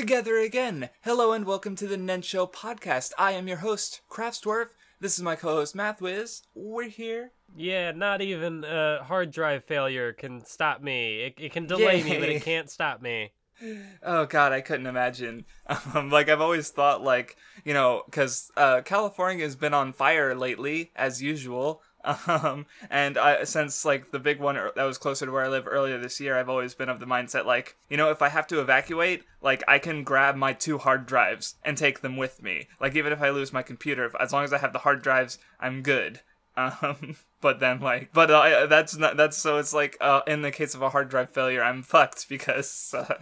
together again. Hello and welcome to the Nen Show podcast. I am your host, Craftsdwarf. This is my co-host, Mathwiz. We're here. Yeah, not even a hard drive failure can stop me. It, it can delay me, but it can't stop me. Oh God, I couldn't imagine. Um, like I've always thought, like you know, because uh, California has been on fire lately, as usual. Um, and I, since like the big one that was closer to where I live earlier this year, I've always been of the mindset like, you know, if I have to evacuate, like I can grab my two hard drives and take them with me. Like even if I lose my computer, if, as long as I have the hard drives, I'm good. Um, but then like, but uh, that's not that's so it's like uh, in the case of a hard drive failure, I'm fucked because uh,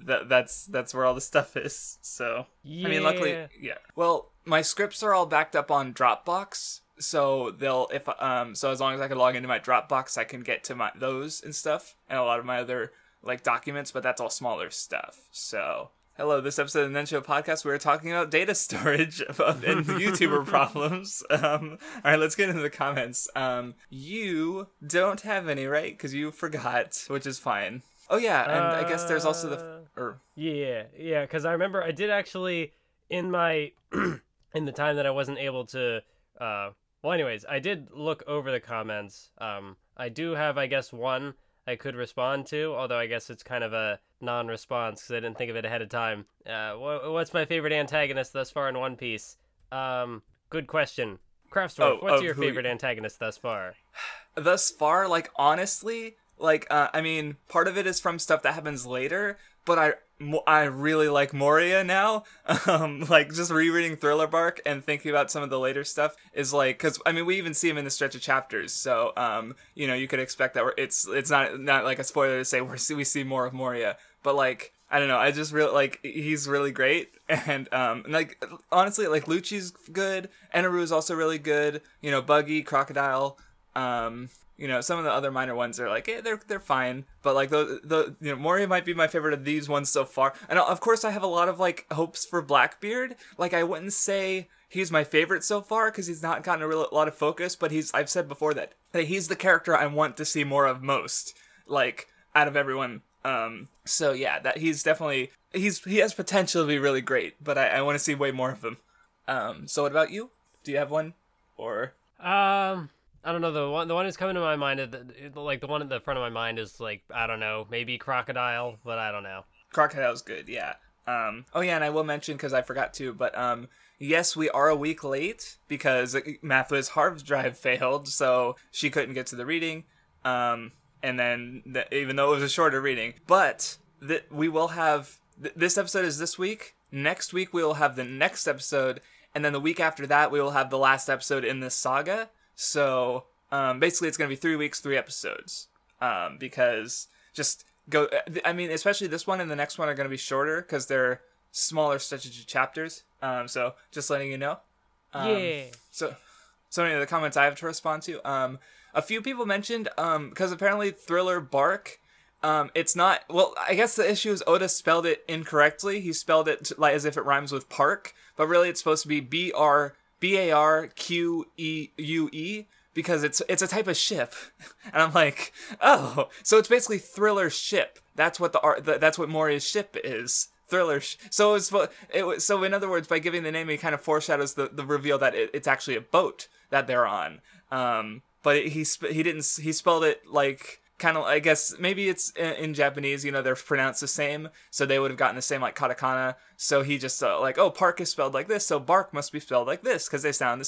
that that's that's where all the stuff is. So I mean, luckily, Yeah. yeah. Well, my scripts are all backed up on Dropbox, so they'll if um so as long as I can log into my Dropbox, I can get to my those and stuff and a lot of my other like documents, but that's all smaller stuff. So. Hello, this episode of the Nen Show podcast, we are talking about data storage and YouTuber problems. Um, all right, let's get into the comments. Um, you don't have any, right? Because you forgot, which is fine. Oh yeah, and I guess there's also the or Yeah, yeah, because I remember I did actually in my in the time that I wasn't able to. Uh, well, anyways, I did look over the comments. Um, I do have, I guess, one I could respond to, although I guess it's kind of a non-response because I didn't think of it ahead of time. Uh, wha- what's my favorite antagonist thus far in One Piece? Um, good question. Craftsdwarf, Oh, what's your favorite antagonist thus far? thus far, like honestly, like uh, I mean, part of it is from stuff that happens later, but I I really like Moria now. Um, like just rereading Thriller Bark and thinking about some of the later stuff is like because I mean we even see him in the stretch of chapters, so um, you know you could expect that we're, it's it's not not like a spoiler to say we see we see more of Moria, but like. I don't know. I just really like he's really great, and um, and, like honestly, like Lucci's good. Enaru is also really good. You know, Buggy, Crocodile. Um, you know, some of the other minor ones are like, eh, they're they're fine, but like the the you know, Moria might be my favorite of these ones so far. And of course, I have a lot of like hopes for Blackbeard. Like, I wouldn't say he's my favorite so far because he's not gotten a real, lot of focus, but he's I've said before that that he's the character I want to see more of most. Like out of everyone. Um, so yeah, that he's definitely he's he has potential to be really great, but I, I want to see way more of him. Um, so what about you? Do you have one or? Um, I don't know. The one, the one that's coming to my mind, like the one at the front of my mind is like I don't know, maybe crocodile, but I don't know. Crocodile's good, yeah. Um, oh yeah, and I will mention because I forgot to, but um, yes, we are a week late because Mathwiz's hard drive failed, so she couldn't get to the reading. Um, and then th- even though it was a shorter reading, but we will have th- this episode is this week. Next week we will have the next episode, and then the week after that we will have the last episode in this saga. So um, basically, it's gonna be three weeks, three episodes. Um, because just go. I mean, especially this one and the next one are gonna be shorter because they're smaller stretches of chapters. Um, so just letting you know. Um, yeah. So, so many of the comments I have to respond to. Um, a few people mentioned um because apparently Thriller Bark. Um, it's not. Well, I guess the issue is Oda spelled it incorrectly. He spelled it like as if it rhymes with park, but really it's supposed to be B R B A R Q E U E because it's it's a type of ship, and I'm like, oh, so it's basically Thriller ship. That's what the art. That's what Moria's ship is. Thriller. Sh- so it's it was so in other words, by giving the name, he kind of foreshadows the, the reveal that it, it's actually a boat that they're on. Um, but he sp- he didn't he spelled it like kind of I guess maybe it's in, in Japanese. You know they're pronounced the same, so they would have gotten the same like katakana. So he just uh, like oh park is spelled like this, so bark must be spelled like this because they sound the,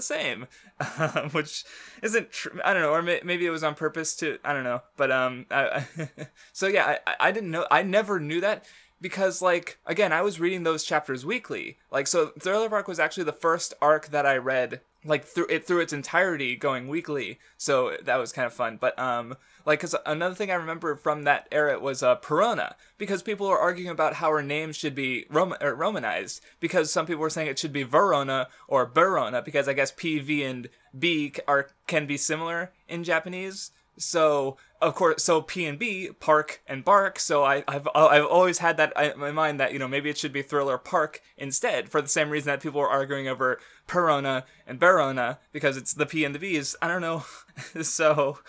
same, which isn't tr- I don't know or may- maybe it was on purpose to I don't know, but um I, so yeah I I didn't know I never knew that because like again i was reading those chapters weekly like so thriller bark was actually the first arc that i read like through it through its entirety going weekly so that was kind of fun but um like because another thing i remember from that era was uh perona because people were arguing about how her name should be romanized because some people were saying it should be verona or verona because i guess p v and B are can be similar in japanese so of course, so P and B, Park and Bark. So I, I've I've always had that in my mind that you know maybe it should be Thriller Park instead for the same reason that people were arguing over Perona and Barona because it's the P and the B's. I don't know. so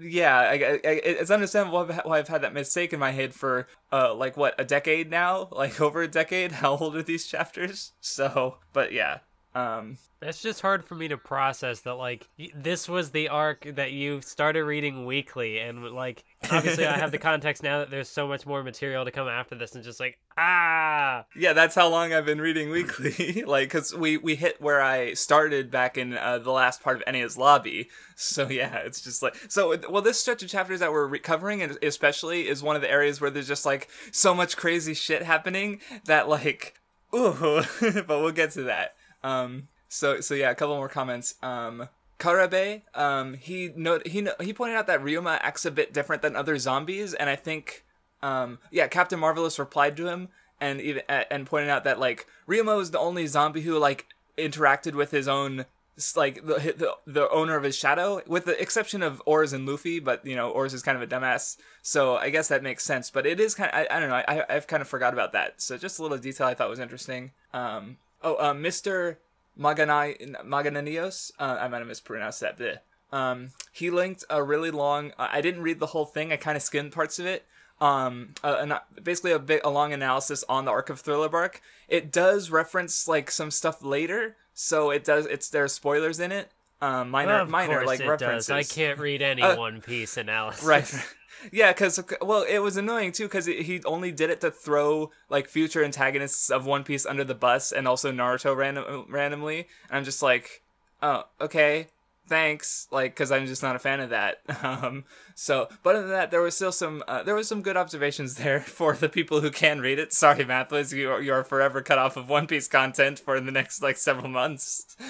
yeah, I, I, it's understandable why I've- why I've had that mistake in my head for uh like what a decade now, like over a decade. How old are these chapters? So, but yeah, um, It's just hard for me to process that like this was the arc that you started reading weekly and like obviously I have the context now that there's so much more material to come after this and just like ah yeah, that's how long I've been reading weekly. like, cause we we hit where I started back in uh, the last part of Enies Lobby. So yeah, it's just like so. Well, this stretch of chapters that we're re- covering, and especially, is one of the areas where there's just like so much crazy shit happening that like, ooh. but we'll get to that. Um. So so yeah, a couple more comments. Um. Karabe, um, he he no- he pointed out that Ryuma acts a bit different than other zombies, and I think, um, yeah, Captain Marvelous replied to him and even and pointed out that like Ryuma was the only zombie who like interacted with his own like the the, the owner of his shadow, with the exception of Oars and Luffy. But you know, Oars is kind of a dumbass, so I guess that makes sense. But it is kind of I, I don't know I I've kind of forgot about that. So just a little detail I thought was interesting. Um, oh, uh, Mister Maganai Magananios, uh, I might have mispronounced that. Bleh. Um, he linked a really long. Uh, I didn't read the whole thing. I kind of skimmed parts of it. Um, uh, an, basically a bit a long analysis on the arc of Thriller Bark. It does reference like some stuff later, so it does. It's there are spoilers in it. Um, minor, of minor like references. does. I can't read any Uh, One Piece analysis. Right. Yeah, because well, it was annoying too because he only did it to throw like future antagonists of One Piece under the bus and also Naruto random randomly. And I'm just like, oh, okay, thanks. Like, because I'm just not a fan of that. Um, so, but other than that, there was still some uh, there was some good observations there for the people who can read it. Sorry, Mathwiz, you you are forever cut off of One Piece content for the next like several months.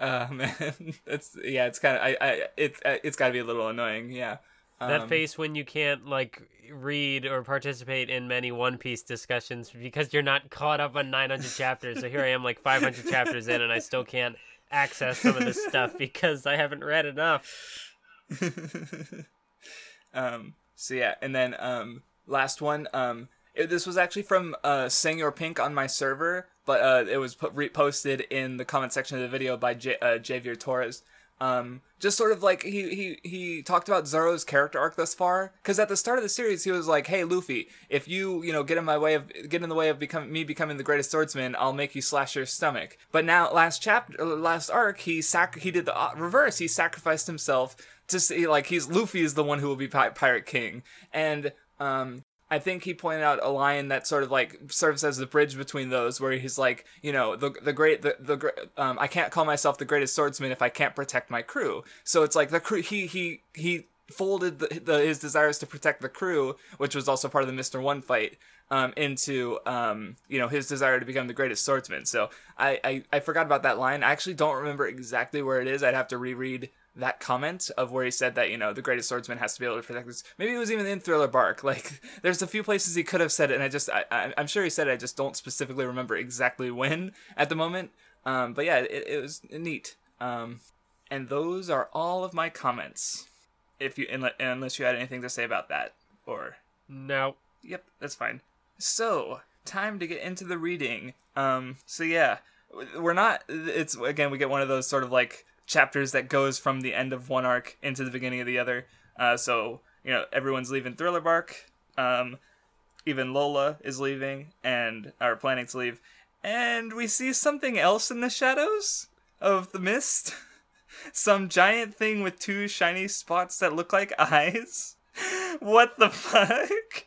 Uh, man, it's yeah, it's kind of I I it's it's got to be a little annoying. Yeah. That Um, face when you can't like read or participate in many One Piece discussions because you're not caught up on 900 chapters. So here I am, like 500 chapters in, and I still can't access some of this stuff because I haven't read enough. um so yeah and then um last one um it, this was actually from uh Senor Pink on my server but uh it was put, reposted in the comment section of the video by J- uh, Javier Torres um just sort of like he he he talked about Zoro's character arc thus far because at the start of the series he was like hey Luffy if you you know get in my way of get in the way of becoming me becoming the greatest swordsman I'll make you slash your stomach. But now last chapter last arc he sac he did the uh, reverse. He sacrificed himself to see like he's Luffy is the one who will be pi- pirate king. And um I think he pointed out a line that sort of like serves as the bridge between those, where he's like, you know, the the great the the um, I can't call myself the greatest swordsman if I can't protect my crew. So it's like the crew he he he folded the, the his desires to protect the crew, which was also part of the Mister One fight, um, into um, you know his desire to become the greatest swordsman. So I, I I forgot about that line. I actually don't remember exactly where it is. I'd have to reread that comment of where he said that you know the greatest swordsman has to be able to protect this. Maybe it was even in Thriller Bark. Like there's a few places he could have said it, and I just I, I, I'm sure he said it. I just don't specifically remember exactly when at the moment. Um, but yeah, it, it was neat. Um, and those are all of my comments. If you unle- unless you had anything to say about that, or No. Yep, that's fine. So, time to get into the reading. Um, so yeah, we're not. It's again, we get one of those sort of like chapters that goes from the end of one arc into the beginning of the other. Uh, so you know, everyone's leaving Thriller Bark. Um, even Lola is leaving and are planning to leave, and we see something else in the shadows of the mist. Some giant thing with two shiny spots that look like eyes. What the fuck?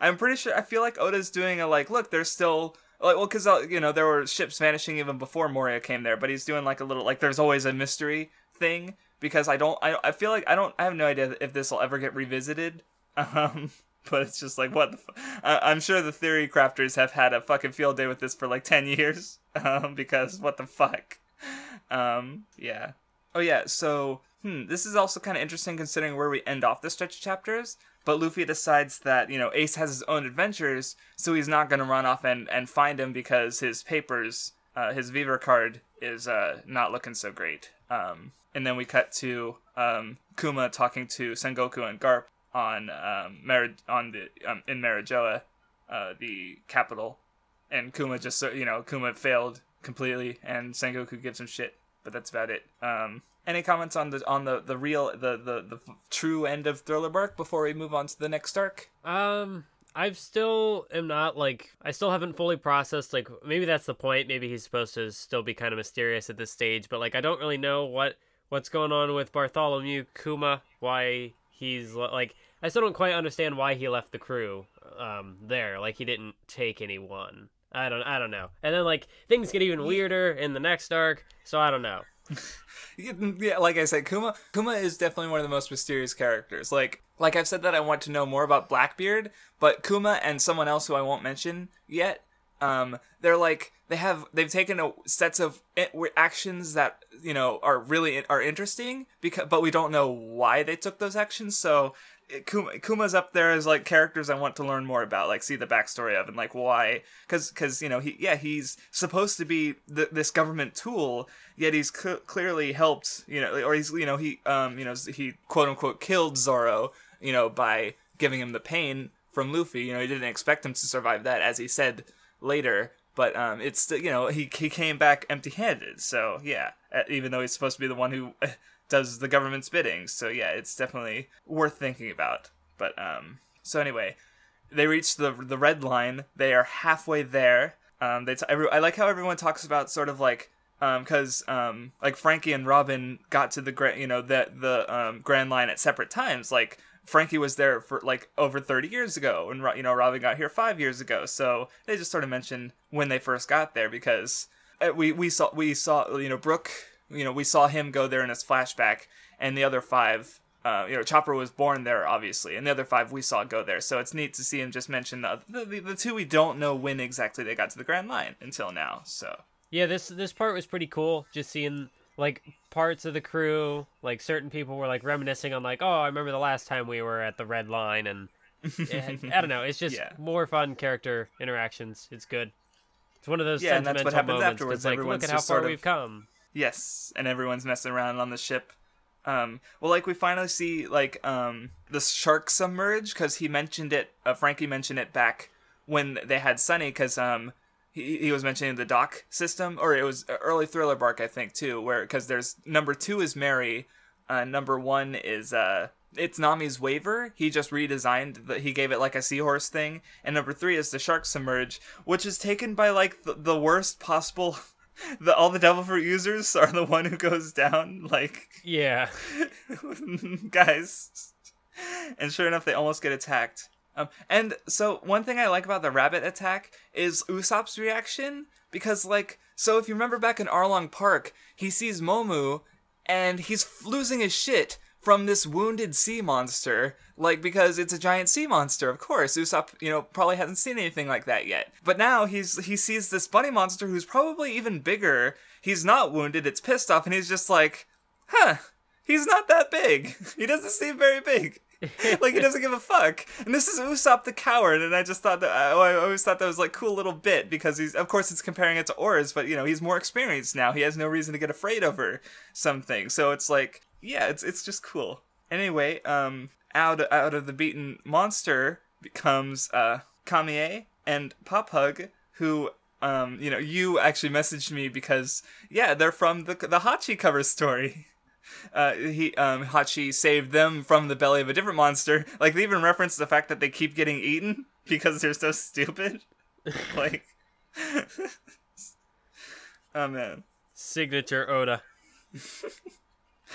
I'm pretty sure. I feel like Oda's doing a like. Look, there's still like well, because you know there were ships vanishing even before Moria came there, but he's doing like a little like there's always a mystery thing because I don't. I I feel like I don't. I have no idea if this will ever get revisited. Um, but it's just like what the. F- I, I'm sure the theory crafters have had a fucking field day with this for like ten years. Um, because what the fuck. Um, yeah. Oh yeah. So hmm, this is also kind of interesting considering where we end off the stretch of chapters. But Luffy decides that you know Ace has his own adventures, so he's not going to run off and and find him because his papers, uh, his Vivre Card is uh not looking so great. Um, and then we cut to um Kuma talking to Sengoku and Garp on um Mar- on the um, in Marijoa, uh, the capital, and Kuma just you know Kuma failed completely, and Sengoku gives him shit. but that's about it. Any comments on the on the the real the the the true end of Thriller Bark before we move on to the next arc? Um, I've still am not like I still haven't fully processed like maybe that's the point. Maybe he's supposed to still be kind of mysterious at this stage, but like I don't really know what what's going on with Bartholomew Kuma, why he's like I still don't quite understand why he left the crew um there. Like he didn't take anyone. I don't I don't know. And then like things get even weirder in the next arc, so I don't know. Yeah, like I said, Kuma Kuma is definitely one of the most mysterious characters. Like like I've said that I want to know more about Blackbeard, but Kuma and someone else who I won't mention yet, um, they're like they have they've taken a sets of actions that you know are really are interesting because but we don't know why they took those actions. So Kuma, Kuma's up there as like characters I want to learn more about, like see the backstory of and like why, because because you know he yeah he's supposed to be th- this government tool, yet he's cl- clearly helped you know or he's you know he um you know he quote unquote killed Zoro you know by giving him the pain from Luffy. You know he didn't expect him to survive that as he said later. But um, it's you know he he came back empty-handed. So yeah, even though he's supposed to be the one who does the government's bidding. So yeah, it's definitely worth thinking about. But um, so anyway, they reach the the red line. They are halfway there. Um, they t- every- I like how everyone talks about sort of like um, because um, like Franky and Robin got to the grand, you know, the the um Grand Line at separate times. Like Franky was there for like over 30 years ago, and you know Robin got here five years ago. So they just sort of mention when they first got there because uh, we we saw we saw you know Brook, you know we saw him go there in his flashback, and the other five. Uh, you know, Chopper was born there, obviously, and the other five we saw go there. So it's neat to see him just mention the the, the, the two we don't know when exactly they got to the Grand Line until now. So Yeah, this this part was pretty cool. Just seeing like parts of the crew, like certain people were like reminiscing on like, oh, I remember the last time we were at the red line, and I I don't know. It's just Yeah. more fun character interactions. It's good. It's one of those Yeah, and that's what happens moments. afterwards. like, Everyone's look at how far sort of- we've come. Yes, and everyone's messing around on the ship. Um, well, like we finally see like um, the shark submerge because he mentioned it. Uh, Franky mentioned it back when they had Sunny because um, he he was mentioning the dock system, or it was early Thriller Bark, I think, too, where because there's number two is Merry, uh, number one is uh. It's Nami's Waver. He just redesigned the. He gave it like a seahorse thing, and number three is the shark submerge, which is taken by like the worst possible the all the devil fruit users are the one who goes down like Yeah, guys. And sure enough they almost get attacked. Um, and so one thing i like about the rabbit attack is usopp's reaction because like so if you remember back in arlong park he sees momu and he's losing his shit from this wounded sea monster like because it's a giant sea monster of course. Usopp you know probably hasn't seen anything like that yet. But now he's he sees this bunny monster who's probably even bigger. He's not wounded it's pissed off and he's just like huh he's not that big. He doesn't seem very big. Like he doesn't give a fuck. And this is usopp the coward and i just thought that i, I always thought that was like cool little bit because he's of course it's comparing it to oars but you know he's more experienced now. He has no reason to get afraid over something. So it's like yeah it's it's just cool anyway um out out of the beaten monster becomes uh kamie and Pappag who um you know you actually messaged me because yeah they're from the the hachi cover story uh, he um Hachi saved them from the belly of a different monster. Like they even reference the fact that they keep getting eaten because they're so stupid. like, oh man, signature Oda.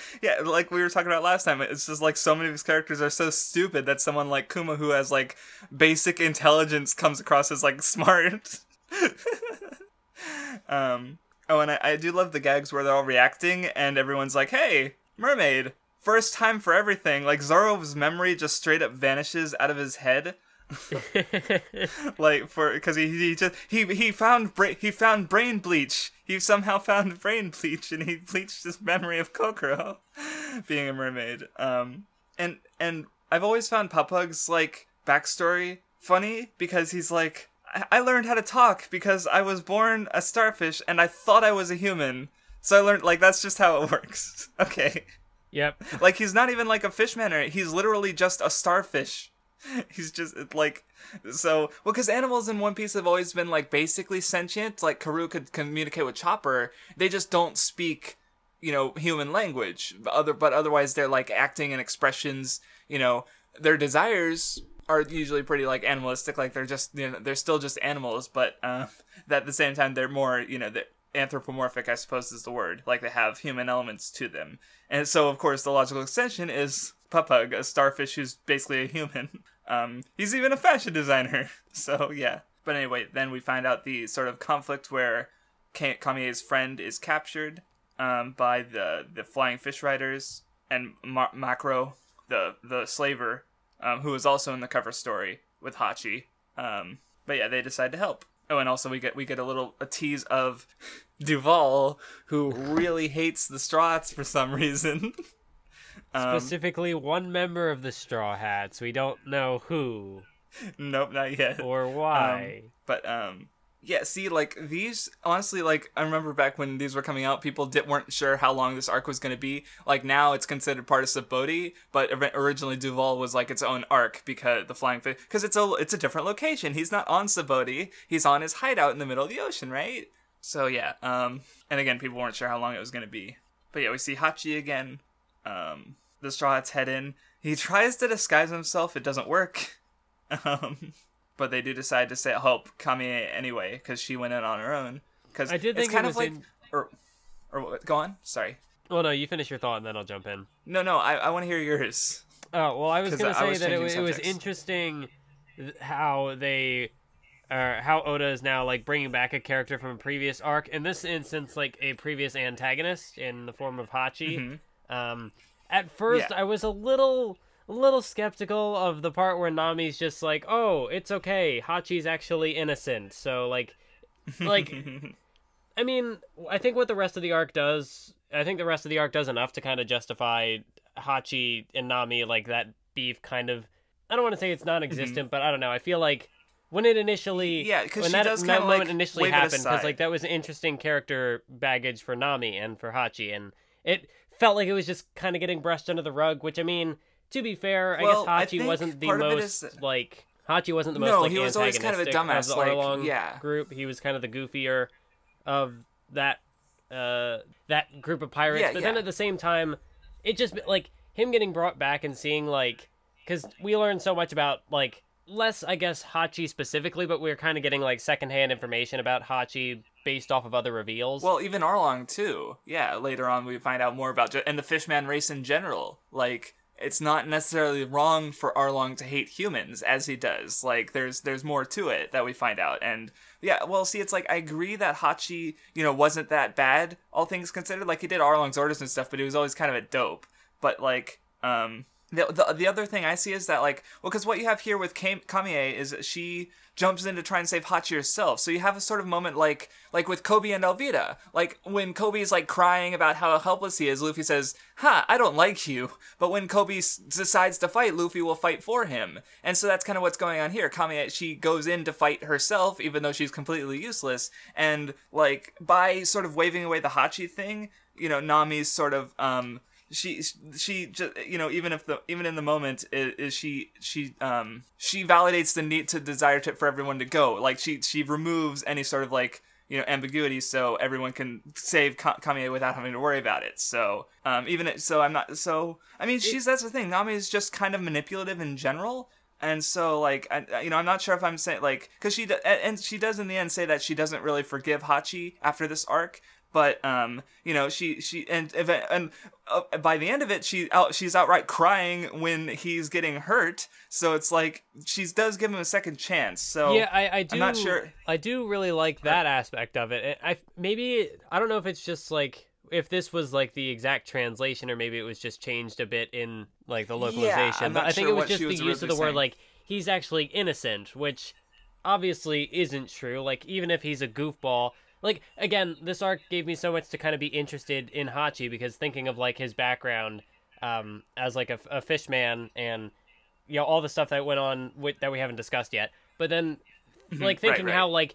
yeah. Like we were talking about last time, it's just like so many of his characters are so stupid that someone like Kuma, who has like basic intelligence, comes across as like smart. um. Oh, and I, I do love the gags where they're all reacting and everyone's like, "Hey, mermaid." First time for everything. Like Zoro's memory just straight up vanishes out of his head. like for because he, he just he he found bra- he found brain bleach. He somehow found brain bleach and he bleached his memory of Kokoro being a mermaid. Um and and I've always found Pappag's like backstory funny because he's like I-, I learned how to talk because I was born a starfish and I thought I was a human. So I learned like that's just how it works. okay. Yep. Like he's not even like a fishman or he's literally just a starfish. He's just like so well because animals in One Piece have always been like basically sentient. Like Karu could communicate with Chopper. They just don't speak you know human language. But other but otherwise they're like acting and expressions. You know their desires are usually pretty like animalistic. Like they're just you know they're still just animals, but uh, at the same time they're more you know they're anthropomorphic. I suppose is the word. Like they have human elements to them, and so of course the logical extension is Pappag, a starfish who's basically a human. Um, he's even a fashion designer. So yeah. But anyway, then we find out the sort of conflict where Kamie's friend is captured um, by the the flying fish riders and Ma- Macro, the the slaver, um, who is also in the cover story with Hachi. Um, but yeah, they decide to help. Oh, and also we get we get a little a tease of Duval, who really hates the Straw Hats for some reason. Um, Specifically, one member of the Straw Hats. We don't know who. Nope, not yet. Or why. Um, but um, yeah. See, like these, honestly, like I remember back when these were coming out, people did, weren't sure how long this arc was going to be. Like now, it's considered part of Sabaody, but originally Duval was like its own arc because the flying fish, because it's a it's a different location. He's not on Sabaody. He's on his hideout in the middle of the ocean, right? So yeah. Um, and again, people weren't sure how long it was going to be. But yeah, we see Hachi again. Um, the Straw Hats head in. He tries to disguise himself. It doesn't work. Um, but they do decide to say help Kamie anyway because she went in on her own. Because I did think it's kind it of like, in... or, or go on. Sorry. Well, no, you finish your thought and then I'll jump in. No, no, I, I want to hear yours. Oh well, I was gonna say that it, it was interesting how they uh, how Oda is now like bringing back a character from a previous arc. In this instance, like a previous antagonist in the form of Hachi. Mm-hmm. Um, at first, Yeah. I was a little, a little skeptical of the part where Nami's just like, "Oh, it's okay. Hachi's actually innocent." So like, like, I mean, I think what the rest of the arc does, I think the rest of the arc does enough to kind of justify Hachi and Nami like that beef. Kind of, I don't want to say it's non-existent, but I don't know. I feel like when it initially, Mm-hmm. Yeah, 'cause when she that, does that moment like, initially happened, because like that was an interesting character baggage for Nami and for Hachi, and it felt like it was just kind of getting brushed under the rug. Which I mean, to be fair, I Well, I guess Hachi think wasn't the of most is- like Hachi wasn't the most No, like he was always kind of a dumbass, like, the Arlong yeah. group. He was kind of the goofier of that uh that group of pirates. Yeah, but then at the same time, it just like him getting brought back and seeing like because we learned so much about like less I guess Hachi specifically, but we are kind of getting like secondhand information about Hachi based off of other reveals. Well, even Arlong too. Yeah, later on we find out more about and the Fishman race in general. Like it's not necessarily wrong for Arlong to hate humans as he does. Like there's there's more to it that we find out. And yeah, well, see, it's like I agree that Hachi, you know, wasn't that bad, all things considered. Like he did Arlong's orders and stuff, but he was always kind of a dope. But like, um, the, the, the other thing I see is that like well because what you have here with Kam- Kamie is she jumps in to try and save Hachi herself. So you have a sort of moment like like with Koby and Alvida like when Koby's like crying about how helpless he is Luffy says ha I don't like you. But when Koby s- decides to fight Luffy will fight for him. And so that's kind of what's going on here. Kamie she goes in to fight herself even though she's completely useless. And like by sort of waving away the Hachi thing you know Nami's sort of um she she just you know even if the even in the moment is, is she she um she validates the need to desire to, for everyone to go. Like she she removes any sort of like you know ambiguity so everyone can save Ka- Kamie without having to worry about it. So um even it, so I'm not so I mean she's that's the thing. Nami is just kind of manipulative in general. And so like I, you know i'm not sure if i'm saying like because she do, and she does in the end say that she doesn't really forgive hachi after this arc but um you know she she and and uh, by the end of it she out she's outright crying when he's getting hurt so it's like she does give him a second chance so yeah, I, I do. i'm not sure I do really like that aspect of it. I maybe I don't know if it's just like if this was like the exact translation or maybe it was just changed a bit in like the localization. I'm but I think sure it was just the was use of the originally word like he's actually innocent, which obviously isn't true. Like even if he's a goofball, like again, this arc gave me so much to kind of be interested in Hachi because thinking of like his background um, as like a, a fish man and you know all the stuff that went on with, that we haven't discussed yet. But then like Mm-hmm. Right, thinking right. how like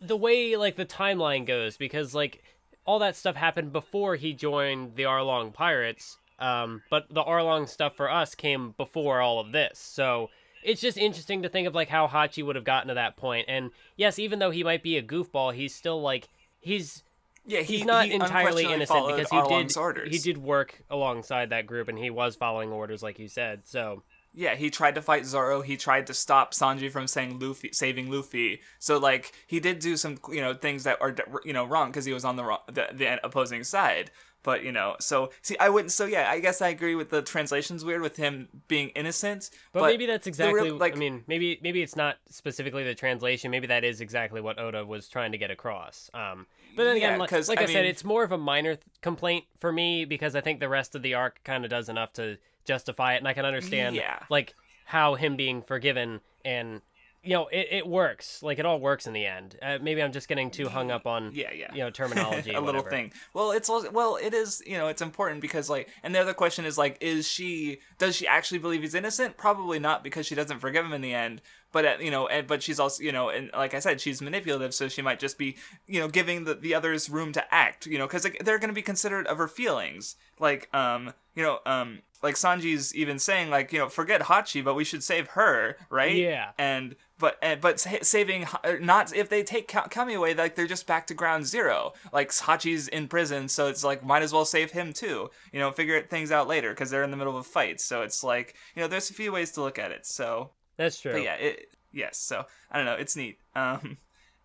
the way like the timeline goes because like all that stuff happened before he joined the Arlong Pirates. Um, but the Arlong stuff for us came before all of this. So it's just interesting to think of like how Hachi would have gotten to that point. And yes, even though he might be a goofball, he's still like he's Yeah, he- he's not he entirely innocent because he did orders. he did work alongside that group and he was following orders like you said. So Yeah, he tried to fight Zoro. He tried to stop Sanji from saying Luffy, saving Luffy. So like he did do some you know things that are you know wrong because he was on the, wrong, the the opposing side. But you know, so see, I wouldn't. So yeah, I guess I agree with the translation's weird with him being innocent. But, maybe that's exactly. real- like I mean, maybe maybe it's not specifically the translation. Maybe that is exactly what Oda was trying to get across. Um, but then Yeah, again, like, like I I, said, it's more of a minor th- complaint for me because I think the rest of the arc kind of does enough to justify it, and I can understand Yeah. like how him being forgiven and you know it, it works. Like it all works in the end. Uh, maybe I'm just getting too hung up on yeah, yeah. you know terminology. a little thing. Well, it's well, it is you know it's important because like, and the other question is like, is she does she actually believe he's innocent? Probably not because she doesn't forgive him in the end. But uh, you know, and but she's also you know, and like I said, she's manipulative, so she might just be you know giving the the others room to act. You know, because like, they're going to be considerate of her feelings. Like um, you know um. Like Sanji's even saying, like you know, forget Hachi, but we should save her, right? Yeah. and but and, but saving uh, not if they take Ka- Kami away like they're just back to ground zero like Hachi's in prison so it's like might as well save him too you know figure things out later because they're in the middle of a fight so it's like you know there's a few ways to look at it so That's true. but yeah it yes so I don't know it's neat um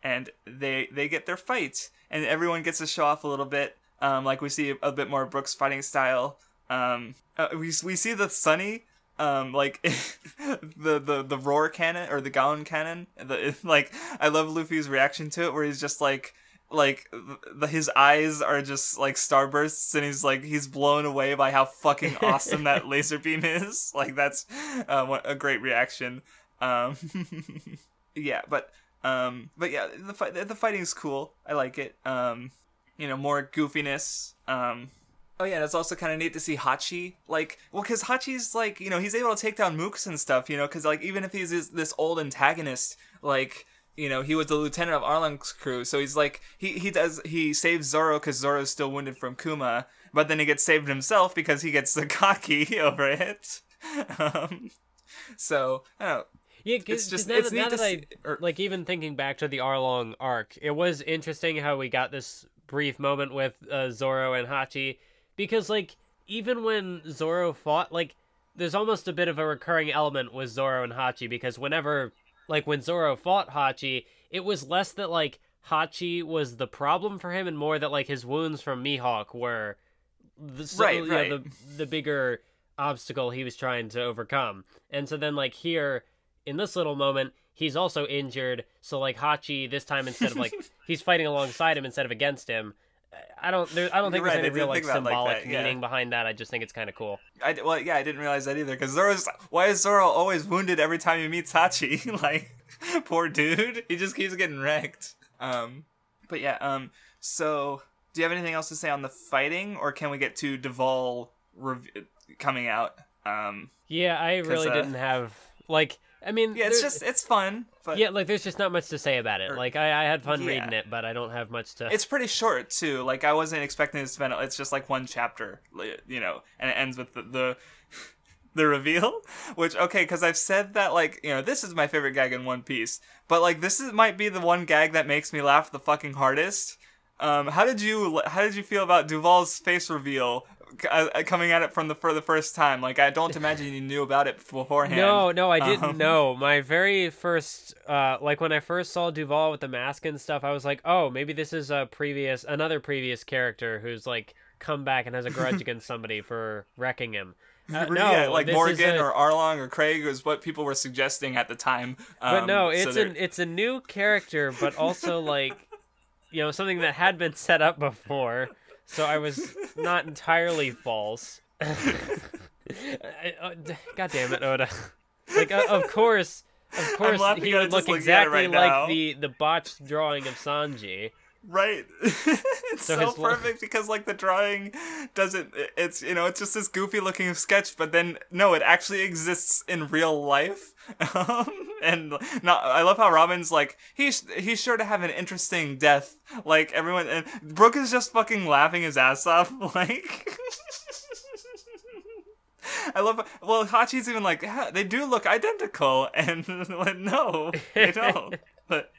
and they they get their fight and everyone gets to show off a little bit um like we see a, bit more Brook's fighting style um uh, we we see the Sunny um like the the the roar cannon or the Gaon cannon the like I love Luffy's reaction to it where he's just like like the, his eyes are just like starbursts and he's like he's blown away by how fucking awesome that laser beam is. Like that's uh, what a great reaction. Um yeah but um but yeah the fight the fighting's cool. I like it. Um you know more goofiness. Um Oh yeah, and it's also kind of neat to see Hachi like, well, because Hachi's like, you know, he's able to take down mooks and stuff, you know, because like even if he's this, this old antagonist, like, you know, he was the lieutenant of Arlong's crew, so he's like, he he does he saves Zoro because Zoro's still wounded from Kuma, but then he gets saved himself because he gets the cocky over it. um, so I don't know. Yeah, It's just- now, it's neat now to I see- or- like even thinking back to the Arlong arc, it was interesting how we got this brief moment with uh, Zoro and Hachi because like even when Zoro fought, like there's almost a bit of a recurring element with Zoro and Hachi because whenever like when Zoro fought Hachi, it was less that like Hachi was the problem for him and more that like his wounds from Mihawk were the so, Right, you know, right. the the bigger obstacle he was trying to overcome. And so then like here in this little moment, he's also injured. So like Hachi this time instead of like he's fighting alongside him instead of against him. I don't. There, I don't think You're right, there's I any real like think about it like symbolic that, yeah. meaning behind that. I just think it's kind of cool. I well, yeah, I didn't realize that either. Because Zoro's why is Zoro always wounded every time he meets Hachi? like, poor dude, he just keeps getting wrecked. Um, but yeah, um, so do you have anything else to say on the fighting, or can we get to Duval rev- coming out? Um, Yeah, I really uh, didn't have like. I mean, yeah, it's just it's fun, but yeah, like there's just not much to say about it. Or- Like I, I had fun yeah. reading it, but I don't have much to. it's pretty short too. Like I wasn't expecting it to spend. It's just like one chapter, you know, and it ends with the the, the reveal. Which okay, because I've said that like you know this is my favorite gag in One Piece, but like this is might be the one gag that makes me laugh the fucking hardest. Um, how did you how did you feel about Duval's face reveal? Uh, coming at it from the for the first time. Like I don't imagine you knew about it beforehand. No, no, I didn't Um, know. My very first, uh, like when I first saw Duval with the mask and stuff, I was like, oh, maybe this is a previous, another previous character who's like come back and has a grudge against somebody for wrecking him. Uh, no, yeah, like Morgan a- or Arlong or Krieg was what people were suggesting at the time. But Um, no, it's they're- an it's a new character, but also like, you know, something that had been set up before. So I was not entirely false. I- uh, d- God damn it, Oda! Like, uh, of course, of course, he would look looking at it exactly right now. like the the botched drawing of Sanji. Right. it's So so, perfect because like the drawing doesn't it's you know, it's just this goofy looking sketch, but then no, it actually exists in real life. Um, and not I love how Robin's like he's he's sure to have an interesting death. Like everyone and Brook is just fucking laughing his ass off like I love well Hachi's even like "Yeah, they do look identical and like, no they don't but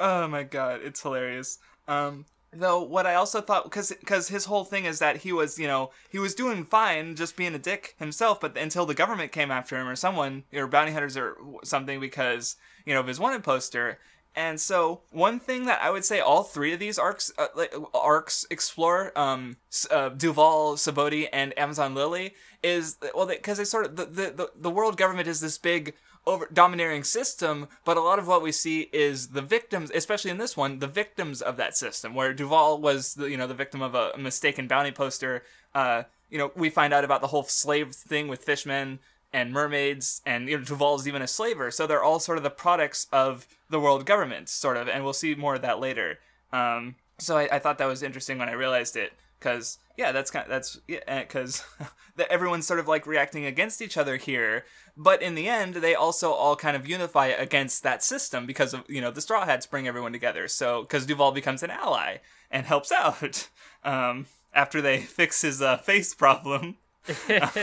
oh my god it's hilarious um Though what I also thought because because his whole thing is that he was you know he was doing fine just being a dick himself, but until the government came after him or someone or bounty hunters or something because you know of his wanted poster. And so one thing that I would say all three of these arcs uh, like, arcs explore um uh, Duval, Sabaody, and Amazon Lily is well because they, they, sort of the, the the world government is this big over domineering system, but a lot of what we see is the victims, especially in this one, the victims of that system. Where Duval was, the, you know, the victim of a mistaken bounty poster. Uh, you know, we find out about the whole slave thing with fishmen and mermaids, and you know, even a slaver. So they're all sort of the products of the world government, sort of, and we'll see more of that later. Um, so I, I thought that was interesting when I realized it because yeah that's kind of, that's yeah because everyone's sort of like reacting against each other here but in the end they also all kind of unify against that system because of you know the straw hats bring everyone together. So because duval becomes an ally and helps out um, after they fix his uh, face problem.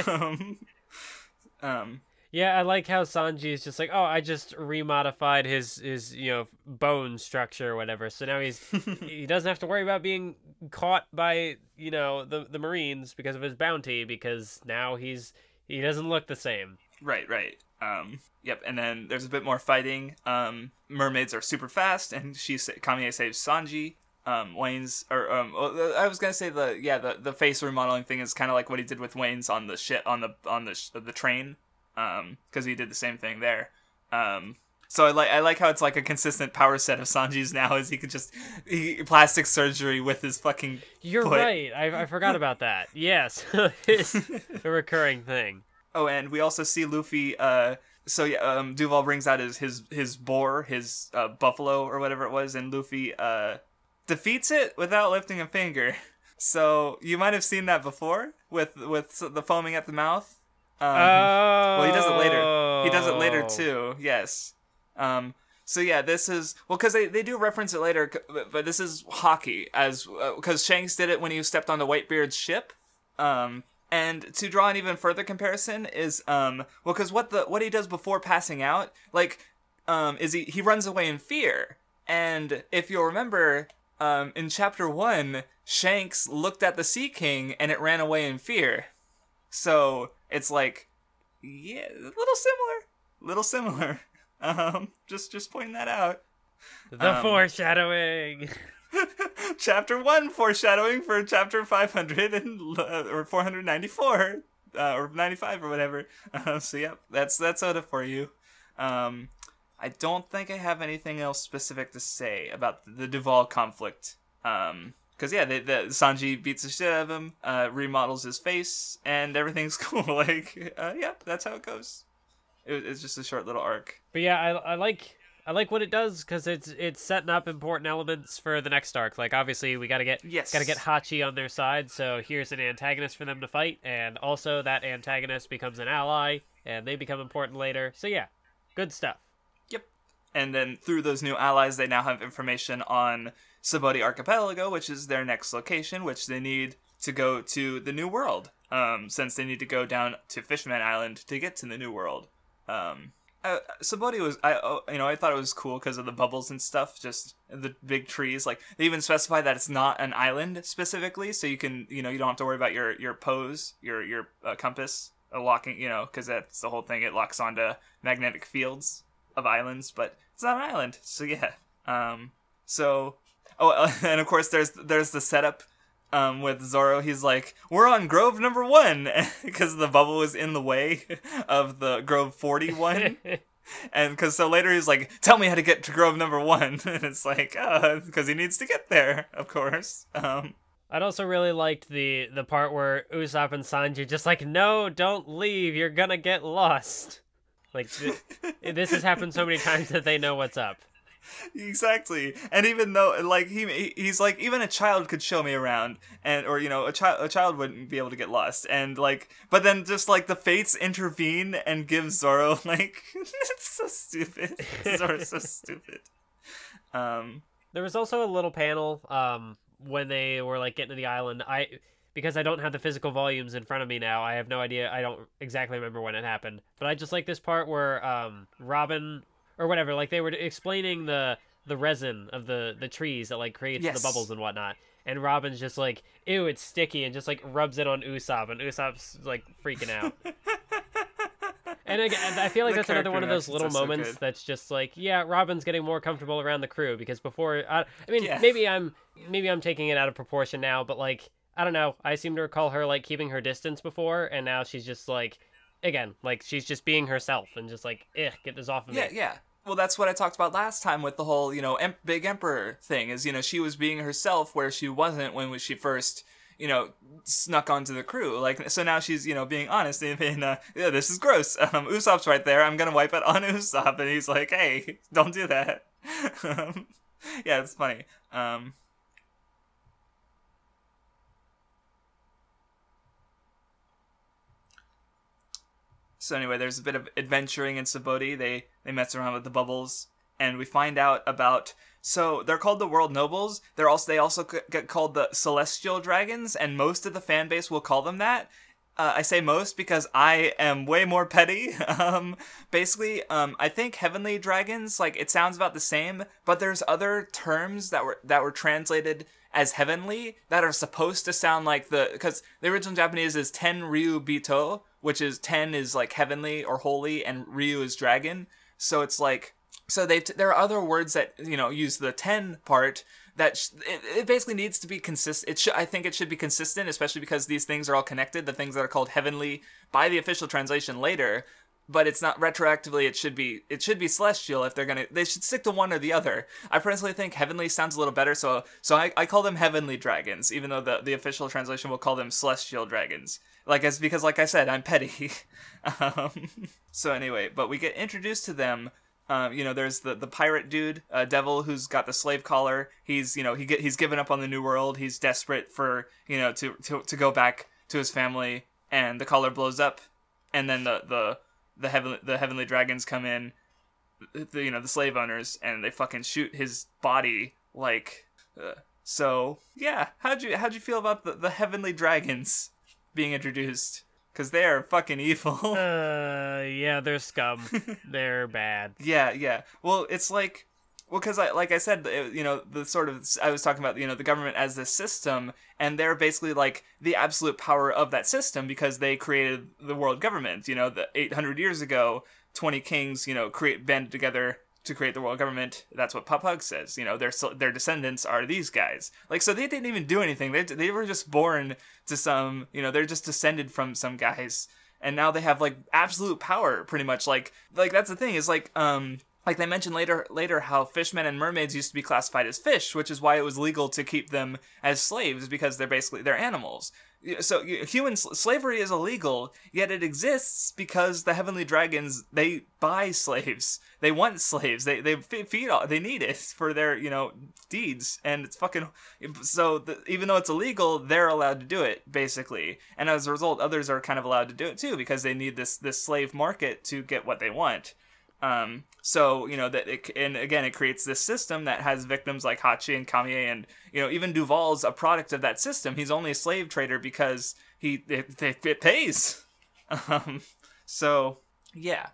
Um, um, yeah, I like how Sanji is just like, oh, I just remodified his his you know bone structure or whatever. So now he's he doesn't have to worry about being caught by you know the the Marines because of his bounty because now he's he doesn't look the same. Right, right. Um, yep. And then there's a bit more fighting. Um, mermaids are super fast, and she Kamie saves Sanji. Um, Wanze or um, I was gonna say the yeah the the face remodeling thing is kind of like what he did with Wanze on the shit on the on the the train um, because he did the same thing there. Um, so I like I like how it's like a consistent power set of Sanji's now, is he could just he, plastic surgery with his fucking. You're foot. right. I, I forgot about that. Yes, it's a recurring thing. Oh, and we also see Luffy. Uh, so yeah, um, Duval brings out his his his boar, his uh, buffalo or whatever it was, and Luffy uh, defeats it without lifting a finger. So you might have seen that before with with the foaming at the mouth. Um, oh. Well, he does it later. He does it later oh. too. Yes. Um, so yeah, this is well because they, they do reference it later, but this is Haki as because uh, Shanks did it when he stepped on the Whitebeard's ship. Um, and to draw an even further comparison is um well because what the what he does before passing out like um is he he runs away in fear and if you'll remember um in chapter one Shanks looked at the Sea King and it ran away in fear. So it's like, yeah, a little similar, little similar. Um, just just pointing that out. The um, foreshadowing. chapter one foreshadowing for chapter five hundred and uh, or four hundred ninety four uh, or ninety five or whatever. Uh, so yep, that's that's Oda for you. Um, I don't think I have anything else specific to say about the Duval conflict. Um, because yeah, the, the, Sanji beats the shit out of him, uh, remodels his face, and everything's cool. like, uh, yeah, that's how it goes. It, it's just a short little arc. But yeah, I, I like I like what it does because it's it's setting up important elements for the next arc. Like obviously we got to get yes. got to get Hachi on their side. So here's an antagonist for them to fight, and also that antagonist becomes an ally, and they become important later. So yeah, good stuff. Yep. And then through those new allies, they now have information on Sabaody Archipelago, which is their next location, which they need to go to the New World, um, since they need to go down to Fishman Island to get to the New World. Um, uh, was, I, oh, you know, I thought it was cool because of the bubbles and stuff, just the big trees. Like they even specify that it's not an island specifically, so you can, you know, you don't have to worry about your your pose, your your uh, compass uh, locking, you know, because that's the whole thing. It locks onto magnetic fields of islands, but it's not an island. So yeah, um, so Oh, and of course there's there's the setup um, with Zoro. He's like, "We're on Grove Number One," because the bubble was in the way of the Grove Forty One. and because so later he's like, "Tell me how to get to Grove Number One," and it's like, because uh, he needs to get there, of course. Um, I'd also really liked the the part where Usopp and Sanji just like, "No, don't leave. You're gonna get lost." Like th- this has happened so many times that they know what's up exactly and even though like he he's like even a child could show me around and or you know a child a child wouldn't be able to get lost and like but then just like the fates intervene and give zoro like it's so stupid zoro's so stupid um there was also a little panel um when they were like getting to the island i because I don't have the physical volumes in front of me now, I have no idea. I don't exactly remember when it happened. But I just like this part where um, Robin or whatever. Like they were explaining the the resin of the the trees that like creates Yes. the bubbles and whatnot. And Robin's just like, ew, it's sticky, and just like rubs it on Usopp, and Usopp's like freaking out. and again, I feel like The that's another one of those little are so moments that's just like, yeah, Robin's getting more comfortable around the crew because before, I, I mean, Yeah. maybe I'm maybe I'm taking it out of proportion now, but like, I don't know. I seem to recall her like keeping her distance before, and now she's just like, again, like she's just being herself and just like, eh, get this off of Yeah, me. yeah. Yeah. Well, that's what I talked about last time with the whole, you know, em- big emperor thing. Is you know she was being herself where she wasn't when she first, you know, snuck onto the crew. Like so now she's you know being honest and being, uh, yeah, this is gross. Um, Usopp's right there. I'm gonna wipe it on Usopp, and he's like, hey, don't do that. yeah, it's funny. Um, So anyway, there's a bit of adventuring in Sabaody. They they mess around with the bubbles, and we find out about. So they're called the World Nobles. They're also they also get called the Celestial Dragons, and most of the fan base will call them that. Uh, I say most because I am way more petty. um, basically, um, I think heavenly dragons like it sounds about the same, but there's other terms that were that were translated as heavenly that are supposed to sound like the because the original Japanese is ten ryu bito, which is ten is like heavenly or holy, and ryu is dragon. So it's like so they there are other words that you know use the 10 part that sh- it, it basically needs to be consistent it should i think it should be consistent especially because these things are all connected the things that are called heavenly by the official translation later but it's not retroactively it should be it should be celestial if they're gonna they should stick to one or the other i personally think heavenly sounds a little better so so i, I call them heavenly dragons even though the, the official translation will call them celestial dragons like as because like i said i'm petty um, so anyway but we get introduced to them um, you know, there's the the pirate dude, uh, devil, who's got the slave collar. He's you know he get, he's given up on the new world. He's desperate for you know to, to to go back to his family, and the collar blows up, and then the the the heavenly the heavenly dragons come in, the you know the slave owners, and they fucking shoot his body like. Uh, so yeah, how'd you how'd you feel about the, the heavenly dragons being introduced? Because they are fucking evil. Uh, yeah, they're scum. they're bad. Yeah, yeah. Well, it's like, well, because I, like I said, you know, the sort of I was talking about, you know, the government as this system, and they're basically like the absolute power of that system because they created the world government. You know, the 800 years ago, 20 kings, you know, create banded together to create the world government. That's what Pappag says. You know, their their descendants are these guys. Like, so they didn't even do anything. They they were just born to some. You know, they're just descended from some guys and now they have like absolute power pretty much like like that's the thing is like um like they mentioned later later how fishmen and mermaids used to be classified as fish which is why it was legal to keep them as slaves because they're basically they're animals. So human s- slavery is illegal yet it exists because the heavenly dragons they buy slaves. They want slaves. They they f- feed all they need it for their you know deeds. And it's fucking so the, even though it's illegal they're allowed to do it basically. And as a result others are kind of allowed to do it too because they need this this slave market to get what they want um so you know that it, and again it creates this system that has victims like hachi and kamiya and you know even duval's a product of that system he's only a slave trader because he it, it, it pays um so yeah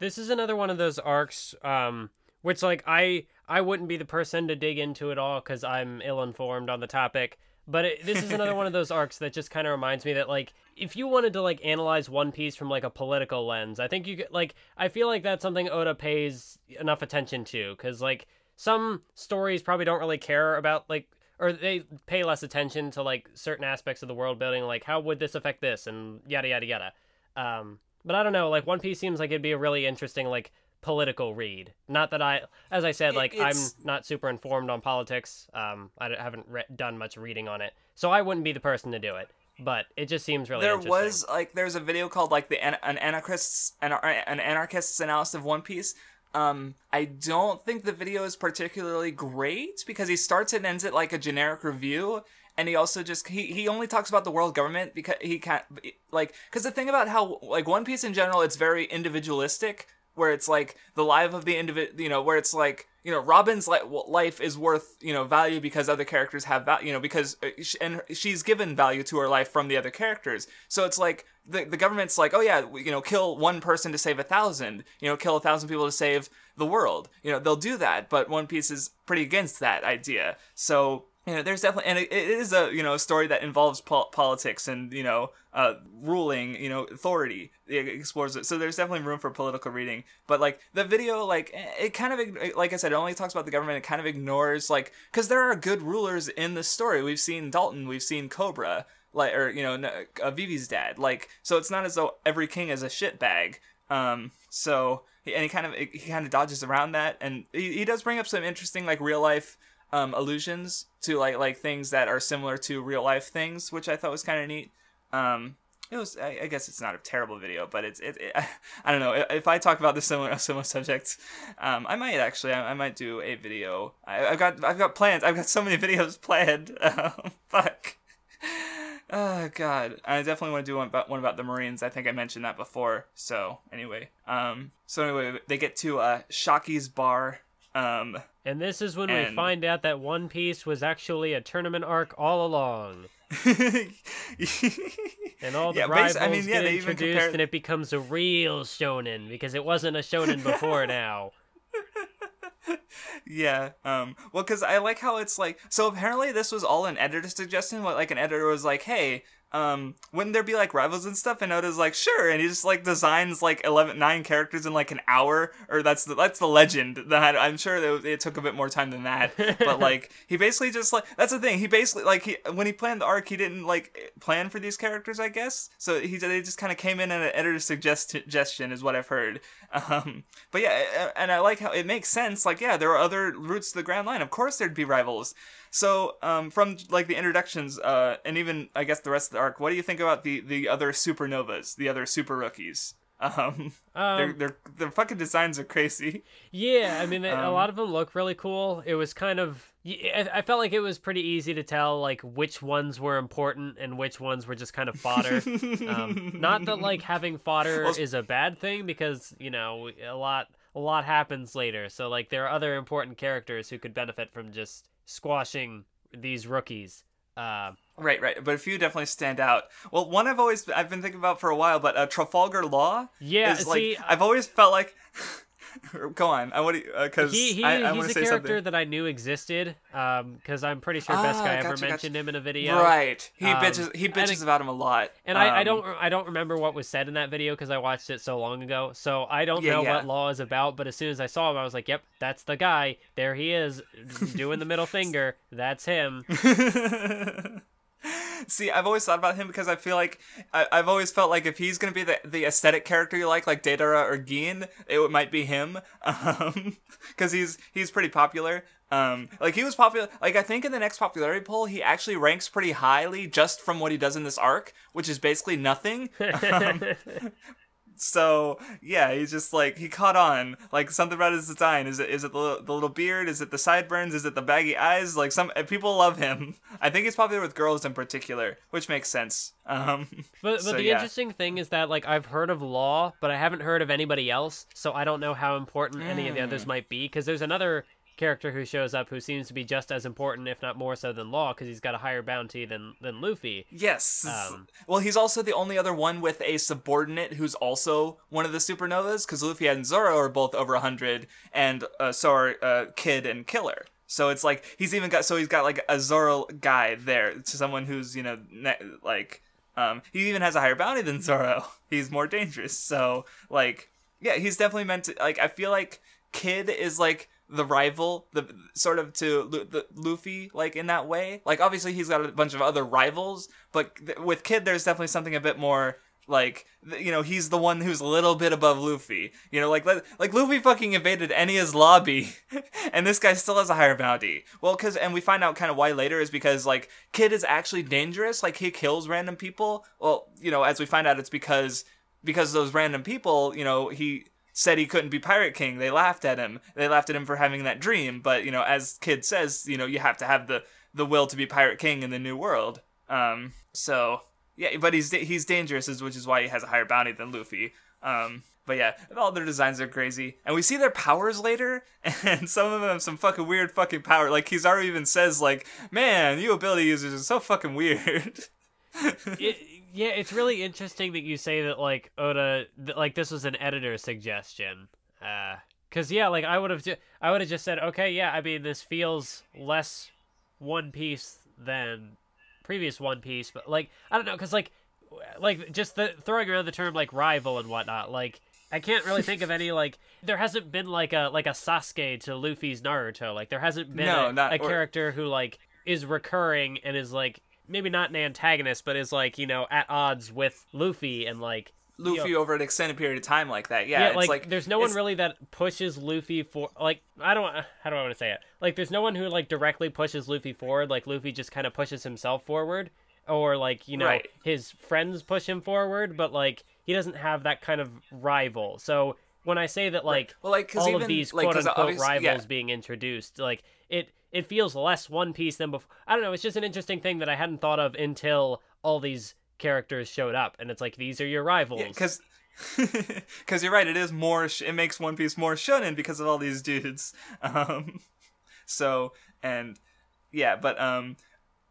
This is another one of those arcs, um, which like I I wouldn't be the person to dig into it all because I'm ill informed on the topic. But it, this is another one of those arcs that just kind of reminds me that like if you wanted to like analyze One Piece from like a political lens, I think you could like I feel like that's something Oda pays enough attention to because like some stories probably don't really care about like or they pay less attention to like certain aspects of the world building like how would this affect this and yada yada yada. Um but i don't know like one piece seems like it'd be a really interesting like political read. Not that i as i said like i'm not super informed on politics um i haven't re- done much reading on it so i wouldn't be the person to do it but it just seems really there was like there's a video called like the an, an anarchists an, an anarchist's analysis of one piece. Um i don't think the video is particularly great because he starts and ends it like a generic review and he also just he, he only talks about the world government because he can't like because the thing about how like one piece in general it's very individualistic where it's like the life of the individual, you know, where it's like you know Robin's li- life is worth you know value because other characters have value, you know, because uh, and she's given value to her life from the other characters. So it's like the the government's like, oh yeah, you know, kill one person to save a thousand, you know, kill a thousand people to save the world. You know, they'll do that, but One Piece is pretty against that idea. So you know, there's definitely, and it, is a you know story that involves pol- politics and you know uh, ruling, you know, authority. It explores it, so there's definitely room for political reading. But like the video, like it kind of, like I said, it only talks about the government. It kind of ignores like because there are good rulers in the story. We've seen Dalton, we've seen Cobra, like or you know uh, Vivi's dad. Like so, it's not as though every king is a shitbag. Um, so and he kind of he kind of dodges around that, and he, he does bring up some interesting like real life um, allusions to like like things that are similar to real life things, which I thought was kind of neat. Um, it was I, I, guess it's not a terrible video, but it's it, it I don't know if I talk about this similar similar subjects, um, I might actually I, I might do a video. I, have got I've got plans. I've got so many videos planned. Um, fuck. Oh god, I definitely want to do one about one about the Marines. I think I mentioned that before. So anyway, um, so anyway, they get to uh Shakky's bar um, and this is when and... we find out that One Piece was actually a tournament arc all along. and all the yeah, rivals I mean, yeah, get introduced, compare... and it becomes a real shonen because it wasn't a shonen before now. yeah. Um. Well, because I like how it's like. So apparently, this was all an editor suggestion. What like an editor was like, "Hey, um, wouldn't there be like rivals and stuff? And Oda's like, sure, and he just like designs like 11, nine characters in like an hour, or that's the that's the legend. That I'm sure that it took a bit more time than that, but like he basically just like that's the thing. He basically like he when he planned the arc, he didn't like plan for these characters, I guess. So he they just kind of came in at an editor's suggestion, is what I've heard. Um, but yeah, and I like how it makes sense. Like yeah, there are other routes to the Grand Line. Of course, there'd be rivals. So, um, from like the introductions, uh, and even I guess the rest of the arc, what do you think about the the other supernovas, the other super rookies? Um, um their their their fucking designs are crazy. Yeah, I mean, um, a lot of them look really cool. It was kind of I felt like it was pretty easy to tell like which ones were important and which ones were just kind of fodder. um, not that like having fodder well, is a bad thing because you know a lot a lot happens later. So like there are other important characters who could benefit from just squashing these rookies. Uh, right, right, but a few definitely stand out. Well, one I've always I've been thinking about for a while, but uh, Trafalgar Law. Yeah, is see, like I've always felt like Go on. I want to because he, he I, I he's a character something. that I knew existed. Um, because I'm pretty sure Best ah, Guy gotcha, ever gotcha. mentioned him in a video. Right. He um, bitches. He bitches about him a lot. And um, I, I um, don't I don't remember what was said in that video because I watched it so long ago. So I don't yeah, know yeah. what Law is about. But as soon as I saw him, I was like, "Yep, that's the guy. There he is, doing the middle finger. That's him." See, I've always thought about him because I feel like I, have always felt like if he's gonna be the, the aesthetic character you like, like Deidara or Gin, it might be him, because um, he's he's pretty popular. Um, like he was popular. Like I think in the next popularity poll, he actually ranks pretty highly just from what he does in this arc, which is basically nothing. Um, so yeah, he's just like he caught on. Like something about his design. Is it is it the, the little beard? Is it the sideburns? Is it the baggy eyes? Like some people love him. I think he's popular with girls in particular, which makes sense. Um, but but so, the yeah. interesting thing is that like I've heard of Law, but I haven't heard of anybody else. So I don't know how important mm. any of the others mm. might be. Because there's another character who shows up who seems to be just as important, if not more so, than Law because he's got a higher bounty than than Luffy. Yes. Um, well, he's also the only other one with a subordinate who's also one of the supernovas because Luffy and Zoro are both over hundred, and uh, so are uh, Kid and Killer. So it's like he's even got so he's got like a Zoro guy there to someone who's you know ne- like um he even has a higher bounty than Zoro. He's more dangerous. So like yeah, he's definitely meant to like I feel like Kid is like the rival, the sort of to the Luffy, like in that way. Like obviously he's got a bunch of other rivals, but th- with Kid, there's definitely something a bit more like you know he's the one who's a little bit above Luffy. You know, like like Luffy fucking invaded Enies Lobby, and this guy still has a higher bounty. Well, because and we find out kind of why later is because like Kid is actually dangerous. Like he kills random people. Well, you know, as we find out, it's because because those random people, you know, he said he couldn't be Pirate King. They laughed at him. They laughed at him for having that dream. But you know, as Kid says, you know, you have to have the the will to be Pirate King in the new world. Um, so yeah, but he's he's dangerous, which is why he has a higher bounty than Luffy. Um, but yeah, all their designs are crazy, and we see their powers later, and some of them have some fucking weird fucking power. Like Kizaru even says, like, "Man, you ability users are so fucking weird." it, yeah, it's really interesting that you say that like Oda, th- like this was an editor suggestion. Uh, cause yeah, like I would have, ju- I would have just said, okay, yeah, I mean this feels less One Piece than previous One Piece, but like I don't know, cause like, like just the throwing around the term like rival and whatnot, like I can't really think of any like there hasn't been like a like a Sasuke to Luffy's Naruto. Like there hasn't been No, a, not- a or- character who like is recurring and is like maybe not an antagonist, but is like you know at odds with Luffy and like you Luffy know, over an extended period of time like that. Yeah, yeah, it's like, like, there's no one really that pushes Luffy for like I don't uh, how do I want to say it like there's no one who like directly pushes Luffy forward like Luffy just kind of pushes himself forward or like you know Right. his friends push him forward but like he doesn't have that kind of rival so when I say that like Well, like, all even, of these like, quote unquote rivals yeah. being introduced like it it feels less One Piece than before. I don't know it's just an interesting thing that I hadn't thought of until all these characters showed up and it's like these are your rivals. Because because you're right it is more sh- it makes one piece more shonen because of all these dudes. Um so and yeah but um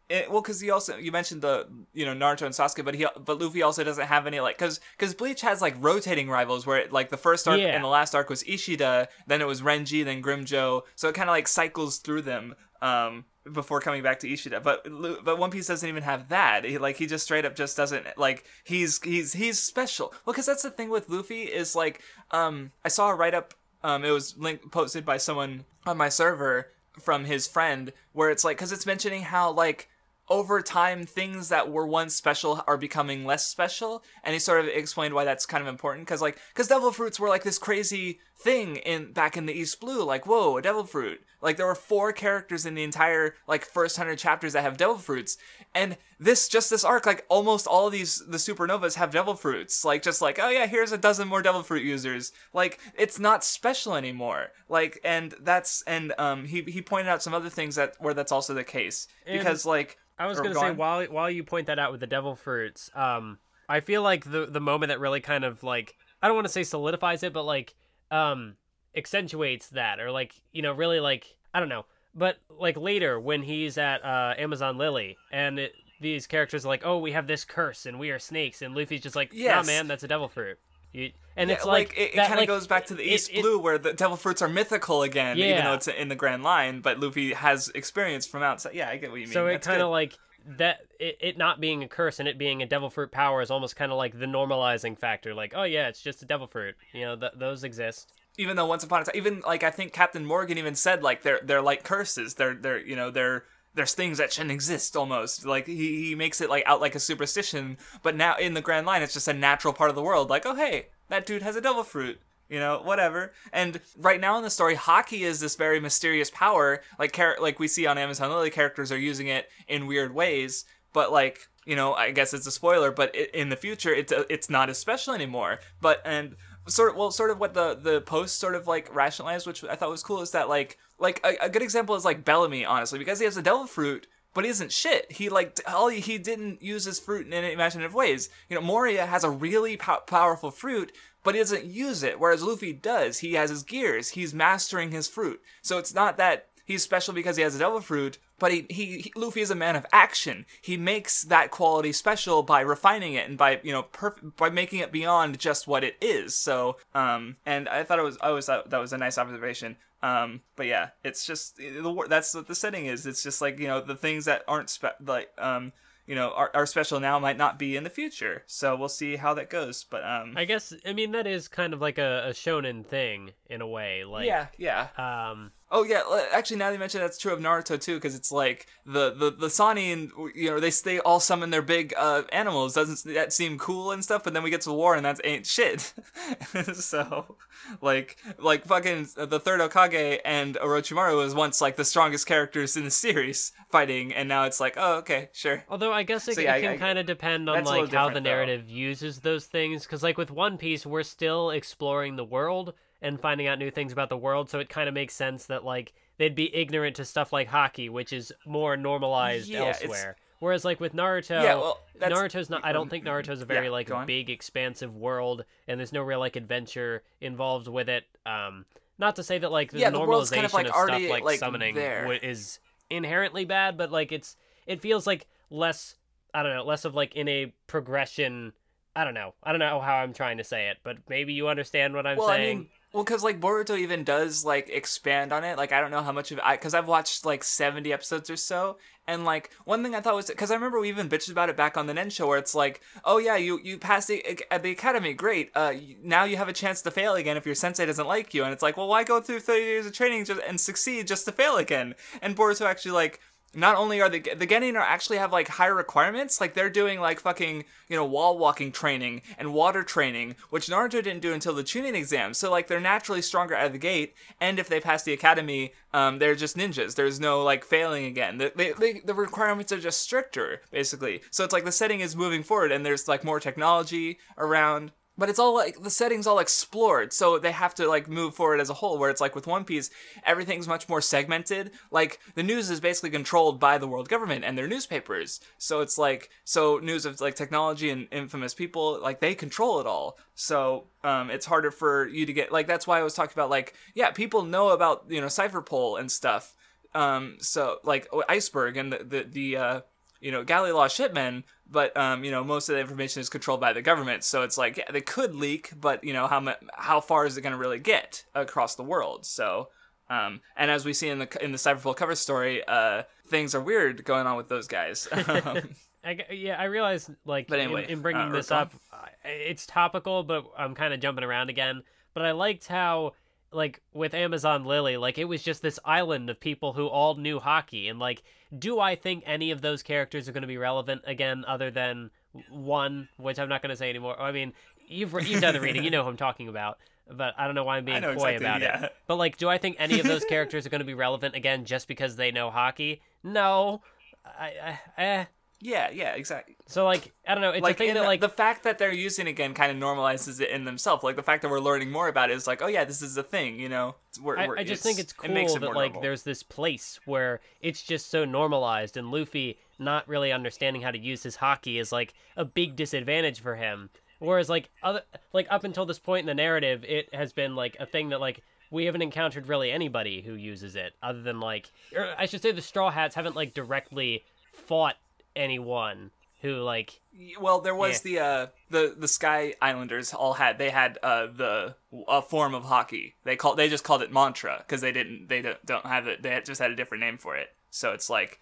it, well because he also you mentioned the you know naruto and sasuke but he but luffy also doesn't have any like because because bleach has like rotating rivals where it, like the first arc Yeah. and the last arc was ishida then it was renji then Grimmjow so it kind of like cycles through them um before coming back to Ishida. But but One Piece doesn't even have that. He, like he just straight up just doesn't like he's he's he's special. Well, because that's the thing with Luffy is like um I saw a write up um it was linked posted by someone on my server from his friend where it's like because it's mentioning how like over time things that were once special are becoming less special. And he sort of explained why that's kind of important. Because like because devil fruits were like this crazy thing in back in the east blue like whoa a devil fruit. Like there were four characters in the entire like first 100 chapters that have devil fruits. And this just this arc like almost all of these the supernovas have devil fruits. Like just like oh yeah here's a dozen more devil fruit users. Like it's not special anymore. Like and that's and um he he pointed out some other things that where that's also the case. And- because like I was gonna go say while while you point that out with the devil fruits, um, I feel like the the moment that really kind of like I don't want to say solidifies it, but like um accentuates that or like you know really like I don't know, but like later when he's at uh, Amazon Lily and it, these characters are like, oh, we have this curse and we are snakes, and Luffy's just like, yeah, man, that's a devil fruit. You, and Yeah, it's like, it, it kind of like, goes back to the East it- Blue, where the devil fruits are mythical again, even though it's in the Grand Line. But Luffy has experience from outside. Yeah, I get what you mean. So it kind of like that it, it not being a curse and it being a devil fruit power is almost kind of like the normalizing factor. Like, oh yeah, it's just a devil fruit. You know, th- those exist. even though once upon a time, even like I think Captain Morgan even said like they're they're like curses. They're they're you know they're there's things that shouldn't exist almost. Like he he makes it like out like a superstition, but now in the Grand Line, it's just a natural part of the world. Like oh hey, that dude has a devil fruit. You know, whatever. And right now in the story, Haki is this very mysterious power. Like, char- like we see on Amazon Lily, characters are using it in weird ways. But like, you know, I guess it's a spoiler. But i in the future, it's uh, it's not as special anymore. But and sort of well, sort of what the the post sort of like rationalized, which I thought was cool, is that like like a, a good example is like Bellamy, honestly, because he has a devil fruit. But he isn't shit. He like all he, he didn't use his fruit in any imaginative ways. You know, Moria has a really pow- powerful fruit, but he doesn't use it. Whereas Luffy does. He has his gears. He's mastering his fruit. So it's not that he's special because he has a devil fruit, but he, he, he Luffy is a man of action. He makes that quality special by refining it and by you know perf- by making it beyond just what it is. So um and I thought it was I always thought that was a nice observation. Um, but yeah, it's just the that's what the setting is. It's just like you know the things that aren't spe- like um you know are, are special now might not be in the future. So we'll see how that goes. But um I guess I mean that is kind of like a, a shonen thing in a way. Like yeah yeah um Oh yeah, actually now that you mention that's true of Naruto too, because it's like the the the Sannin, you know, they they all summon their big uh, animals. Doesn't that seem cool and stuff? But then we get to war and that's ain't shit. so, like like fucking the third Hokage and Orochimaru was once like the strongest characters in the series fighting, and now it's like oh okay sure. Although I guess it, So, yeah, it can kind of depend on that's a little like how the different, though. narrative uses those things. Because like with One Piece, we're still exploring the world and finding out new things about the world. So it kind of makes sense that like they'd be ignorant to stuff like Haki, which is more normalized Yeah, elsewhere. Whereas like with Naruto, Yeah, well, Naruto's not. I don't think Naruto's a very Yeah, like big, expansive world, and there's no real like adventure involved with it. Um, not to say that like the Yeah, normalization kind of, like, already, stuff like, like, summoning wa- is inherently bad, but like it's it feels like less. I don't know, less of like in a progression. I don't know. I don't know how I'm trying to say it, but maybe you understand what I'm well, saying. I mean, well, because like Boruto even does like expand on it. Like I don't know how much of it, because I've watched like seventy episodes or so, and like one thing I thought was because I remember we even bitched about it back on the Nen show, where it's like, oh yeah, you you passed the at the academy, great. Uh, now you have a chance to fail again if your sensei doesn't like you, and it's like, well, why go through thirty years of training just, and succeed just to fail again? And Boruto actually like not only are the the Genin are actually have like higher requirements, like they're doing like fucking you know wall walking training and water training, which Naruto didn't do until the Chunin exam. So like they're naturally stronger out of the gate, and if they pass the academy, um, they're just ninjas. There's no like failing again. The, they, they, the requirements are just stricter, basically. So it's like the setting is moving forward, and there's like more technology around but it's all like the settings all explored so they have to like move forward as a whole where it's like with one piece everything's much more segmented. Like the news is basically controlled by the world government and their newspapers. So it's like so news of like technology and infamous people like they control it all. So um, it's harder for you to get like that's why i was talking about like yeah people know about you know Cipher Pol and stuff. Um, so like iceberg and the the, the uh, you know Galley-La shipmen but um, you know most of the information is controlled by the government. So it's like yeah they could leak but you know how how far is it going to really get across the world? So um, and as we see in the in the Cipher Pol cover story uh, things are weird going on with those guys. I, yeah, I realize like But in- anyway, in, bringing uh, this up, it's topical, but I'm kind of jumping around again. But I liked how like with Amazon Lily, like it was just this island of people who all knew Haki, and like, do I think any of those characters are going to be relevant again, other than one, which I'm not going to say anymore. I mean, you've you've done the reading, you know who I'm talking about. But I don't know why I'm being coy exactly, about yeah. it. But like, do I think any of those characters are going to be relevant again just because they know Haki? No. I, I eh. Yeah yeah exactly So like I don't know. It's like, a thing that the, like the fact that they're using it again kind of normalizes it in themselves like the fact that we're learning more about it is like oh yeah this is a thing you know It's- we're, I, we're- I just think it's cool it that like normal. there's this place where it's just so normalized, and Luffy not really understanding how to use his Haki is like a big disadvantage for him. Whereas like other like up until this point in the narrative, it has been like a thing that like we haven't encountered really anybody who uses it other than like or I should say the Straw Hats haven't like directly fought anyone who like Well, there was the uh the the Sky Islanders all had they had uh the a form of Haki. They called they just called it mantra because they didn't they don't, don't have it. They just had a different name for it. So it's like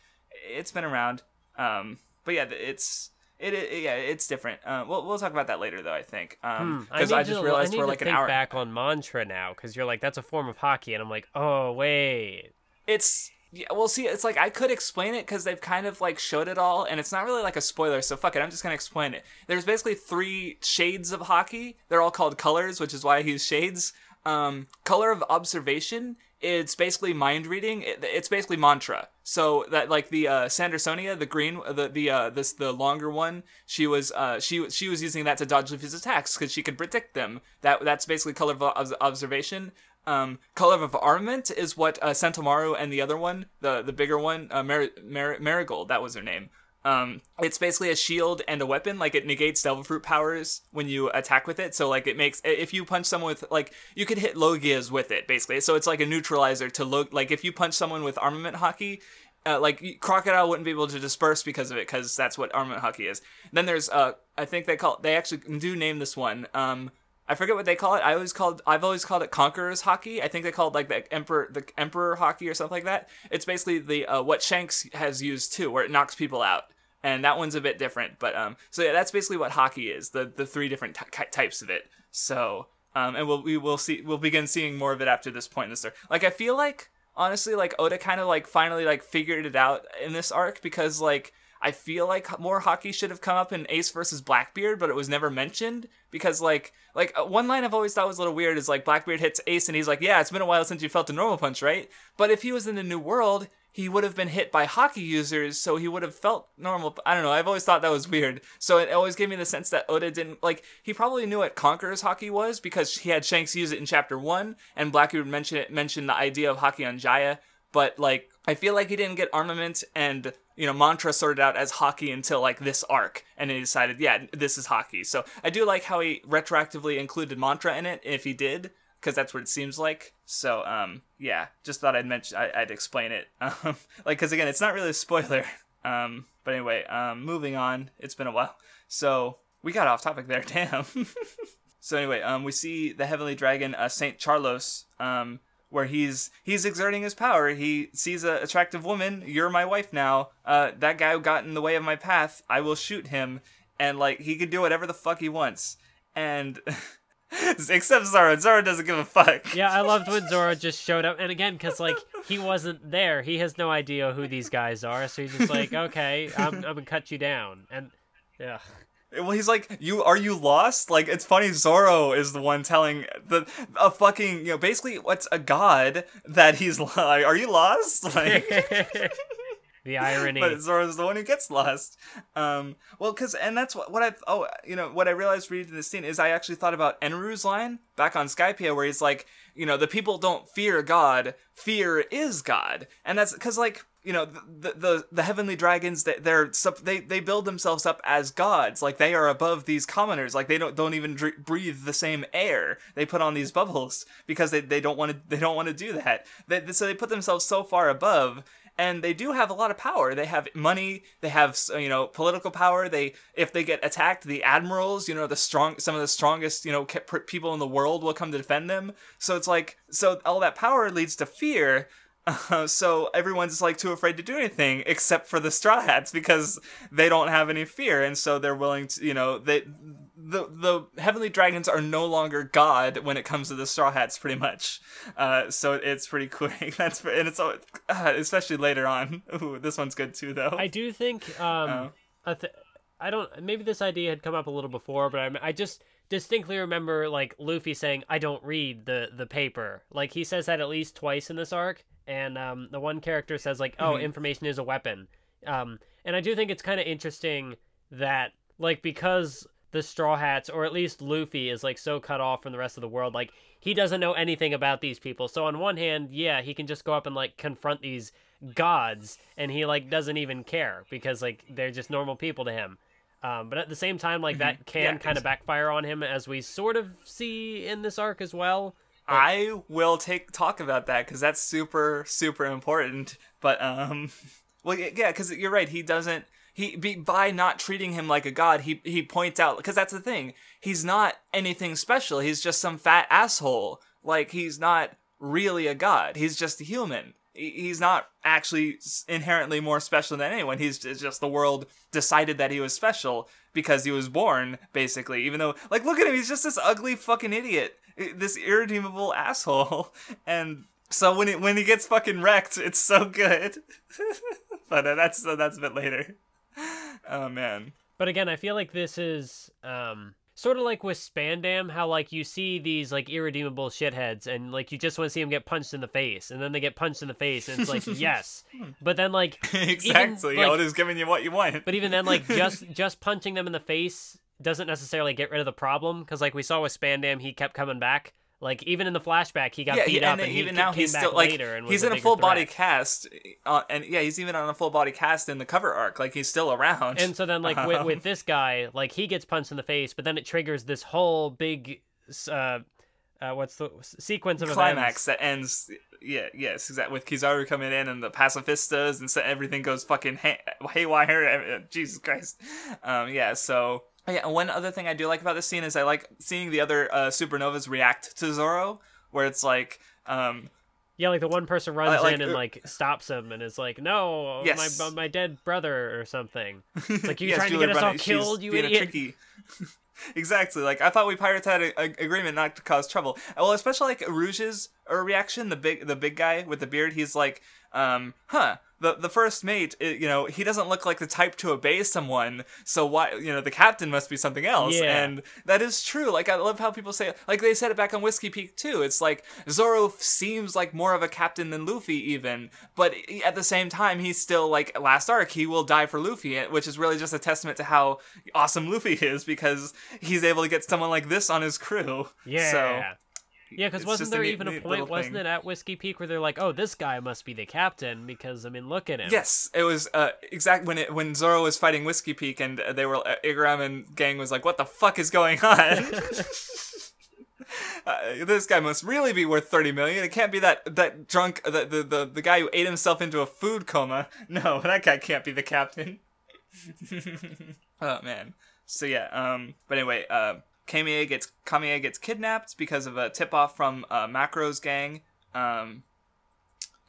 it's been around. Um, but yeah, it's it, it yeah it's different. Uh, we'll we'll talk about that later though. I think um I, because need I, just to, realized I we're like an hour. back on mantra now because you're like that's a form of Haki, and I'm like oh wait it's yeah, well see it's like i could explain it because they've kind of like showed it all and it's not really like a spoiler so fuck it i'm just gonna explain it. There's basically three shades of Haki. They're all called colors which is why i use shades. Um, color of observation it's basically mind reading it, it's basically mantra. So that like the uh sandersonia the green the the uh this the longer one she was uh she she was using that to dodge Luffy's attacks because she could predict them. That that's basically color of observation um, color of armament is what uh, and the other one, the the bigger one, uh, Mar- Mar- Marigold, that was her name. Um, it's basically a shield and a weapon. Like it negates Devil Fruit powers when you attack with it. So like it makes if you punch someone with like you could hit Logias with it basically. So it's like a neutralizer to look like if you punch someone with armament Haki. Uh, like crocodile wouldn't be able to disperse because of it because that's what armament Haki is. Then there's uh I think they call they actually do name this one um I forget what they call it. I always called I've always called it conqueror's Haki. I think they called like the emperor the emperor Haki or something like that. It's basically the uh, what Shanks has used too, where it knocks people out. And that one's a bit different, but um, so yeah, that's basically what Haki is. The the three different ty- types of it. So um, and we'll we will see we'll begin seeing more of it after this point in the story. Like I feel like honestly, like Oda kind of like finally like figured it out in this arc because like I feel like more Haki should have come up in Ace versus Blackbeard, but it was never mentioned because like like uh, one line I've always thought was a little weird is like Blackbeard hits Ace and he's like, "Yeah, it's been a while since you felt a normal punch, right?" But if he was in the new world, he would have been hit by Haki users, so he would have felt normal. I don't know. I've always thought that was weird. So it always gave me the sense that Oda didn't like. He probably knew what Conqueror's Haki was because he had Shanks use it in chapter one, and Blackbeard mentioned it mentioned the idea of Haki on Jaya. But like I feel like he didn't get armament and you know mantra sorted out as Haki until like this arc, and he decided, yeah, this is Haki. So I do like how he retroactively included mantra in it, if he did, because that's what it seems like. So um, yeah, just thought I'd mention, I, would explain it, um, like because again, it's not really a spoiler. Um, but anyway, um, moving on. It's been a while, so we got off topic there. Damn. so anyway, um, we see the heavenly dragon, uh, Saint Charlos, um where he's he's exerting his power. He sees an attractive woman. You're my wife now. Uh, that guy who got in the way of my path. I will shoot him, and like he can do whatever the fuck he wants. And except Zoro, Zoro doesn't give a fuck. Yeah, I loved when Zoro just showed up, and again, because like he wasn't there, he has no idea who these guys are. So he's just like, okay, I'm, I'm gonna cut you down, and yeah. Well, he's like, "You are you lost?" Like it's funny. Zoro is the one telling the a fucking you know basically what's a god that he's like, "Are you lost?" Like the irony. but Zoro's the one who gets lost. Um, well, because and that's what what I oh you know what I realized reading this scene is I actually thought about Enru's line back on Skypiea where he's like, you know, the people don't fear God, fear is God, and that's because like you know the, the the heavenly dragons that they're they they build themselves up as gods. Like they are above these commoners. Like they don't don't even dr- breathe the same air. They put on these bubbles because they, they don't want to they don't want to do that. They, so they put themselves so far above and they do have a lot of power. They have money they have you know political power. They if they get attacked the admirals you know the strong some of the strongest you know people in the world will come to defend them. So it's like so all that power leads to fear. Uh, so everyone's like too afraid to do anything except for the straw hats because they don't have any fear. And so they're willing to you know they the the heavenly dragons are no longer god when it comes to the straw hats pretty much. Uh, so it's pretty quick that's and it's uh, especially later on. Ooh, this one's good too though. I do think um uh, th- i don't maybe this idea had come up a little before but i, I just distinctly remember like luffy saying i don't read the the paper. Like he says that at least twice in this arc and um, the one character says like, "Oh, mm-hmm. information is a weapon," um, and I do think it's kind of interesting that like because the Straw Hats, or at least Luffy, is like so cut off from the rest of the world, like he doesn't know anything about these people. So on one hand, yeah, he can just go up and like confront these gods, and he like doesn't even care because like they're just normal people to him. Um, but at the same time, like that mm-hmm. can yeah, kind of backfire on him, as we sort of see in this arc as well. I will take talk about that because that's super super important. But um, well yeah, because you're right. He doesn't he be, by not treating him like a god. He he points out because that's the thing. He's not anything special. He's just some fat asshole. Like he's not really a god. He's just a human. He's not actually inherently more special than anyone. He's just the world decided that he was special because he was born, basically. Even though, like, look at him. He's just this ugly fucking idiot this irredeemable asshole. And so when he when he gets fucking wrecked, it's so good. but uh, that's uh, that's a bit later. Oh man. But again, I feel like this is um sort of like with Spandam, how like you see these like irredeemable shitheads, and like you just want to see them get punched in the face, and then they get punched in the face, and it's like yes, but then like exactly, even, like, giving you what you want. But even then, like just just punching them in the face doesn't necessarily get rid of the problem because like we saw with Spandam, he kept coming back. Like even in the flashback, he got yeah, beat up, and, and even now he's still like he's in a full body cast, uh, and yeah, he's even on a full body cast in the cover arc. Like he's still around. And so then, like um, with, with this guy, like he gets punched in the face, but then it triggers this whole big, uh, uh what's the sequence of climax events. that ends. Yeah, yes, exactly. With Kizaru coming in and the pacifistas, and so everything goes fucking hay- haywire. Jesus Christ. Um, yeah, so Oh, yeah, one other thing I do like about this scene is I like seeing the other uh, supernovas react to Zoro, where it's like, um, yeah, like the one person runs uh, like, in and uh, like stops him and is like, "No, yes. my my dead brother" or something. It's like you yes, trying Julia to get us all killed, you idiot. Tricky. exactly. Like I thought we pirates had an agreement not to cause trouble. Well, especially like Rouge's uh, reaction, the big the big guy with the beard. He's like, um, "Huh." The the first mate, it, you know, he doesn't look like the type to obey someone. So why, you know, the captain must be something else. Yeah. And that is true. Like I love how people say, like they said it back on Whiskey Peak too. It's like Zoro seems like more of a captain than Luffy even, but at the same time, he's still like last arc. He will die for Luffy, eh, which is really just a testament to how awesome Luffy is because he's able to get someone like this on his crew. Yeah. So, Yeah, because wasn't there neat- even a point, wasn't thing. it, at Whiskey Peak where they're like, oh, this guy must be the captain because, I mean, look at him. Yes, it was uh, exact when it when Zoro was fighting Whiskey Peak and uh, they were uh, Igaram and gang was like, "What the fuck is going on?" Uh, this guy must really be worth thirty million. It can't be that that drunk the, the the the guy who ate himself into a food coma. No, that guy can't be the captain. oh man. So yeah. Um. But anyway. Uh. Kamiya gets Kamiya gets kidnapped because of a tip off from uh, Macro's gang. Um.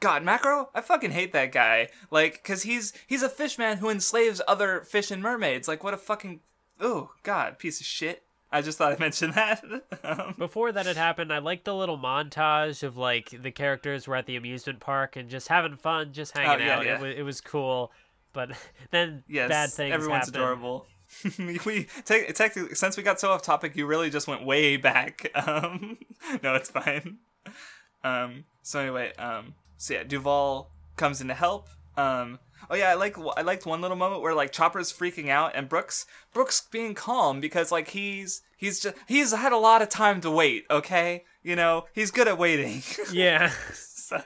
God, Macro, I fucking hate that guy. Like, cause he's he's a fish man who enslaves other fish and mermaids. Like, what a fucking oh god, piece of shit. I just thought I'd mention that. um, Before that had happened, I liked the little montage of like the characters were at the amusement park and just having fun, just hanging Oh, yeah, out. yeah. It, was, it was cool, but then yes, bad things everyone's happen. adorable. we take technically since we got so off topic, you really just went way back. Um, no, it's fine. Um, so anyway, um, so yeah, Duval comes in to help. Um, oh yeah, I like I liked one little moment where like Chopper's freaking out and Brooks Brooks being calm because like he's he's just he's had a lot of time to wait. Okay, you know he's good at waiting. Yeah, So-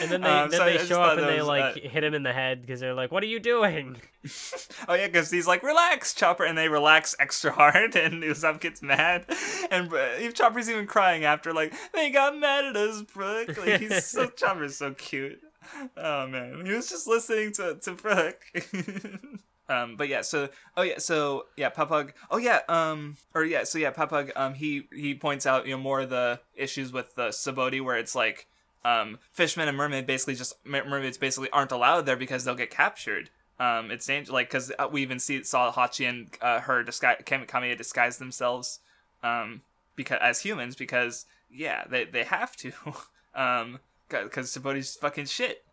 and then they Um, then so they show up and they was, like uh, hit him in the head because they're like, "What are you doing?" Oh yeah, because he's like, relax, Chopper, and they relax extra hard, and Usopp gets mad, and uh, Chopper's even crying after, like, they got mad at us, Brook. Like, he's so Chopper's so cute. Oh man, he was just listening to to Brook. um, but yeah, so oh yeah, so yeah, Pappag. Oh yeah, um, or yeah, so yeah, Pappag. Um, he he points out you know more of the issues with the Sabaody, where it's like. Um, fishermen and mermaid basically just mermaids basically aren't allowed there because they'll get captured. Um it's dangerous like because we even see saw hachi and uh, her disguise Kam- kamiya disguise themselves um because as humans because yeah they they have to um because Sabaody's fucking shit.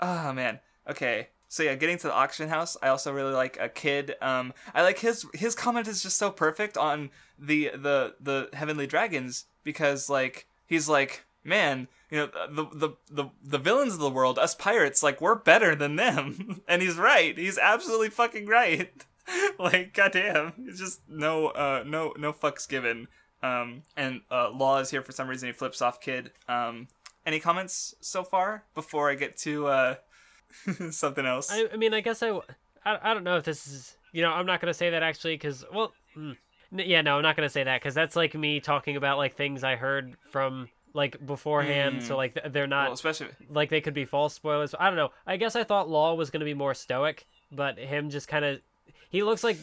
Oh man. Okay. So yeah getting to the auction house i also really like a kid um i like his his comment is just so perfect on the the the heavenly dragons because like he's like man you know the the the, the villains of the world us pirates like we're better than them. And he's right. He's absolutely fucking right. Like goddamn. It's just no uh no no fucks given. Um and uh law is here for some reason. He flips off kid. Um any comments so far before i get to uh something else? I, I mean, I guess i i don't know if this is, you know, I'm not gonna say that actually because, well, mm, yeah, no, I'm not gonna say that because that's like me talking about like things I heard from like beforehand. So hmm. like they're not well, especially like they could be false spoilers. I don't know. I guess I thought Law was gonna be more stoic, but him just kind of, he looks like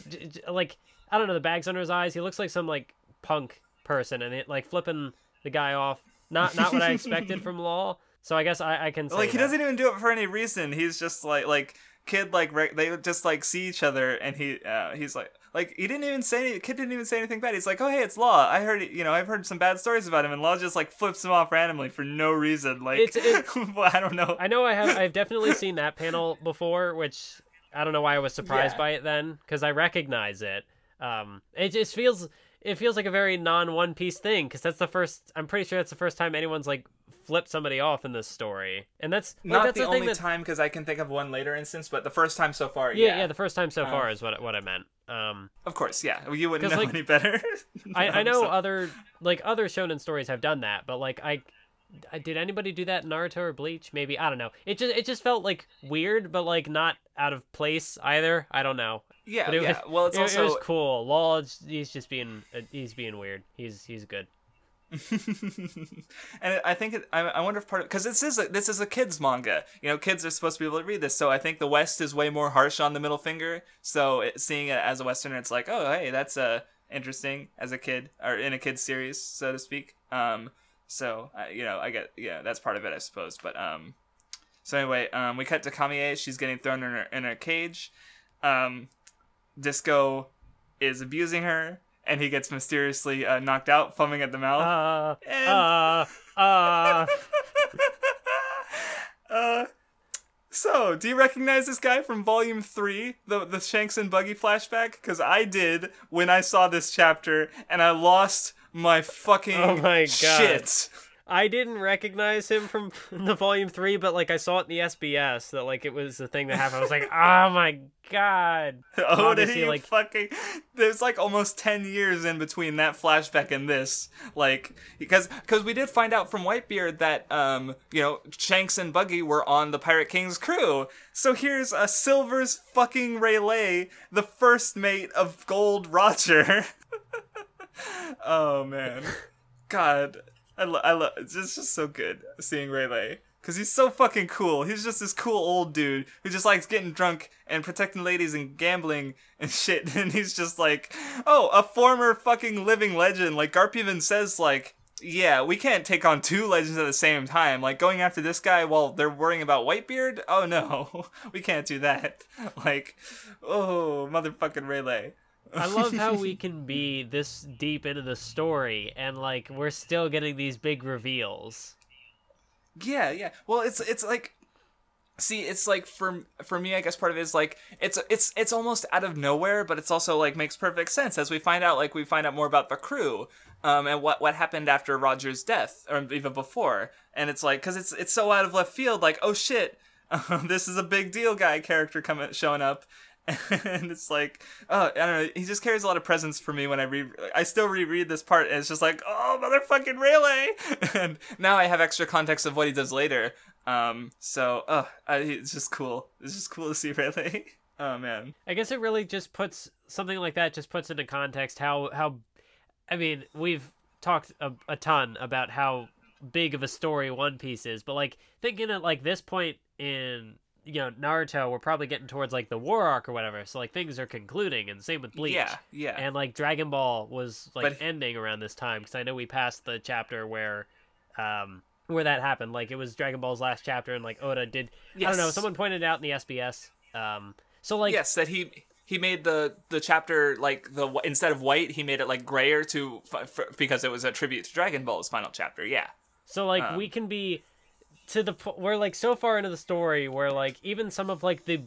like I don't know the bags under his eyes. He looks like some like punk person, and it like flipping the guy off. Not not what I expected from Law. So I guess I, I can say like he that. doesn't even do it for any reason he's just like like kid like re- they just like see each other and he uh, he's like like he didn't even say any, kid didn't even say anything bad he's like oh hey it's law i heard you know i've heard some bad stories about him and law just like flips him off randomly for no reason like It's- it- well, i don't know I know I have I've definitely seen that panel before, which I don't know why I was surprised Yeah. by it then because I recognize it. Um, it just feels it feels like a very non One Piece thing because that's the first. I'm pretty sure that's the first time anyone's like flipped somebody off in this story, and that's like, not that's the the only that, time because i can think of one later instance but the first time so far Yeah, yeah, yeah, the first time so Um, far is what what I meant. Um, of course yeah you wouldn't know like, any better I, I know so- other like other shonen stories have done that, but like I, I did anybody do that in Naruto or Bleach? Maybe I don't know. It just it just felt like weird, but like not out of place either. I don't know. yeah it yeah well it's it, also it was cool. Law, he's just being he's being weird. He's he's good. and I think it, I, I wonder if part of because this is a, this is a kids manga. You know, kids are supposed to be able to read this, so I think the West is way more harsh on the middle finger. So it, seeing it as a Westerner, it's like, oh, hey, that's uh, interesting as a kid or in a kids series, so to speak. Um, so uh, you know, I get yeah, that's part of it, I suppose. But um, so anyway, um, we cut to Kamie. She's getting thrown in her in her cage. Um, Disco is abusing her. And he gets mysteriously uh, knocked out, foaming at the mouth. Uh, And- uh, uh. so, do you recognize this guy from Volume Three, the the Shanks and Buggy flashback? Because I did when I saw this chapter, and I lost my fucking Oh my God. shit. I didn't recognize him from the volume three, but like I saw it in the SBS that like it was the thing that happened. I was like, oh my god. Oh, did he like- fucking? There's like almost ten years in between that flashback and this, like because because we did find out from Whitebeard that um you know Shanks and Buggy were on the Pirate King's crew. So here's a Silver's fucking Rayleigh, the first mate of Gold Roger. oh man, God, I lo- I love it's just, so good seeing Rayleigh. Cause he's so fucking cool. He's just this cool old dude who just likes getting drunk and protecting ladies and gambling and shit. And he's just like, oh, a former fucking living legend. Like Garp even says, like, yeah, we can't take on two legends at the same time. Like going after this guy while they're worrying about Whitebeard. Oh no, we can't do that. Like, oh, motherfucking Rayleigh. I love how we can be this deep into the story and like we're still getting these big reveals. Yeah, yeah. Well, it's it's like see, it's like for for me, I guess part of it is like it's it's it's almost out of nowhere, but it's also like makes perfect sense as we find out like we find out more about the crew um and what what happened after Roger's death or even before. And it's like cuz it's it's so out of left field like, "Oh shit, this is a big deal guy character coming showing up." and it's like, oh, I don't know. He just carries a lot of presence for me when I read. I still reread this part, and it's just like, oh, motherfucking Rayleigh! and now I have extra context of what he does later. Um, so, oh, I, it's just cool. It's just cool to see Rayleigh. oh man. I guess it really just puts something like that just puts into context how how I mean, we've talked a, a ton about how big of a story One Piece is, but like thinking at like this point in you know Naruto, we're probably getting towards like the war arc or whatever. So like things are concluding, and same with Bleach. Yeah, yeah. And like Dragon Ball was like But- ending around this time because I know we passed the chapter where, um, where that happened. Like it was Dragon Ball's last chapter, and like Oda did. I don't know. Someone pointed out in the SBS. Um, so like yes, that he he made the the chapter like the instead of white, he made it like grayer to f- f- because it was a tribute to Dragon Ball's final chapter. Yeah. So like Um, we can be to the po- we're like so far into the story where like even some of like the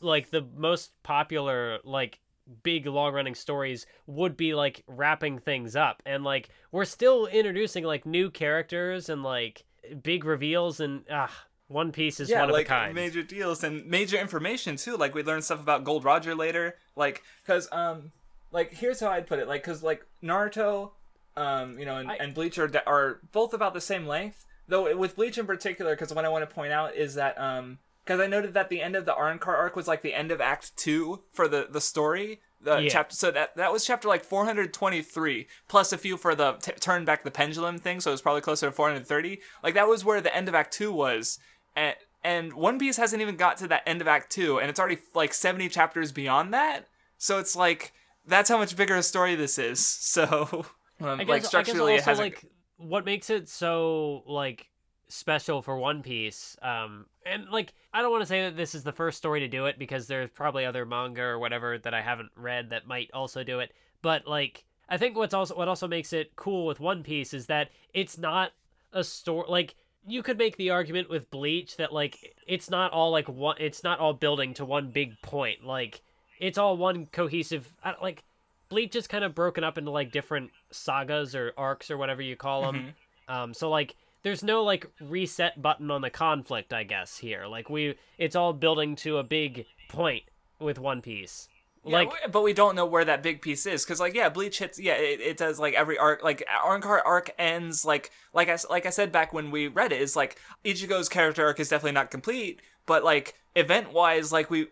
like the most popular like big long running stories would be like wrapping things up and like we're still introducing like new characters and like big reveals and ah one piece is one like of a kind major deals and major information too. Like we learned stuff about Gold Roger later. Like because um like here's how I'd put it. Like because like Naruto, um you know and, I- and Bleach are are both about the same length. Though with Bleach in particular, because what I want to point out is that um because I noted that the end of the Arrancar arc was like the end of Act Two for the the story. The Yeah. chapter, so that that was chapter like 423 plus a few for the t- turn back the pendulum thing, so it was probably closer to 430. Like that was where the end of Act Two was, and and One Piece hasn't even got to that end of Act Two, and it's already like 70 chapters beyond that. So it's like that's how much bigger a story this is. So um, I guess, like I guess structurally, it hasn't. like what makes it so like special for One Piece, um, and like I don't want to say that this is the first story to do it because there's probably other manga or whatever that I haven't read that might also do it, but like I think what's also what also makes it cool with One Piece is that it's not a story like you could make the argument with Bleach that like it's not all like one it's not all building to one big point like it's all one cohesive like Bleach is kind of broken up into like different sagas or arcs or whatever you call them. Um, so like, there's no like reset button on the conflict, I guess here. Like we, it's all building to a big point with One Piece. Yeah, like, but we don't know where that big piece is because, like, yeah, Bleach hits. Yeah, it, it does. Like every arc, like Arrancar arc ends. Like, like I like I said back when we read it, is like Ichigo's character arc is definitely not complete, but like event wise, like we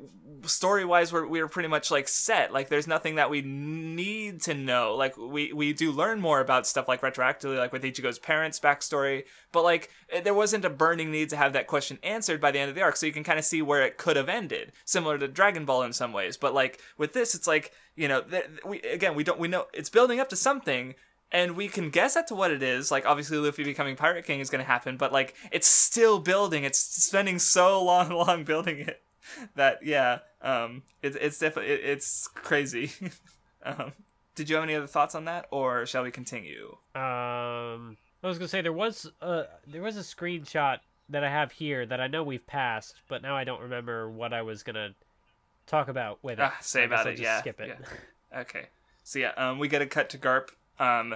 story wise, we're we're pretty much like set. Like, there's nothing that we need to know. Like, we we do learn more about stuff like retroactively, like with Ichigo's parents' backstory, but like eh, there wasn't a burning need to have that question answered by the end of the arc, so you can kind of see where it could have ended, similar to Dragon Ball in some ways. But like with this, it's like you know, th- we again we don't we know it's building up to something. And we can guess at to what it is. Like obviously, Luffy becoming Pirate King is going to happen, but like it's still building. It's spending so long, long building it that yeah, um, it, it's definitely it, it's crazy. um, did you have any other thoughts on that, or shall we continue? um, I was gonna say there was a there was a screenshot that I have here that I know we've passed, but now I don't remember what I was gonna talk about with it. Ah, say about it, just yeah, Skip it. yeah. Okay. So yeah, um, we get a cut to Garp, um,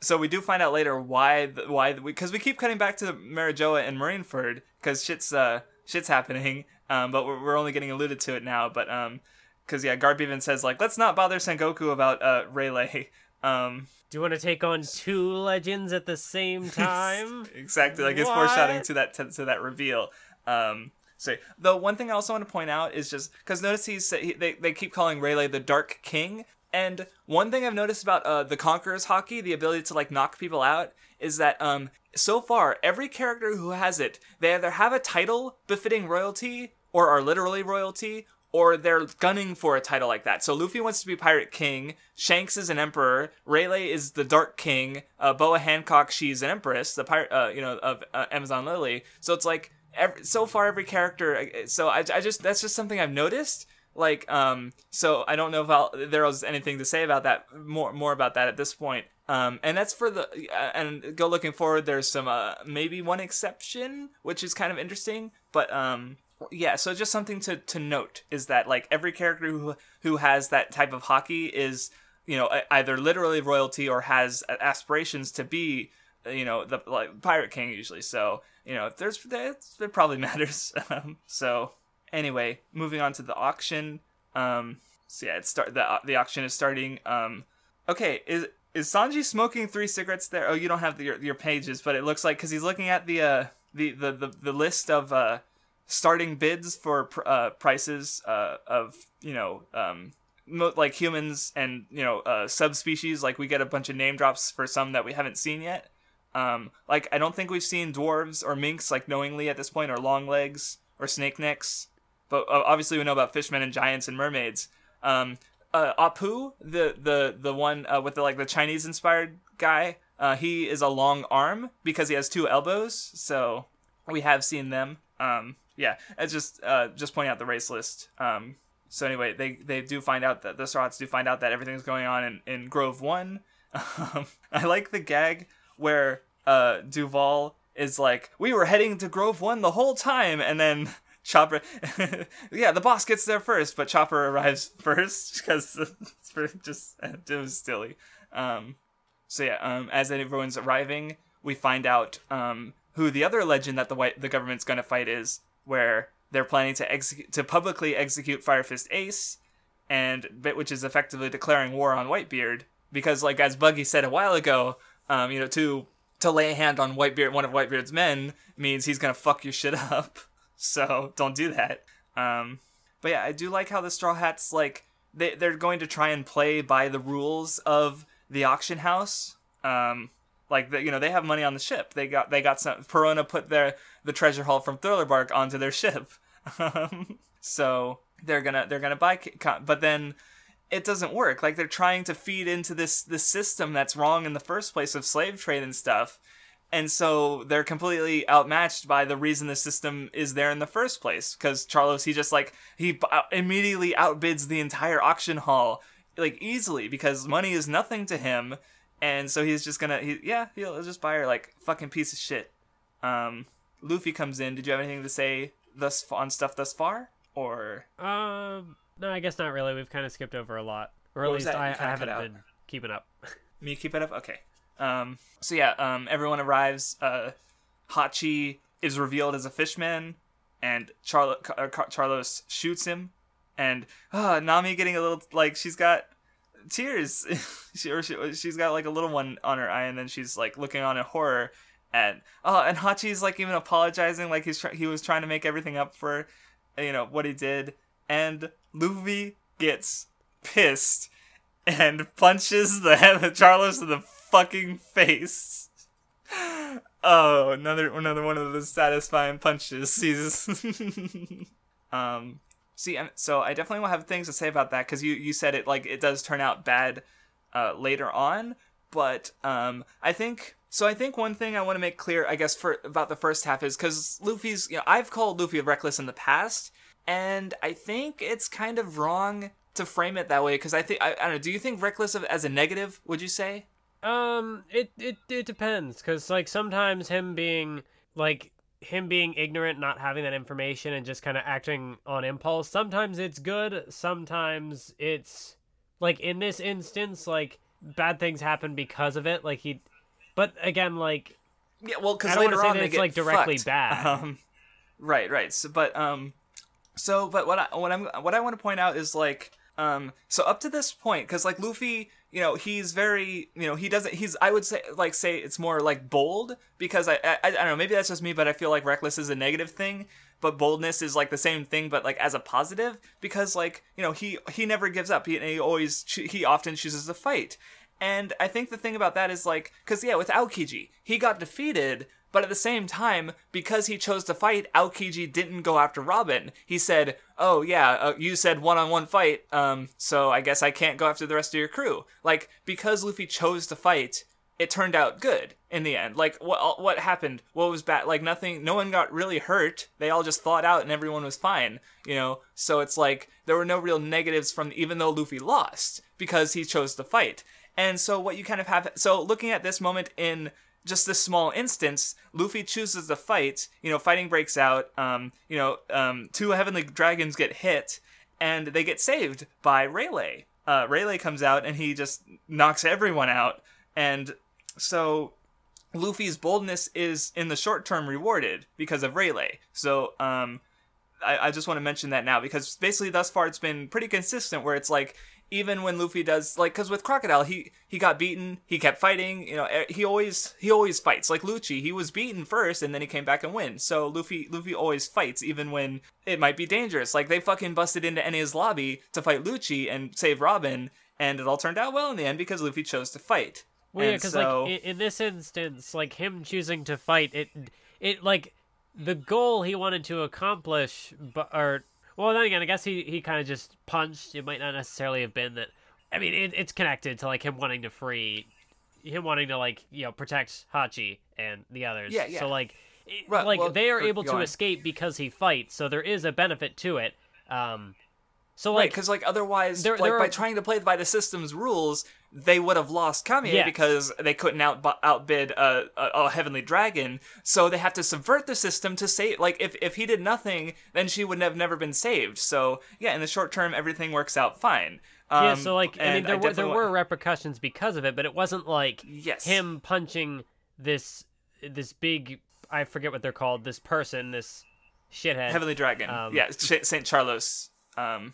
so we do find out later why the, why because we, we keep cutting back to Marijoa and Marineford because shit's uh shit's happening. Um, but we're, we're only getting alluded to it now. But um, because yeah, Garp even says like, let's not bother Sengoku about uh Rayleigh. Um, Do you want to take on two legends at the same time? exactly, like it's What? foreshadowing to that to, to that reveal. Um, so the one thing I also want to point out is just because notice he's he, they they keep calling Rayleigh the Dark King, and one thing I've noticed about uh, the Conqueror's Haki, the ability to like knock people out, is that um so far every character who has it, they either have a title befitting royalty or are literally royalty. Or they're gunning for a title like that. So Luffy wants to be Pirate King. Shanks is an emperor. Rayleigh is the Dark King. Uh, Boa Hancock, she's an empress. The pirate, uh, you know, of uh, Amazon Lily. So it's like every, so far every character. uh, So I, I just that's just something I've noticed. Like um, so I don't know if I'll, there was anything to say about that more more about that at this point. Um, and that's for the uh, and go looking forward. There's some uh, maybe one exception, which is kind of interesting, but um, yeah. So just something to to note is that like every character who who has that type of Haki is you know either literally royalty or has aspirations to be you know the like pirate king usually. So you know there's that's, it probably matters. Um, so anyway, moving on to the auction. Um, so yeah, it start the the auction is starting. Um, okay, is is Sanji smoking three cigarettes there? Oh, you don't have the, your your pages, but it looks like because he's looking at the uh the the the, the list of uh starting bids for pr- uh prices uh of you know um mo- like humans and you know uh subspecies like we get a bunch of name drops for some that we haven't seen yet um like i don't think we've seen dwarves or minks like knowingly at this point or long legs or snake necks but uh, obviously we know about fishmen and giants and mermaids. Um uh, apu the the the one uh, with the like the chinese inspired guy uh he is a long arm because he has two elbows so we have seen them. Um yeah it's just uh just pointing out the race list. Um so anyway they they do find out that the Straw Hats do find out that everything's going on in, in grove one. Um, i like the gag where uh duval is like we were heading to grove one the whole time and then chopper yeah the boss gets there first but chopper arrives first because it's just it was silly um so yeah, um, as everyone's arriving, we find out um, who the other legend that the white the government's gonna fight is, where they're planning to execute to publicly execute Fire Fist Ace, and which is effectively declaring war on Whitebeard because, like as Buggy said a while ago, um, you know, to to lay a hand on Whitebeard, one of Whitebeard's men, means he's gonna fuck your shit up. So don't do that. Um, but yeah, I do like how the Straw Hats like they they're going to try and play by the rules of the auction house. Um, like the, you know they have money on the ship. They got they got some. Perona put their the treasure haul from Thriller Bark onto their ship. So they're gonna they're gonna buy, but then it doesn't work. Like they're trying to feed into this this system that's wrong in the first place of slave trade and stuff. And so they're completely outmatched by the reason the system is there in the first place. Because Charlos, he just like he b- immediately outbids the entire auction hall like easily because money is nothing to him, and so he's just gonna he, yeah he'll just buy her like fucking piece of shit. Um, Luffy comes in. Did you have anything to say thus on stuff thus far, or Um, no, I guess not really. We've kind of skipped over a lot, or at least? I, I haven't been keeping up. me keep it up? Okay. Um, so yeah, um, everyone arrives. Uh, Hachi is revealed as a fishman, and Charlo- uh, Car- Charlos shoots him, and uh, Nami getting a little like she's got tears. she, or she, she's got like a little one on her eye, and then she's like looking on in horror. And oh, and Hachi's like even apologizing, like he's try- he was trying to make everything up for, you know, what he did. And Luffy gets pissed and punches the of Charlos in the fucking face. Oh, another another one of those satisfying punches. He's um see so I definitely will have things to say about that cuz you you said it like it does turn out bad uh later on, but um I think so I think one thing I want to make clear I guess for about the first half is cuz Luffy's you know I've called Luffy reckless in the past and I think it's kind of wrong to frame it that way because I think I, I don't know. Do you think reckless of, as a negative? Would you say? Um, it it it depends, cause like sometimes him being like him being ignorant, not having that information, and just kind of acting on impulse. Sometimes it's good. Sometimes it's like in this instance, like bad things happen because of it. Like he but again, like Yeah, well, because I don't wanna later say on that they it's, get like, directly fucked. bad. Um, right, right. So, but um, so but what I what I'm what I want to point out is like um, so up to this point, because like Luffy, you know, he's very, you know, he doesn't. He's I would say like say it's more like bold because I I, I don't know maybe that's just me, but I feel like reckless is a negative thing. But boldness is like the same thing, but like as a positive, because like you know he he never gives up. He, he always he often chooses to fight, and I think the thing about that is like, because yeah, with Aokiji, he got defeated, but at the same time, because he chose to fight, Aokiji didn't go after Robin. He said, "Oh yeah, uh, you said one-on-one fight, um, so I guess I can't go after the rest of your crew." Like because Luffy chose to fight, it turned out good in the end. Like what what happened? What was bad? Like nothing. No one got really hurt. They all just thawed out, and everyone was fine. You know. So it's like there were no real negatives from even though Luffy lost because he chose to fight. And so what you kind of have. So looking at this moment in just this small instance, Luffy chooses to fight. You know, fighting breaks out. Um, you know, um, two heavenly dragons get hit, and they get saved by Rayleigh. Uh, Rayleigh comes out and he just knocks everyone out. And so Luffy's boldness is in the short term rewarded because of Rayleigh. So um, I, I just want to mention that now because basically thus far it's been pretty consistent where it's like even when Luffy does like because with Crocodile he he got beaten he kept fighting you know he always he always fights. Like Lucci he was beaten first and then he came back and wins. so Luffy Luffy always fights even when it might be dangerous. Like they fucking busted into Enies Lobby to fight Lucci and save Robin and it all turned out well in the end because Luffy chose to fight. Well, yeah, because so- like in, in this instance, like him choosing to fight, it, it like the goal he wanted to accomplish, but or well, then again, I guess he he kind of just punched. It might not necessarily have been that. I mean, it, it's connected to like him wanting to free, him wanting to like you know protect Hachi and the others. Yeah, yeah. So like, it, Right, like well, they are able to on. escape because he fights. So there is a benefit to it. Um, so like because like otherwise, there- like there by are- trying to play by the system's rules, they would have lost Camie Yes. because they couldn't out outbid a, a, a heavenly dragon. So they have to subvert the system to save. Like if if he did nothing, then she would have never been saved. So yeah, in the short term, everything works out fine. Um, yeah, so like I mean, there were there were repercussions because of it, but it wasn't like Yes. him punching this this big I forget what they're called this person this shithead heavenly dragon. um, yeah, Saint Charlos. Um,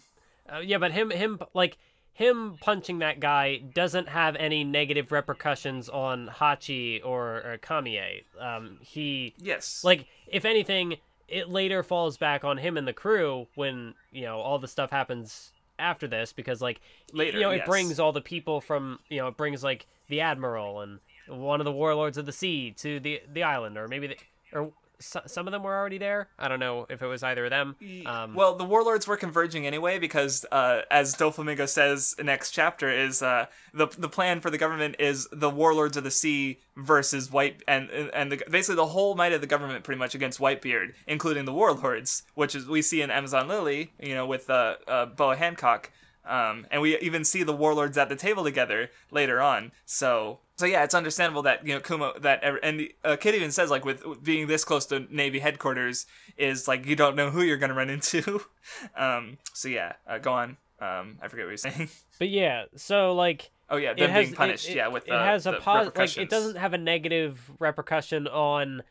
Uh, yeah, but him him like him punching that guy doesn't have any negative repercussions on Hachi or, or Camie. Um, he yes. like if anything, it later falls back on him and the crew when you know all the stuff happens after this because like Later, you know it yes. brings all the people from you know it brings like the admiral and one of the warlords of the sea to the the island or maybe the, or so, some of them were already there. I don't know if it was either of them. Um, well, the warlords were converging anyway because, uh, as Doflamingo says next chapter, is uh, the the plan for the government is the warlords of the sea versus White and and the, basically the whole might of the government pretty much against Whitebeard, including the warlords, which is we see in Amazon Lily, you know, with uh, uh, Boa Hancock. Um, and we even see the warlords at the table together later on. So, so yeah, it's understandable that you know Kumo that and the, uh, Kid even says like with being this close to Navy headquarters is like you don't know who you're gonna run into. um, so yeah, uh, go on. Um, I forget what you're saying. but yeah, so like oh yeah, it them has being punished. It, yeah, with it uh, has a the pos- like it doesn't have a negative repercussion on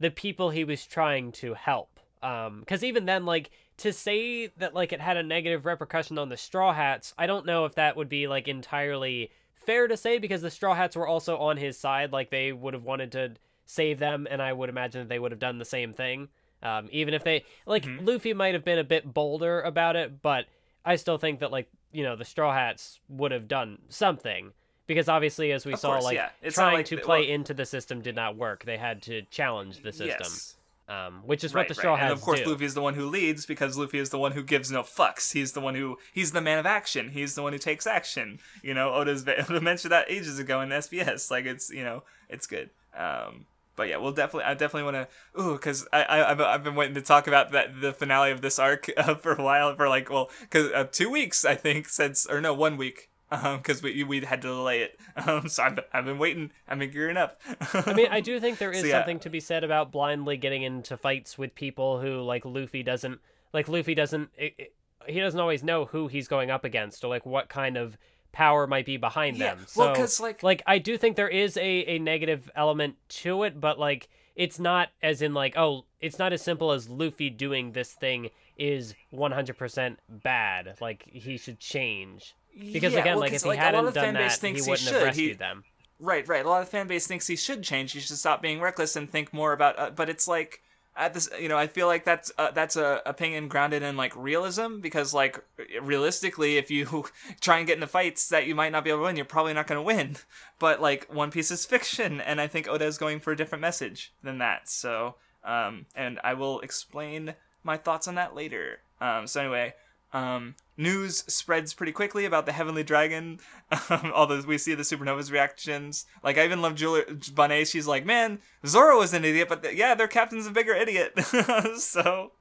the people he was trying to help. Um, because even then, like to say that like it had a negative repercussion on the Straw Hats, I don't know if that would be like entirely fair to say because the Straw Hats were also on his side. Like they would have wanted to save them, and I would imagine that they would have done the same thing. Um, even if they like Mm-hmm. Luffy might have been a bit bolder about it, but I still think that like you know the Straw Hats would have done something because obviously, as we Of saw, course, like yeah. Trying like to play well- into the system did not work. They had to challenge the system, Yes. Um, which is Right, what the Straw right. Hats And of course, do. Luffy is the one who leads because Luffy is the one who gives no fucks. He's the one who he's the man of action. He's the one who takes action. You know, Oda's Oda mentioned that ages ago in SBS. Like it's you know it's good. Um, but yeah, we'll definitely I definitely want to ooh because I, I I've, I've been waiting to talk about that the finale of this arc uh, for a while for like well because uh, two weeks I think since or no one week. Um, because we we had to delay it. Um, so I've, I've been waiting. I've been gearing up. I mean, I do think there is So, yeah. something to be said about blindly getting into fights with people who like Luffy doesn't like. Luffy doesn't. It, it- he doesn't always know who he's going up against or like what kind of power might be behind Yeah, them. well, So, 'cause, like- like I do think there is a a negative element to it, but like it's not as in like oh, it's not as simple as Luffy doing this thing is 100% bad. Like he should change. Because Yeah, again, well, like if he like, a lot hadn't done that, he thinks he wouldn't should. have He- rescued them. Right, right. A lot of the fan base thinks he should change. He should stop being reckless and think more about. Uh, but it's like at this, you know, I feel like that's uh, that's a opinion grounded in like realism because like realistically, if you try and get into fights that you might not be able to win, you're probably not going to win. But like One Piece is fiction, and I think Oda is going for a different message than that. So, um, and I will explain my thoughts on that later. Um, so anyway, um, news spreads pretty quickly about the Heavenly Dragon. Um, although we see the Supernova's reactions. Like, I even love Jewelry Bonney. She's like, man, Zoro was an idiot, but yeah, their captain's a bigger idiot. so,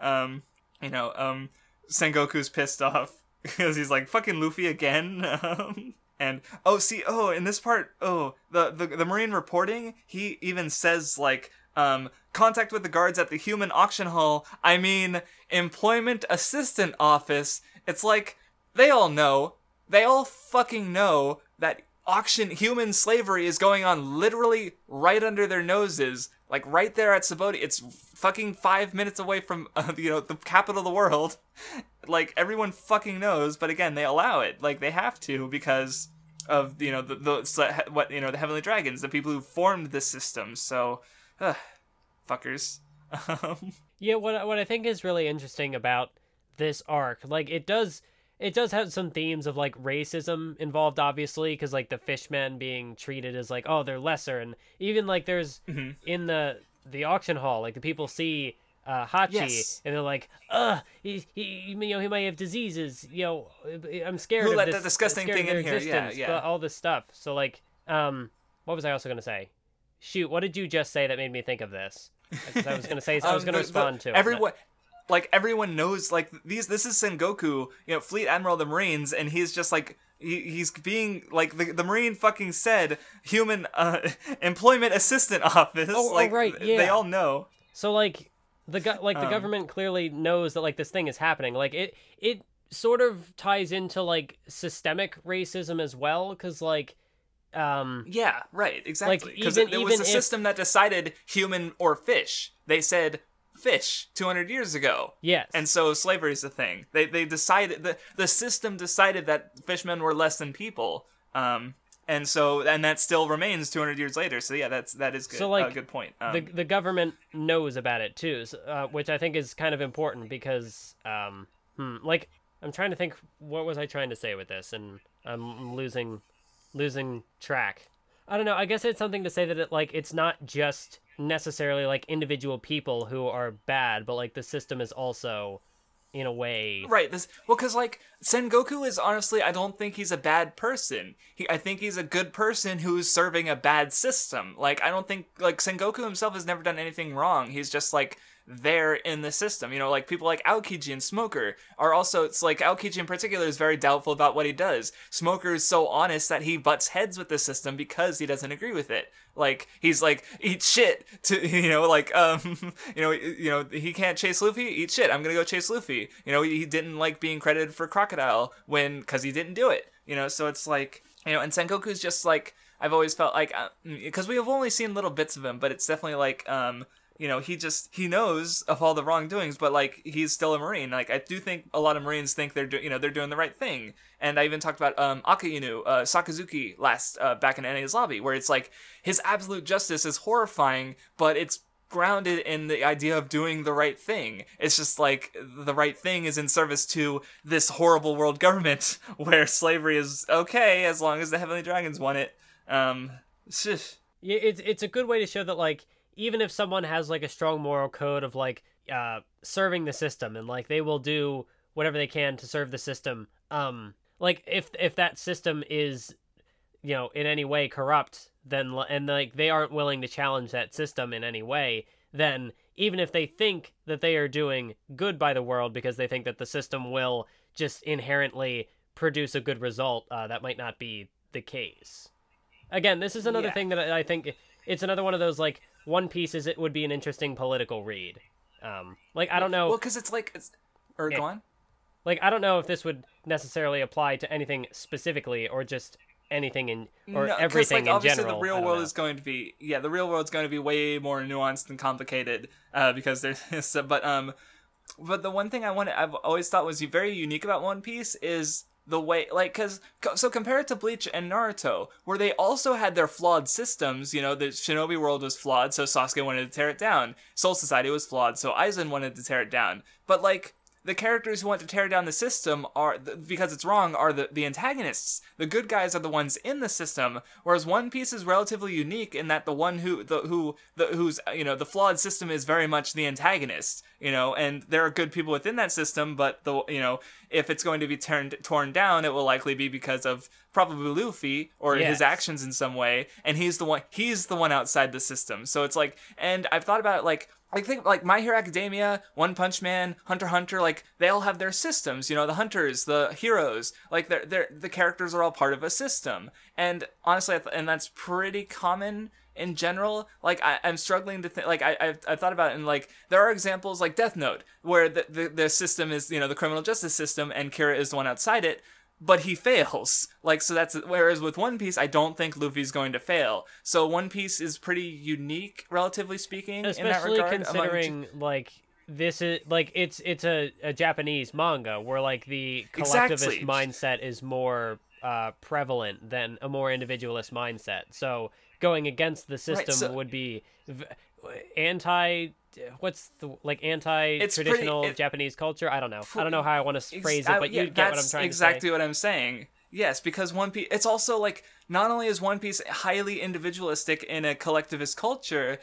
um, you know, um, Sengoku's pissed off because he's like, fucking Luffy again. Um, and oh, see, oh, in this part, oh, the, the the Marine reporting, he even says like, um, contact with the guards at the human auction hall. I mean, employment assistant office. It's like they all know, they all fucking know that auction human slavery is going on literally right under their noses, like right there at Sabaody. It's fucking five minutes away from uh, you know the capital of the world. Like everyone fucking knows, but again, they allow it. Like they have to because of you know the, the what you know the heavenly dragons, the people who formed this system. So, ugh, fuckers. Um, Yeah, what I- what I think is really interesting about this arc, like it does it does have some themes of like racism involved obviously because like the fishmen being treated as like oh they're lesser and even like there's Mm-hmm. in the the auction hall like the people see uh, Hachi Yes. and they're like ugh he, he you know he might have diseases you know I'm scared Who of let this that disgusting thing in here? Yeah, yeah. all this stuff so like um what was I also gonna say shoot what did you just say that made me think of this? I was gonna say I was Um, gonna the- the- respond to it, but- everyone. Like everyone knows, like these. This is Sengoku, you know, Fleet Admiral of the Marines, and he's just like he, he's being like the, the Marine fucking said, human uh, employment assistant office. Oh, oh, right, yeah. they all know. So like the go- like the Um, government clearly knows that like this thing is happening. Like it it sort of ties into like systemic racism as well cuz like um Yeah, right, exactly. Because even- it, was a if- system that decided human or fish. They said fish 200 years ago. yes. And so slavery is the thing. They they decided the the system decided that fishmen were less than people. Um and so and that still remains 200 years later. So yeah, that's that is good. So, like, uh, good point. Um, the the government knows about it too, s- uh, which I think is kind of important because um hmm, like I'm trying to think what was I trying to say with this and I'm losing losing track. I don't know. I guess it's something to say that it like it's not just necessarily like individual people who are bad, but like the system is also in a way Right. This well, because like Sengoku is honestly, I don't think he's a bad person. He, I think he's a good person who's serving a bad system. Like I don't think like Sengoku himself has never done anything wrong. He's just like there in the system. You know, like people like Aokiji and Smoker are also. It's like Aokiji in particular is very doubtful about what he does. Smoker is so honest that he butts heads with the system because he doesn't agree with it. Like he's like eat shit to you know like um you know you know he can't chase Luffy eat shit I'm gonna go chase Luffy you know he didn't like being credited for crocodile when because he didn't do it you know so it's like you know and Sengoku's just like I've always felt like because we have only seen little bits of him but it's definitely like um you know he just he knows of all the wrongdoings but like he's still a marine. Like i do think a lot of marines think they're you know they're doing the right thing. And i even talked about um akainu uh, sakazuki last uh, back in Enies Lobby where it's like his absolute justice is horrifying but it's grounded in the idea of doing the right thing. It's just like the right thing is in service to this horrible world government where slavery is okay as long as the heavenly dragons want it. Um. Yeah, it's it's a good way to show that like even if someone has like a strong moral code of like uh serving the system and like they will do whatever they can to serve the system um like if if that system is you know in any way corrupt then and like they aren't willing to challenge that system in any way then even if they think that they are doing good by the world because they think that the system will just inherently produce a good result uh, that might not be the case again this is another Yeah. thing that I I think it's another one of those like One Piece is it would be an interesting political read. Um, like I don't know. well because it's like it's or Yeah. go on like I don't know if this would necessarily apply to anything specifically or just anything in or No, everything like, in obviously general. the real world know. is going to be yeah the real world is going to be way more nuanced and complicated uh, because there's but um but the one thing I want I've always thought was very unique about One Piece is the way like because so compared to Bleach and Naruto where they also had their flawed systems you know the Shinobi world was flawed so Sasuke wanted to tear it down. Soul Society was flawed so Aizen wanted to tear it down. But like the characters who want to tear down the system are because it's wrong are the, the antagonists the good guys are the ones in the system whereas one piece is relatively unique in that the one who the who the who's you know the flawed system is very much the antagonist you know and there are good people within that system but the you know if it's going to be turned torn down it will likely be because of probably Luffy or Yes. his actions in some way and he's the one he's the one outside the system so it's like and I've thought about it like I think like My Hero Academia, One Punch Man, Hunter Hunter, like they all have their systems. You know, the hunters, the heroes, like they're, they're the characters are all part of a system. And honestly, and that's pretty common in general. Like I, I'm struggling to think. Like I, I've, I've thought about it, and like there are examples like Death Note, where the, the the system is you know the criminal justice system, and Kira is the one outside it. But he fails. Like so that's whereas with One Piece, I don't think Luffy's going to fail. So One Piece is pretty unique, relatively speaking, in that especially regard. among- considering like this is like it's it's a, a Japanese manga where like the Exactly. collectivist mindset is more uh, prevalent than a more individualist mindset. So going against the system so- would be v- anti. What's the like anti traditional pretty- it- Japanese culture? I don't know. I don't know how I want to phrase it, but yeah, you get what I'm trying to say. exactly what I'm saying. Yes, because One Piece. It's also like not only is One Piece highly individualistic in a collectivist culture,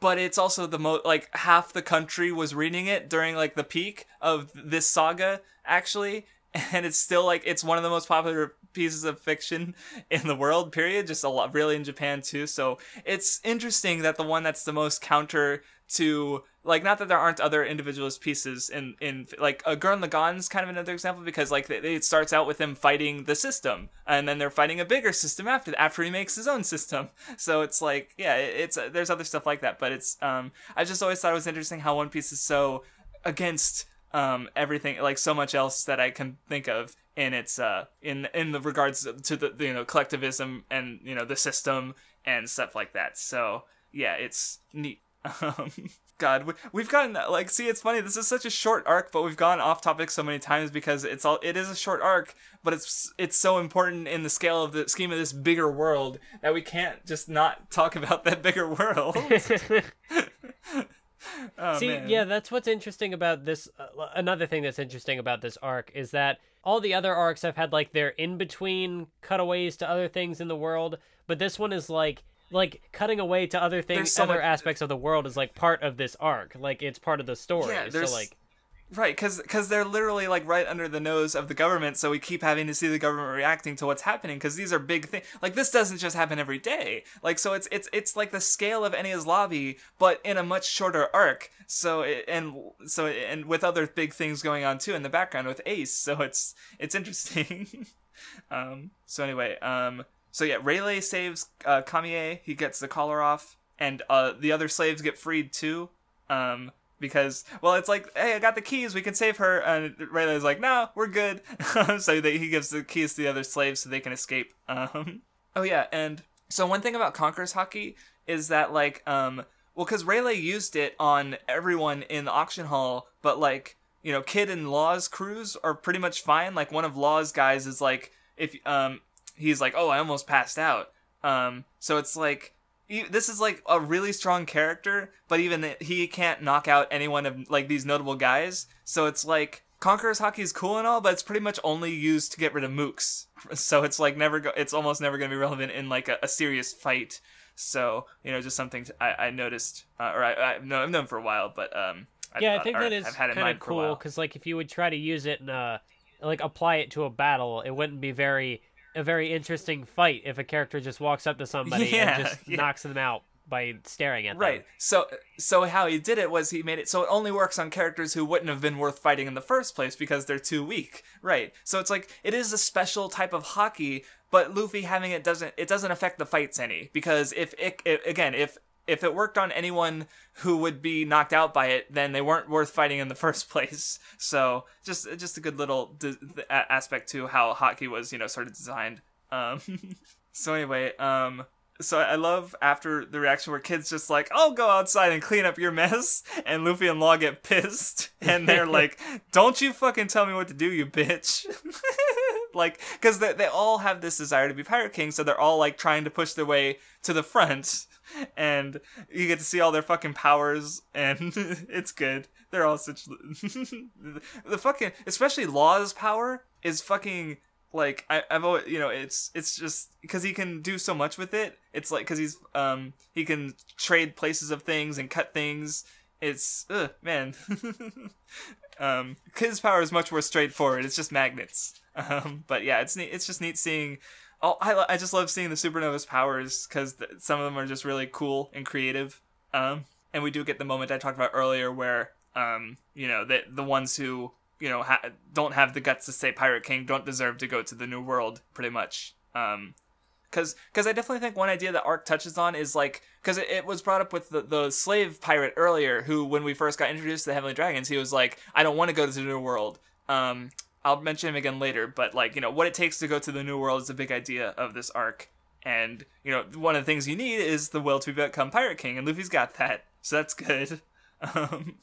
but it's also the most like half the country was reading it during like the peak of this saga actually, and it's still like it's one of the most popular pieces of fiction in the world. Period. Just a lot, really in Japan too. So it's interesting that the one that's the most counter to like not that there aren't other individualist pieces in in like a Gurren Lagann's kind of another example because like it starts out with him fighting the system and then they're fighting a bigger system after after he makes his own system. So it's like yeah it- it's uh, there's other stuff like that but it's um I just always thought it was interesting how One Piece is so against um everything like so much else that I can think of in its uh in in the regards to the you know collectivism and you know the system and stuff like that. So yeah it's neat um, God, we, we've gotten like, see, it's funny. This is such a short arc, but we've gone off topic so many times because it's all. It is a short arc, but it's it's so important in the scale of the scheme of this bigger world that we can't just not talk about that bigger world. oh, See, man. yeah, that's what's interesting about this. Uh, another thing that's interesting about this arc is that all the other arcs have had like their in between cutaways to other things in the world, but this one is like like cutting away to other things, so other much- aspects of the world is like part of this arc. Like it's part of the story. Yeah, so there's- like Right, because they're literally like right under the nose of the government, so we keep having to see the government reacting to what's happening. Because these are big things. Like this doesn't just happen every day. Like so, it's it's it's like the scale of Enies Lobby, but in a much shorter arc. So it, and so and with other big things going on too in the background with Ace. So it's it's interesting. um. So anyway. Um. So yeah, Rayleigh saves uh, Camie. He gets the collar off, and uh, the other slaves get freed too. Um because well it's like hey i got the keys. We can save her. And rayleigh's like no we're good. So they, he gives the keys to the other slaves so they can escape. Um oh yeah and so one thing about conqueror's Haki is that like um well because rayleigh used it on everyone in the auction hall but like you know kid and law's crews are pretty much fine. Like one of law's guys is like if um he's like oh i almost passed out um so it's like this is like a really strong character, but even he can't knock out anyone of like these notable guys. So it's like Conqueror's Haki is cool and all, but it's pretty much only used to get rid of mooks. So it's like never go. It's almost never going to be relevant in like a, a serious fight. So you know, just something I, I noticed, uh, or I, I no, I've known for a while, but um, I yeah, I think that is I've had it in kind of cool because like if you would try to use it and a like apply it to a battle, it wouldn't be very a very interesting fight if a character just walks up to somebody Yeah, and just yeah. knocks them out by staring at them. Right. So so how he did it was he made it so it only works on characters who wouldn't have been worth fighting in the first place because they're too weak. Right. So it's like it is a special type of Haki, but Luffy having it doesn't it doesn't affect the fights any because if it, it again if if it worked on anyone who would be knocked out by it, then they weren't worth fighting in the first place. So just just a good little aspect to how Hotkeys was, you know, sort of designed. Um, so anyway, um, so I love after the reaction where kids just like, "I'll go outside and clean up your mess," and Luffy and Law get pissed, and they're like, "Don't you fucking tell me what to do, you bitch!" like, because they they all have this desire to be Pirate King, so they're all like trying to push their way to the front, and you get to see all their fucking powers, and it's good. They're all such the fucking, especially Law's power is fucking like I, I've always you know it's it's just because he can do so much with it. It's like because he's um he can trade places of things and cut things. It's ugh, man. Um, his power is much more straightforward. It's just magnets. Um, but yeah, it's neat. It's just neat seeing. Oh, I I just love seeing the supernova's powers because th- some of them are just really cool and creative. Um, and we do get the moment I talked about earlier where um you know the the ones who you know ha- don't have the guts to say pirate king don't deserve to go to the new world pretty much um because because i definitely think one idea that arc touches on is like because it, it, was brought up with the, the slave pirate earlier who when we first got introduced to the heavenly dragons he was like i don't want to go to the new world um i'll mention him again later but like you know what it takes to go to the new world is a big idea of this arc and you know one of the things you need is the will to become pirate king and luffy's got that so that's good um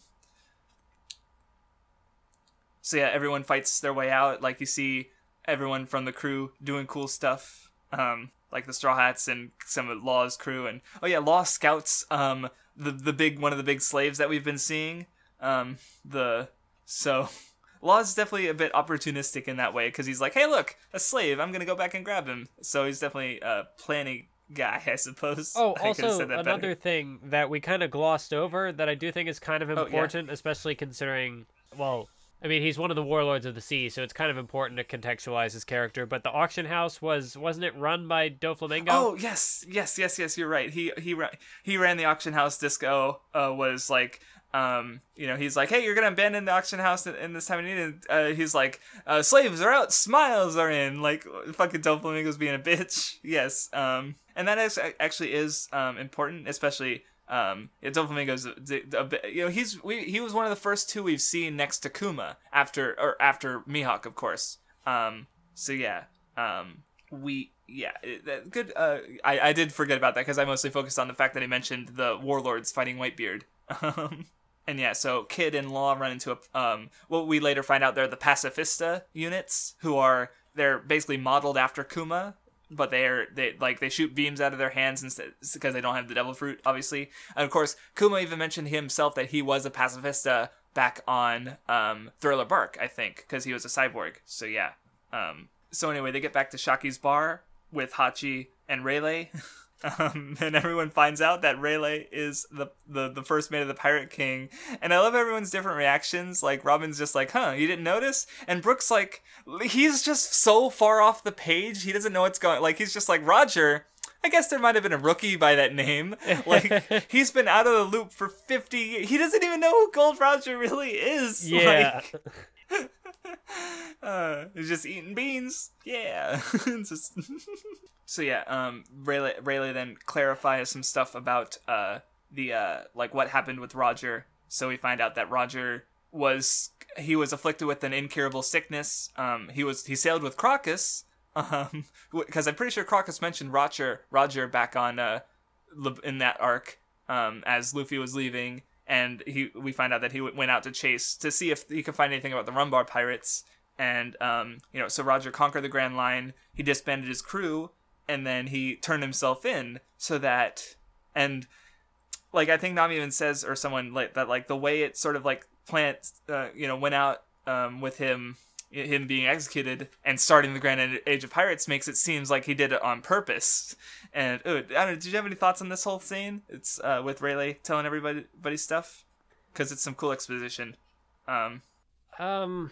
so yeah, everyone fights their way out. Like you see everyone from the crew doing cool stuff. Um, like the Straw Hats and some of Law's crew, and oh yeah, Law scouts um the the big one of the big slaves that we've been seeing. Um, the so Law's definitely a bit opportunistic in that way because he's like, hey, look, a slave. I'm gonna go back and grab him. So he's definitely a planning guy, I suppose. Oh, also another better. thing that we kind of glossed over that I do think is kind of important, oh, yeah. especially considering well I mean, he's one of the warlords of the sea, so it's kind of important to contextualize his character. But the auction house was wasn't it run by Doflamingo? Oh yes, yes, yes, yes. You're right. He he he ran the auction house. Disco uh, was like, um, you know, he's like, hey, you're gonna abandon the auction house in, in this time of need. And uh, he's like, uh, slaves are out, smiles are in. Like fucking Doflamingo's being a bitch. Yes. Um, and that is actually is um important, especially um, yeah, Doflamingo's a, a, a, you know he's we, he was one of the first two we've seen next to Kuma after or after Mihawk, of course. Um, so yeah, um, we yeah good. Uh, I I did forget about that because I mostly focused on the fact that he mentioned the warlords fighting Whitebeard. Um, and yeah, so Kid and Law run into a um what we later find out they're the pacifista units who are they're basically modeled after Kuma but they're they like they shoot beams out of their hands instead because they don't have the devil fruit, obviously. And of course, Kuma even mentioned himself that he was a pacifista back on um, Thriller Bark, I think, because he was a cyborg. So yeah. Um, so anyway, they get back to Shakky's bar with Hachi and Rayleigh. Um, and everyone finds out that Rayleigh is the, the the first mate of the Pirate King, and I love everyone's different reactions. Like Robin's just like, "Huh, you didn't notice?" And Brook's like, he's just so far off the page, he doesn't know what's going. Like he's just like Roger. I guess there might have been a rookie by that name. Like he's been out of the loop for fifty. years. He doesn't even know who Gold Roger really is. Yeah. Like, uh, he's just eating beans. Yeah. just so yeah, um, Rayleigh, Rayleigh then clarifies some stuff about uh the uh like what happened with Roger. So we find out that Roger was he was afflicted with an incurable sickness. Um, he was he sailed with Crocus. Um, because I'm pretty sure Crocus mentioned Roger Roger back on uh in that arc. Um, as Luffy was leaving, and he we find out that he went out to chase to see if he could find anything about the Rumbar pirates. And um, you know, so Roger conquered the Grand Line. He disbanded his crew, and then he turned himself in so that and like I think Nami even says or someone like that like the way it sort of like plant uh, you know went out um, with him him being executed and starting the Grand Age of Pirates makes it seems like he did it on purpose. And ooh, I don't know, did you have any thoughts on this whole scene? It's uh, with Rayleigh telling everybody, stuff because it's some cool exposition. Um, um,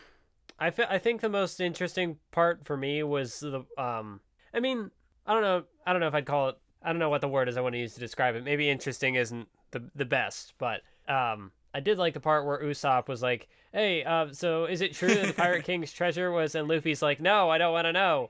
I, fe- I think the most interesting part for me was the um. I mean, I don't know. I don't know if I'd call it. I don't know what the word is I want to use to describe it. Maybe interesting isn't the the best, but um, I did like the part where Usopp was like, "Hey, uh, so is it true that the Pirate King's treasure was?" And Luffy's like, "No, I don't want to know,"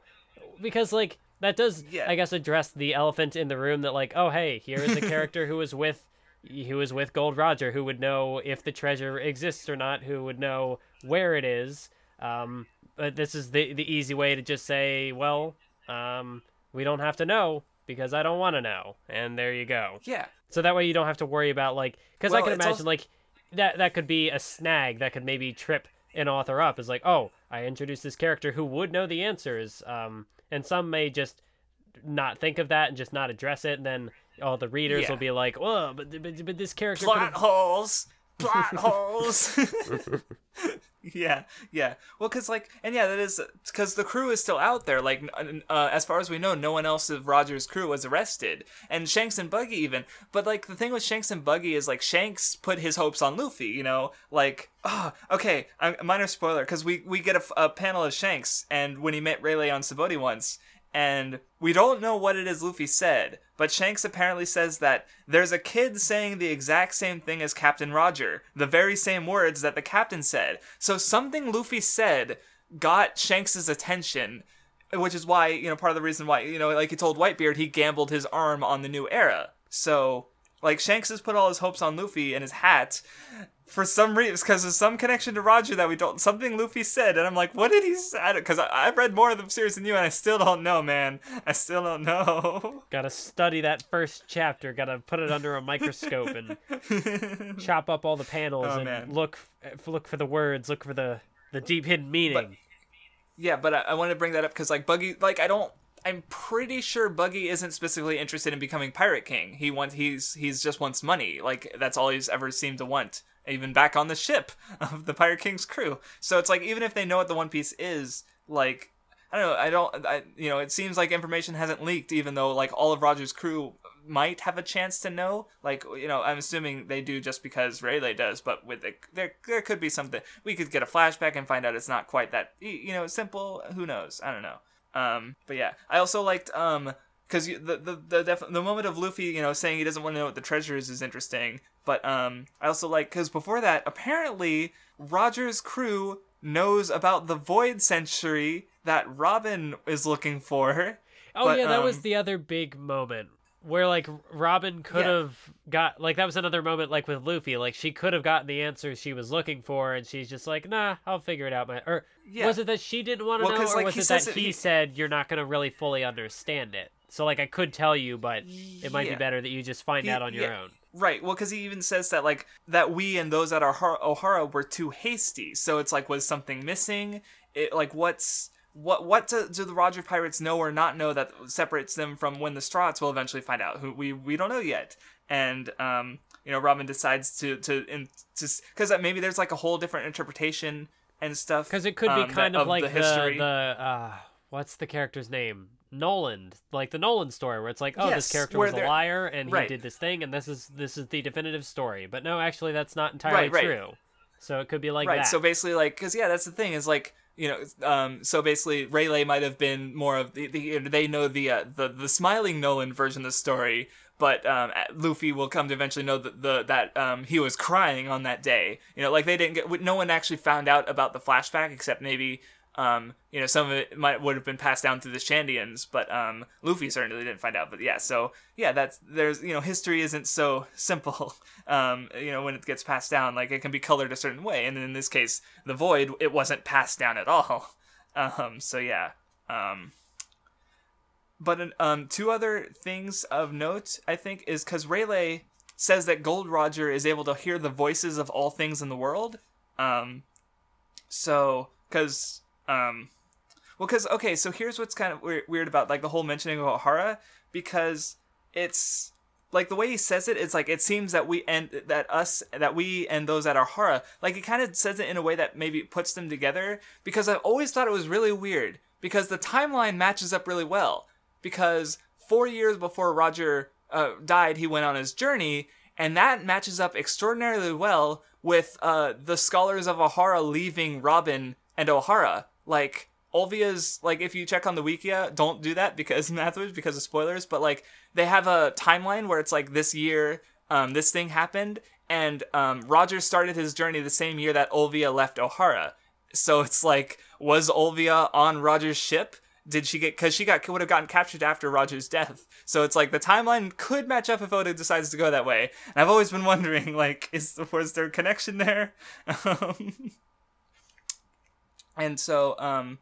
because like that does, Yeah. I guess, address the elephant in the room. That like, oh hey, here is a character who was with, who was with Gold Roger, who would know if the treasure exists or not, who would know where it is. Um, but this is the the easy way to just say, well, um, we don't have to know because I don't want to know, and there you go. Yeah. So that way you don't have to worry about like because I can imagine also- like that that could be a snag that could maybe trip an author up. Is like, oh, I introduced this character who would know the answers, um, and some may just not think of that and just not address it, and then all the readers Yeah. will be like, well, but but, but this character Plot could've- holes. Plot holes. yeah, yeah. Well, because like, and yeah, that is because the crew is still out there. Like, uh, as far as we know, no one else of Roger's crew was arrested, and Shanks and Buggy even. But like, the thing with Shanks and Buggy is like Shanks put his hopes on Luffy. You know, like, oh, okay, a minor spoiler because we we get a panel of Shanks, and when he met Rayleigh on Sabaody once. And we don't know what it is Luffy said, but Shanks apparently says that there's a kid saying the exact same thing as Captain Roger, the very same words that the captain said. So something Luffy said got Shanks's attention, which is why, you know, part of the reason why, you know, like he told Whitebeard, he gambled his arm on the new era. So, like, Shanks has put all his hopes on Luffy and his hat for some reason, because there's some connection to Roger that we don't, something Luffy said, and I'm like, what did he say? Because I've read more of the series than you, and I still don't know, man. I still don't know. Gotta study that first chapter. Gotta put it under a microscope and chop up all the panels Oh, and man. look look for the words, look for the the deep hidden meaning. Yeah, but I, I wanted to bring that up because like Buggy, like I don't. I'm pretty sure Buggy isn't specifically interested in becoming Pirate King. He wants he's he's just wants money. Like that's all he's ever seemed to want. Even back on the ship of the Pirate King's crew. So it's like even if they know what the One Piece is, like I don't know. I don't. I, you know, it seems like information hasn't leaked, even though like all of Roger's crew might have a chance to know. Like you know, I'm assuming they do just because Rayleigh does. But with the, there, there could be something we could get a flashback and find out it's not quite that you know simple. Who knows? I don't know. Um, but yeah, I also liked um because the the the, def- the moment of Luffy, you know, saying he doesn't want to know what the treasure is is interesting. But um, I also like because before that, apparently Roger's crew knows about the Void Century that Robin is looking for. Oh But, yeah, that was um, the other big moment where like Robin could Yeah. have got like that was another moment like with Luffy, like she could have gotten the answers she was looking for, and she's just like, nah, I'll figure it out. My or Yeah. was it that she didn't want to Well, know, or like, was it that it- he he- said you're not gonna really fully understand it? So like I could tell you, but it might be better that you just find He- out on your yeah. own. Right. Well, because he even says that like that we and those at our Ohara were too hasty. So it's like was something missing? It like what's what what do, do the Roger pirates know or not know that separates them from when the Strats will eventually find out? Who we we don't know yet. And um you know Robin decides to to in to because maybe there's like a whole different interpretation and stuff. Because it could be um, that- kind of, like the the history. the, uh what's the character's name? Noland, like the Noland story, where it's like, oh, Yes, this character was a liar and right. he did this thing, and this is this is the definitive story. But no, actually, that's not entirely Right, right. true. So it could be like right that. so basically like because yeah that's the thing is like you know um so basically Rayleigh might have been more of the, the they know the uh, the the smiling Noland version of the story but um Luffy will come to eventually know that the that um he was crying on that day. You know like they didn't get no one actually found out about the flashback except maybe um you know some of it might would have been passed down through the Shandians but um Luffy certainly didn't find out but yeah so yeah that's there's you know history isn't so simple um you know when it gets passed down like it can be colored a certain way and in this case the void it wasn't passed down at all. Um so yeah um but um two other things of note i think is because rayleigh says that gold roger is able to hear the voices of all things in the world um so because um well because okay so here's what's kind of weird, about like the whole mentioning of ohara because it's like the way he says it, it's like it seems that we and that us that we and those at Ohara, like he kind of says it in a way that maybe puts them together. Because I've always thought it was really weird because the timeline matches up really well. Because four years before Roger uh, died, he went on his journey, and that matches up extraordinarily well with uh, the scholars of Ohara leaving Robin and Ohara. Like Olvia's like if you check on the Wikia, don't do that because Mathwiz because of spoilers, but like they have a timeline where it's like this year um, this thing happened and um, Roger started his journey the same year that Olvia left Ohara. So it's like was Olvia on Roger's ship did she get because she got would have gotten captured after Roger's death. So it's like the timeline could match up if Oda decides to go that way. And I've always been wondering, like, is was there a connection there? Um, and so, um,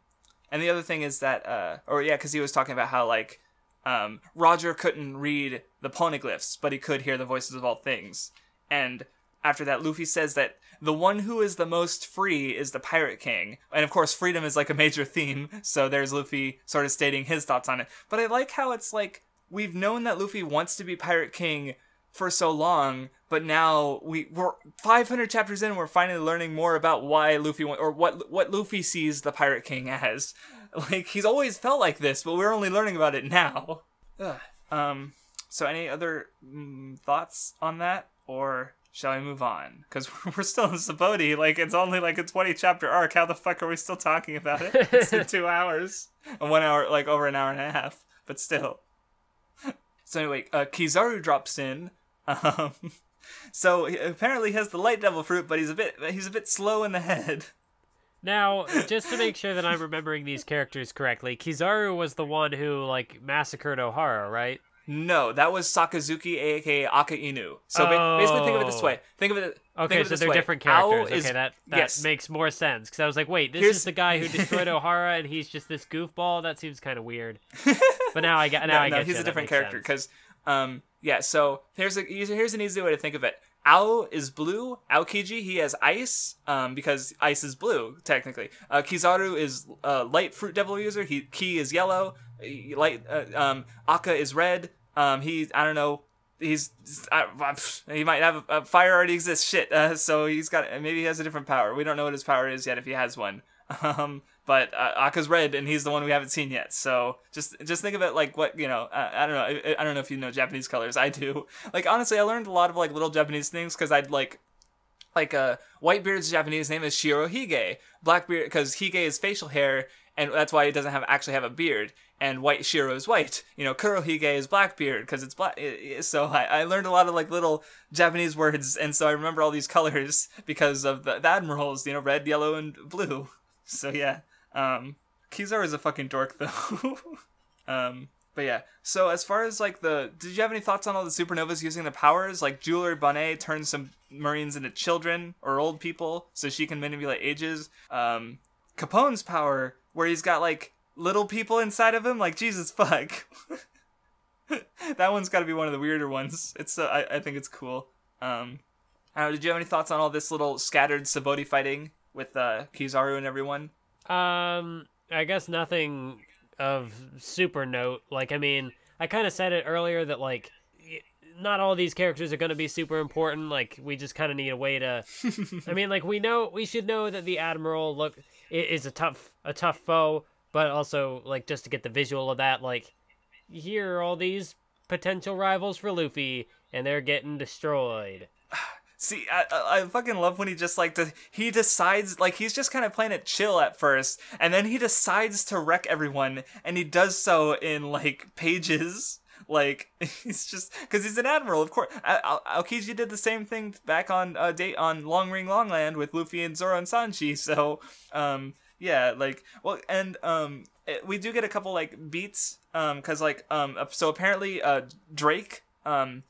and the other thing is that, uh, or yeah, because he was talking about how like um, Roger couldn't read the poneglyphs, but he could hear the voices of all things. And after that, Luffy says that the one who is the most free is the Pirate King. And of course, freedom is like a major theme, so there's Luffy sort of stating his thoughts on it. But I like how it's like we've known that Luffy wants to be Pirate King for so long, but now we we're 500 chapters in, we're finally learning more about why Luffy or what what Luffy sees the Pirate King as. Like he's always felt like this, but we're only learning about it now. Ugh. Um. So, any other mm, thoughts on that, or shall we move on? Because we're still in Sabaody. Like it's only like a 20 chapter arc. How the fuck are we still talking about it? It's in two hours, and one hour, like over an hour and a half. But still. So anyway, uh, Kizaru drops in. Um, so apparently he has the light devil fruit, but he's a bit he's a bit slow in the head. Now, just to make sure that I'm remembering these characters correctly, Kizaru was the one who like massacred Ohara, right? No, that was Sakazuki, aka Aka Inu. So ba- basically, think of it this Oh. way. Think of it. Okay, of it so this they're way. different characters. okay, that that yes. makes more sense because I was like, wait, this Here's- is the guy who destroyed Ohara, and he's just this goofball. That seems kind of weird. But now I get now no, I no, get he's you, a different character because, um, yeah. So here's a here's, an easy way to think of it. Ao is blue. Aokiji he has ice, um, because ice is blue technically. Uh, Kizaru is uh, light fruit devil user. He Ki is yellow. Light uh, um, Aka is red. Um, he I don't know. He's I, he might have a, fire already exists. Shit. Uh, so he's got maybe he has a different power. We don't know what his power is yet if he has one. Um, but uh, Aka's red, and he's the one we haven't seen yet. So just just think of it like what you know. Uh, I don't know. I, I don't know if you know Japanese colors. I do. Like honestly, I learned a lot of like little Japanese things because I'd like like a uh Whitebeard's Japanese name is Shirohige. Blackbeard because Hige is facial hair, and that's why he doesn't have actually have a beard. And white Shiro is white. You know, Kurohige is Blackbeard because it's black. So I, I learned a lot of like little Japanese words, and so I remember all these colors because of the, the admirals. You know, red, yellow, and blue. So yeah, um, Kizaru is a fucking dork though. um, but yeah. So as far as like the, did you have any thoughts on all the supernovas using the powers? Like Jewelry Bonney turns some Marines into children or old people, so she can manipulate ages. Um, Capone's power, where he's got like little people inside of him, like Jesus fuck. that one's got to be one of the weirder ones. It's uh, I, I think it's cool. Um, I don't know, did you have any thoughts on all this little scattered Sabaody fighting with uh, Kizaru and everyone? Um, I guess nothing of super note. Like, I mean, I kind of said it earlier that like, not all these characters are going to be super important. Like, we just kind of need a way to. I mean, like we know we should know that the admiral look is a tough a tough foe, but also like just to get the visual of that, like here are all these potential rivals for Luffy, and they're getting destroyed. See, I, I fucking love when he just like the, he decides like he's just kind of playing it chill at first, and then he decides to wreck everyone, and he does so in like pages. Like he's just because he's an admiral, of course. Al- Aokiji did the same thing back on uh, date on Long Ring Longland with Luffy and Zoro and Sanji. So um yeah, like well, and um it, we do get a couple like beats um because like um so apparently uh Drake um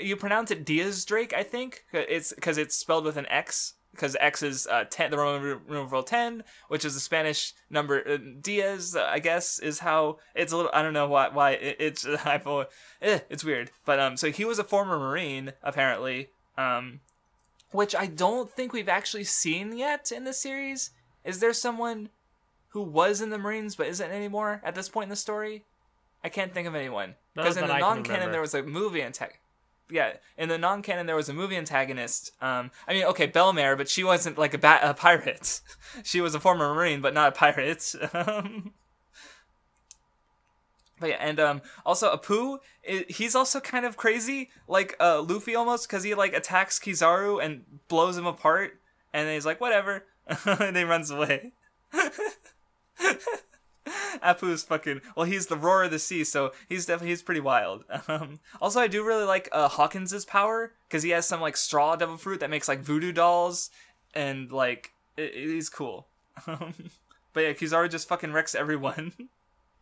you pronounce it Diaz Drake, I think. It's because it's spelled with an X. Because X is uh, ten, the Roman numeral ten, which is the Spanish number. Uh, Diaz, uh, I guess, is how it's a little. I don't know why. Why it, it's. I've eh, it's weird. But um, so he was a former Marine, apparently. Um, which I don't think we've actually seen yet in the series. Is there someone who was in the Marines but isn't anymore at this point in the story? I can't think of anyone. Because in the non-canon there was a movie antag- Yeah, in the non-canon there was a movie antagonist. Um, I mean, okay, Bell-mère, but she wasn't like a, ba- a pirate. she was a former Marine, but not a pirate. Um, but yeah, and um, also Apu, i he's also kind of crazy, like uh, Luffy almost, because he like attacks Kizaru and blows him apart, and he's like, whatever, and he runs away. Apu's fucking well. He's the roar of the sea, so he's definitely he's pretty wild. Um, also, I do really like uh, Hawkins's power because he has some like straw devil fruit that makes like voodoo dolls, and like it, he's cool. Um, but yeah, Kizaru just fucking wrecks everyone.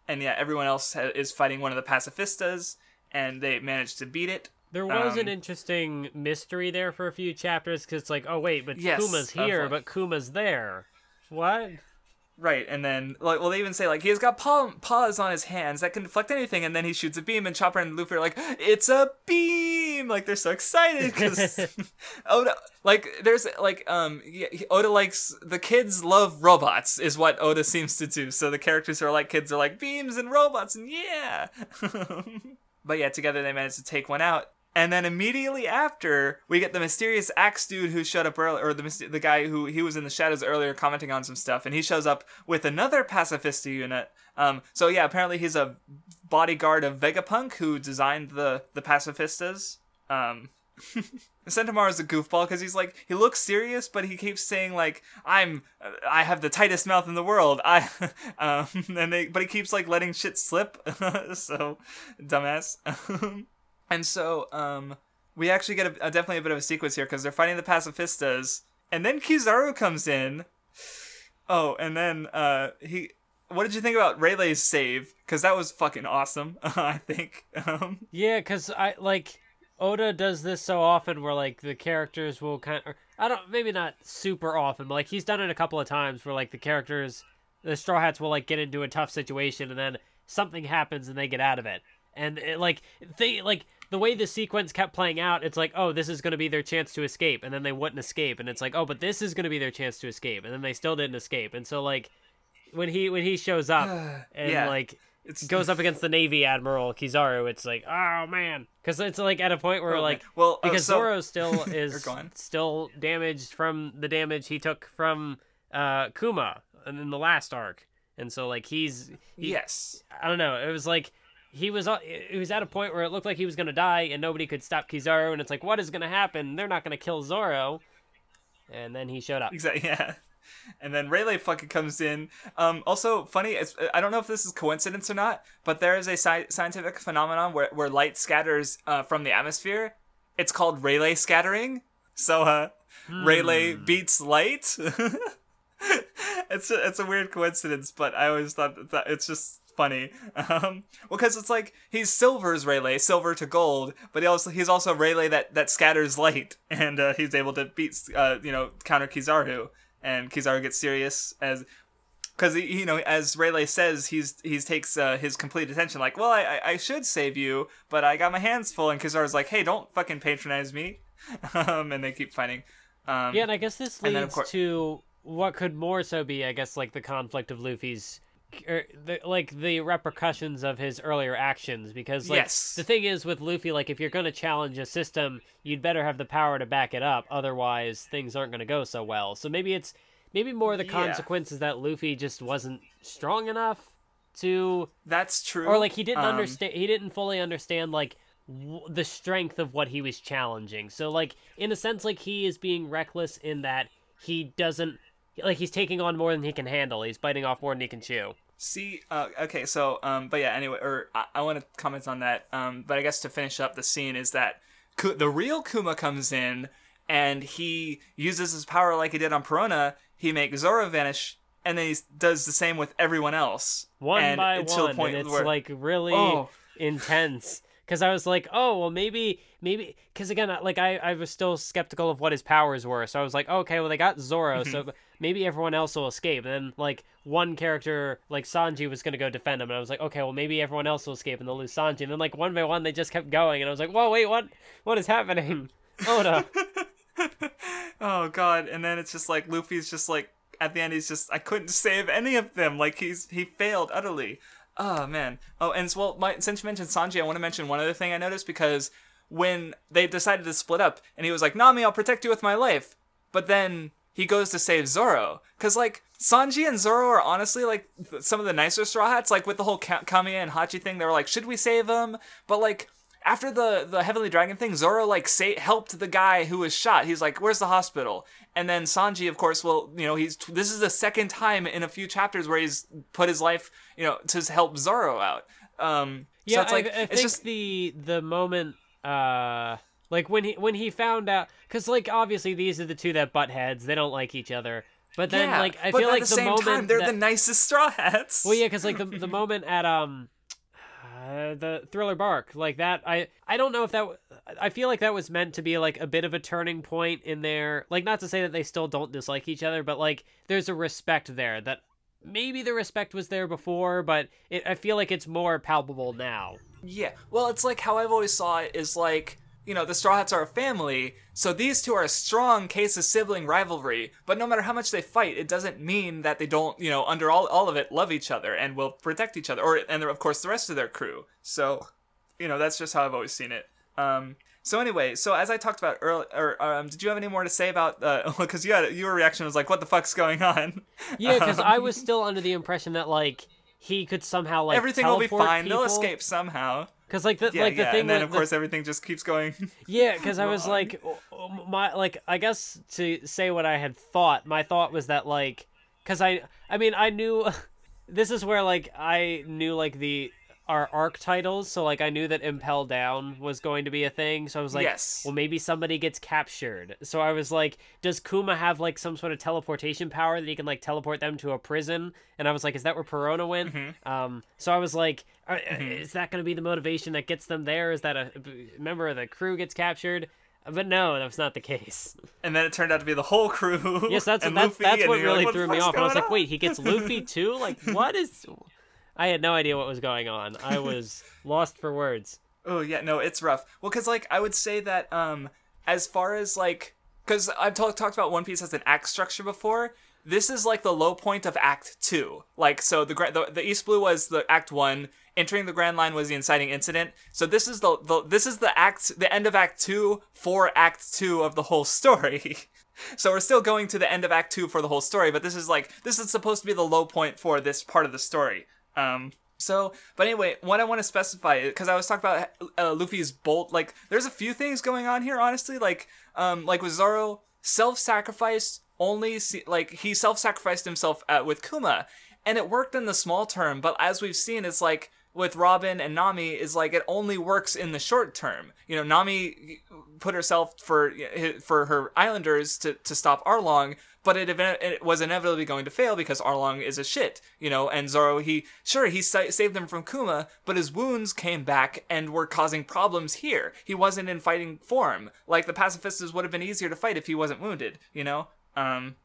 and yeah, everyone else ha- is fighting one of the pacifistas, and they manage to beat it. There was an Um, interesting mystery there for a few chapters because it's like, oh wait, but Yes, Kuma's here, but Kuma's there. What? Right, and then like, well, they even say like he's got paw- paws on his hands that can deflect anything, and then he shoots a beam, and Chopper and Luffy are like, "It's a beam!" Like they're so excited because Oda, like, there's like, um, yeah, Oda likes the kids love robots, is what Oda seems to do. So the characters who are like kids are like beams and robots, and yeah. but yeah, together they manage to take one out. And then immediately after, we get the mysterious axe dude who showed up earlier, or the the guy who he was in the shadows earlier commenting on some stuff, and he shows up with another pacifista unit. Um, so yeah, apparently he's a bodyguard of Vegapunk who designed the the pacifistas. Um, is a goofball because he's like he looks serious, but he keeps saying like I'm I have the tightest mouth in the world. I um, and they but he keeps like letting shit slip. so dumbass. And so um we actually get a, a definitely a bit of a sequence here because they're fighting the pacifistas, and then Kizaru comes in. Oh, and then uh he. What did you think about Rayleigh's save? Because that was fucking awesome. I think. Um, Yeah, because I like Oda does this so often where like the characters will kind of I don't maybe not super often, but like he's done it a couple of times where like the characters the Straw Hats will like get into a tough situation and then something happens and they get out of it. And it, like they like the way the sequence kept playing out, it's like, oh, this is going to be their chance to escape, and then they wouldn't escape, and it's like, oh, but this is going to be their chance to escape, and then they still didn't escape, and so like when he when he shows up and Yeah. like it's goes up against the Navy Admiral Kizaru, it's like, oh man, because it's like at a point where Oh, like, man. Well, uh, because so- Zoro still is still damaged from the damage he took from uh, Kuma in the last arc, and so like he's he, yes. I don't know, it was like. He was uh, it was at a point where it looked like he was gonna die, and nobody could stop Kizaru. And it's like, what is gonna happen? They're not gonna kill Zoro. And then he showed up. Exactly. Yeah. And then Rayleigh fucking comes in. Um, also, funny. It's, I don't know if this is coincidence or not, but there is a sci- scientific phenomenon where, where light scatters uh, from the atmosphere. It's called Rayleigh scattering. So, uh, Rayleigh beats light. it's a, it's a weird coincidence, but I always thought that, that it's just funny. Um, well, because it's like he's Silvers Rayleigh, silver to gold, but he also he's also Rayleigh that that scatters light, and uh, he's able to beat uh, you know counter Kizaru, and Kizaru gets serious as. Because you know, as Rayleigh says, he's he's takes uh, his complete attention. Like, well, I, I should save you, but I got my hands full. And Kizaru's like, hey, don't fucking patronize me. um, and they keep fighting. Um, Yeah, and I guess this leads course- to what could more so be, I guess, like the conflict of Luffy's, the, like the repercussions of his earlier actions. Because like Yes. the thing is with Luffy, like if you're gonna challenge a system, you'd better have the power to back it up. Otherwise, things aren't gonna go so well. So maybe it's maybe more the Yeah. consequences that Luffy just wasn't strong enough to that's true. or like he didn't Um, understand he didn't fully understand like w- the strength of what he was challenging so like in a sense like he is being reckless in that he doesn't like he's taking on more than he can handle he's biting off more than he can chew See, uh, okay, so, um, but yeah, anyway, or I, I want to comment on that. Um, but I guess to finish up the scene is that Ku- the real Kuma comes in and he uses his power like he did on Perona. He makes Zoro vanish, and then he does the same with everyone else. one and by the one point and it's where- like really Oh. intense because i was like oh well maybe maybe because again like I, I was still skeptical of what his powers were so i was like okay well they got zoro so Mm-hmm. Maybe everyone else will escape. And then like one character like sanji was going to go defend him and i was like okay well maybe everyone else will escape and they'll lose sanji. And then like one by one they just kept going and i was like whoa wait what? What is happening? Oda oh god. And then it's just like luffy's just like at the end he's just i couldn't save any of them. Like he's he failed utterly. Oh man. Oh and well my, since you mentioned sanji i want to mention one other thing i noticed because when they decided to split up and he was like nami i'll protect you with my life. But then he goes to save Zoro. Because, like, Sanji and Zoro are honestly, like, th- some of the nicer Straw Hats. Like, with the whole Ka- Camie and Hachi thing, they were like, should we save him? But, like, after the, the Heavenly Dragon thing, Zoro, like, sa- helped the guy who was shot. He's like, where's the hospital? And then Sanji, of course, will, you know, he's, this is the second time in a few chapters where he's put his life, you know, to help Zoro out. Um, Yeah, so it's like, I, I it's think just, the the moment, uh, like when he when he found out, because like obviously these are the two that butt heads. They don't like each other. But then, yeah, like, I feel like the, the, same moment time, they're that- the nicest straw hats. Well, yeah, because like the the moment at um uh, the Thriller Bark, like that, I I don't know if that. w- I feel like that was meant to be like a bit of a turning point in there like not to say that they still don't dislike each other, but like there's a respect there that maybe the respect was there before, but it, I feel like it's more palpable now. Yeah. Well, it's like how I've always saw it is like, you know, the Straw Hats are a family, so these two are a strong case of sibling rivalry, but no matter how much they fight, it doesn't mean that they don't, you know, under all, all of it, love each other and will protect each other, or, and of course, the rest of their crew. So, you know, that's just how I've always seen it. Um, so anyway, so as I talked about earlier, or, um, did you have any more to say about, uh, because you had, your reaction was like, what the fuck's going on? Yeah, because Um, I was still under the impression that like he could somehow like Everything will be fine. They'll escape somehow. Because like the Yeah, like the yeah. thing and then, of the- course, everything just keeps going. Yeah, because I was like, my like I guess to say what I had thought, my thought was that like, because I I mean I knew, this is where like I knew like the our arc titles, so like I knew that Impel Down was going to be a thing, so I was like, Yes. well maybe somebody gets captured. So I was like, does Kuma have like some sort of teleportation power that he can like teleport them to a prison? And I was like, is that where Perona went? Mm-hmm. Um, so I was like, are, is that going to be the motivation that gets them there? Is that a member of the crew gets captured? But no, that was not the case. and then it turned out to be the whole crew. Yes, that's that's Luffy, that's what you're like, really "What threw me off. I was like, wait, he gets Luffy too? Like, what is? I had no idea what was going on. I was lost for words. Oh yeah, no, it's rough. Well, because like I would say that um, as far as like, because I've talked talked about One Piece as an act structure before. This is like the low point of Act Two. Like, so the the, the East Blue was the Act One. Entering the Grand Line was the inciting incident. So this is the, the this is the act the end of Act Two for Act Two of the whole story. So we're still going to the end of Act Two for the whole story, but this is like this is supposed to be the low point for this part of the story. Um, so, but anyway, what I want to specify because I was talking about uh, Luffy's bolt. Like, there's a few things going on here, honestly. Like, um, like with Zoro, self-sacrifice only. See, like he self-sacrificed himself uh, with Kuma, and it worked in the small term. But as we've seen, it's like with Robin and Nami is like it only works in the short term. You know, Nami put herself for for her islanders to, to stop Arlong, but it, it was inevitably going to fail because Arlong is a shit. You know, and Zoro he sure he sa- saved them from Kuma, but his wounds came back and were causing problems here. He wasn't in fighting form. Like the pacifists would have been easier to fight if he wasn't wounded. You know, um,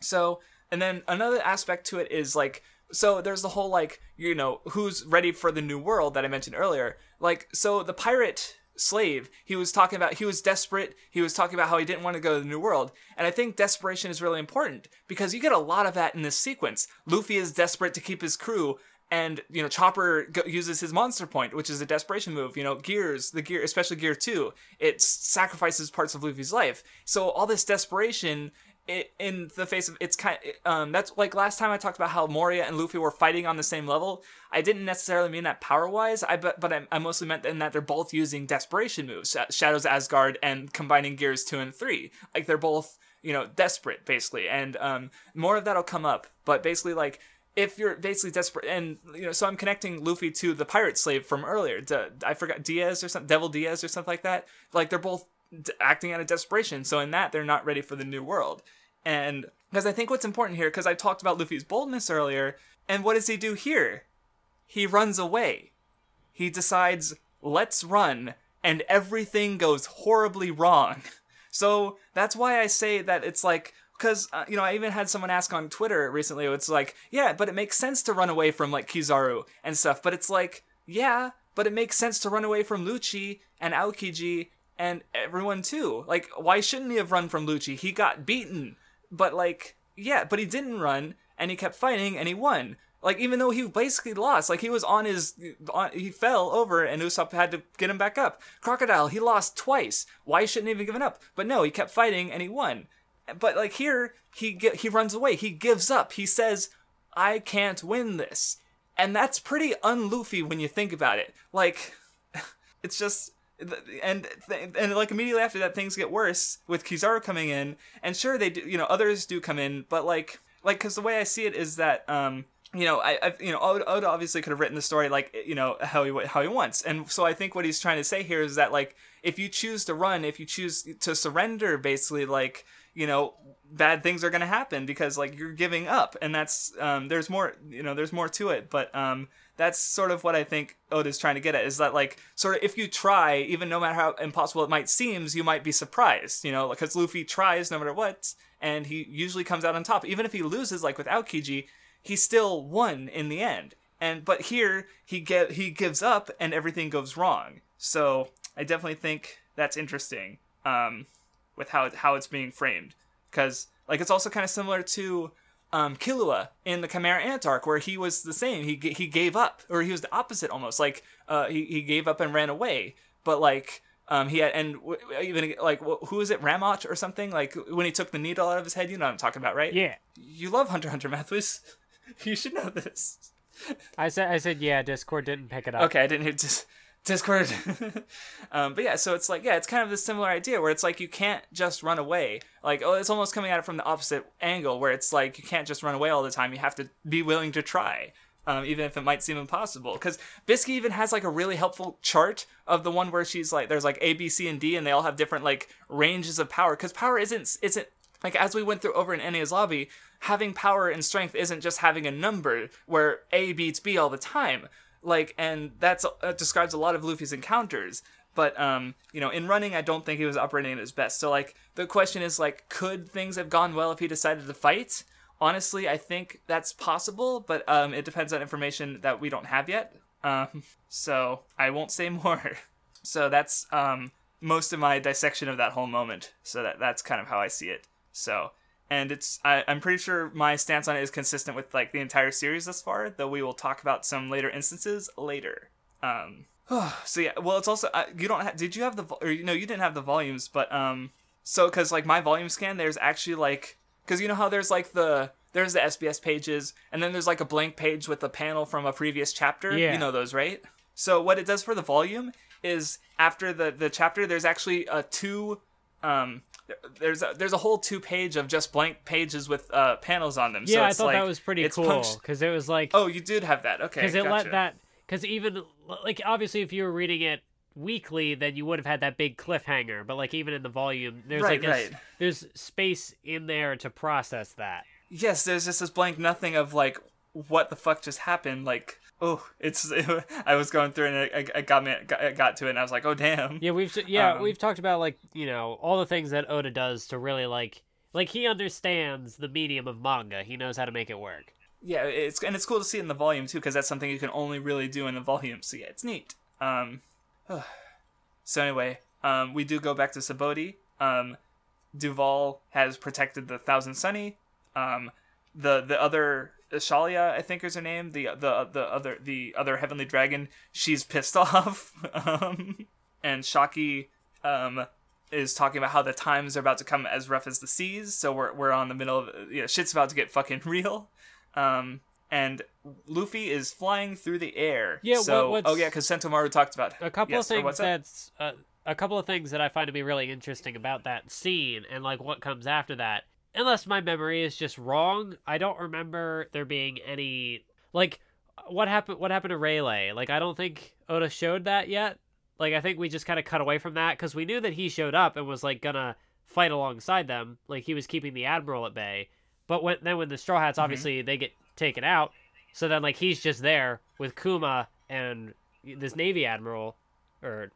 so, and then another aspect to it is like, so there's the whole like, you know, who's ready for the new world that I mentioned earlier. Like, so the pirate slave, he was talking about, he was desperate. He was talking about how he didn't want to go to the new world. And I think desperation is really important because you get a lot of that in this sequence. Luffy is desperate to keep his crew. And you know, Chopper uses his monster point, which is a desperation move. You know, Gears, the gear, especially Gear Two, it sacrifices parts of Luffy's life. So all this desperation in the face of it's kind um that's like last time I talked about how Moria and Luffy were fighting on the same level. I didn't necessarily mean that power wise. I but but I, I mostly meant in that they're both using desperation moves, Shadows Asgard and combining gears two and three. Like they're both you know desperate basically, and um more of that'll come up. But basically like if you're basically desperate and you know so i'm connecting luffy to the pirate slave from earlier i forgot diaz or something devil diaz or something like that like they're both acting out of desperation so in that they're not ready for the new world and because i think what's important here because i talked about luffy's boldness earlier and what does he do here he runs away he decides let's run and everything goes horribly wrong so that's why i say that it's like because uh, you know I even had someone ask on Twitter recently. It's like, yeah, but it makes sense to run away from like Kizaru and stuff. But it's like, yeah, but it makes sense to run away from Lucci and Aokiji and everyone too. Like, why shouldn't he have run from Lucci? He got beaten, but like, yeah, but he didn't run and he kept fighting and he won. Like even though he basically lost, like he was on his, on, he fell over and Usopp had to get him back up. Crocodile, he lost twice. Why shouldn't he have given up? But no, he kept fighting and he won but like here he ge- he runs away he gives up he says i can't win this and that's pretty unluffy when you think about it like it's just and and like immediately after that things get worse with kizaru coming in. And sure they do you know others do come in but like like because the way i see it is that um you know, I, I, you know, Oda, Oda obviously could have written the story like, you know, how he how he wants, and so I think what he's trying to say here is that like, if you choose to run, if you choose to surrender, basically, like, you know bad things are going to happen because like you're giving up. And that's um there's more you know there's more to it. But um that's sort of what I think Oda's trying to get at is that like sort of if you try, even no matter how impossible it might seem, you might be surprised, you know, because Luffy tries no matter what, and he usually comes out on top. Even if he loses, like with Aokiji, he still won in the end. And but here he get he gives up and everything goes wrong. So I definitely think that's interesting um, with how how it's being framed because like it's also kind of similar to um, Killua in the Chimera Ant arc, where he was the same. He he gave up, or he was the opposite almost. Like uh, he he gave up and ran away. But like um, he had and w- even like who is it, Ramot or something? Like when he took the needle out of his head. You know what I'm talking about, right? Yeah. You love Hunter Hunter Mathwiz. you should know this. I said I said yeah. Discord didn't pick it up. Okay, I didn't hear just Discord. um, but yeah, so it's like yeah, it's kind of this similar idea where it's like you can't just run away. Like oh, it's almost coming at it from the opposite angle where it's like you can't just run away all the time. You have to be willing to try. Um, even if it might seem impossible, because Bisky even has like a really helpful chart of the one where she's like, there's like A, B, C, and D, and they all have different like ranges of power. Because power isn't isn't like as we went through over in Enies lobby, having power and strength isn't just having a number where A beats B all the time like and that's uh, describes a lot of Luffy's encounters. But um you know in running I don't think he was operating at his best. So like the question is like could things have gone well if he decided to fight? Honestly I think that's possible but um it depends on information that we don't have yet. Um so I won't say more. So that's um most of my dissection of that whole moment. So that that's kind of how I see it. So and it's I, am pretty sure my stance on it is consistent with like the entire series thus far. Though we will talk about some later instances later. Um, so yeah, well, it's also uh, you don't ha- did you have the or you know you didn't have the volumes, but um, so because like my volume scan, there's actually like because you know how there's like the there's the SBS pages, and then there's like a blank page with a panel from a previous chapter. Yeah. You know those, right? So what it does for the volume is after the the chapter, there's actually a two um there's a, there's a whole two page of just blank pages with uh, panels on them. Yeah, so I thought like, that was pretty cool because it was like Oh, you did have that. Okay, because it gotcha. let that because even like obviously if you were reading it weekly then you would have had that big cliffhanger but like even in the volume there's Right, like a right. there's space in there to process that Yes, there's just this blank nothing of like what the fuck just happened. Like, oh, it's. I was going through and it, it got me, got, got to it, and I was like, oh damn. yeah we've yeah Um, we've talked about like you know all the things that oda does to really like like he understands the medium of manga he knows how to make it work Yeah, it's and it's cool to see it in the volume too, because that's something you can only really do in the volume. So yeah, it's neat. Um, so anyway, um, we do go back to Sabaody. Um, Duval has protected the Thousand Sunny. Um, the the other Shalria, I think is her name. The the the other the other heavenly dragon. She's pissed off. um, and Shakky um is talking about how the times are about to come as rough as the seas. So we're we're on the middle of yeah, shit's about to get fucking real. Um, and Luffy is flying through the air. Yeah, So what- oh yeah, because Sentomaru talked about a couple yes, of things that's uh, a couple of things that I find to be really interesting about that scene and like what comes after that. Unless my memory is just wrong, I don't remember there being any like what happened. What happened to Rayleigh? Like I don't think Oda showed that yet. Like I think we just kind of cut away from that because we knew that he showed up and was like gonna fight alongside them. Like he was keeping the admiral at bay. But when then when the Straw Hats mm-hmm. obviously they get taken out, so then like he's just there with Kuma and this Navy admiral or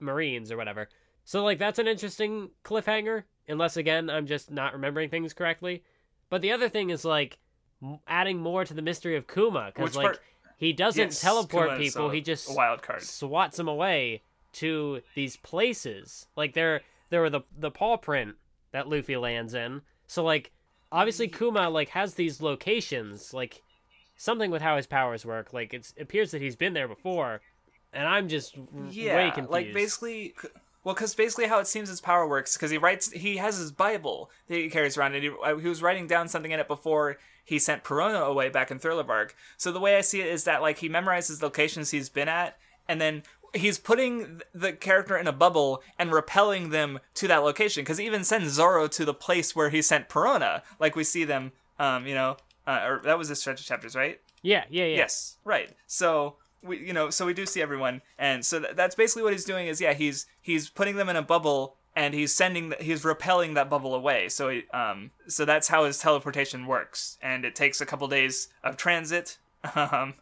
Marines or whatever. So like that's an interesting cliffhanger, unless again I'm just not remembering things correctly. But the other thing is like adding more to the mystery of Kuma because like part- he doesn't Yes, teleport Kuma people, he just wild card. swats them away to these places. Like there there were the the paw print that Luffy lands in. So like obviously Kuma like has these locations like something with how his powers work. Like it's, it appears that he's been there before, and I'm just yeah, way confused. like basically, well, because basically how it seems his power works, because he writes, he has his Bible that he carries around, and he, uh, he was writing down something in it before he sent Perona away back in Thriller Bark. So the way I see it is that like he memorizes locations he's been at, and then he's putting the character in a bubble and repelling them to that location. Because he even sends Zoro to the place where he sent Perona, like we see them, um, you know, uh, or that was the stretch of chapters, right? yeah, yeah, yeah. Yes, right. So we, you know, so we do see everyone, and so th- that's basically what he's doing. Is yeah, he's he's putting them in a bubble and he's sending the, he's repelling that bubble away. So he, um so that's how his teleportation works, and it takes a couple days of transit. Um,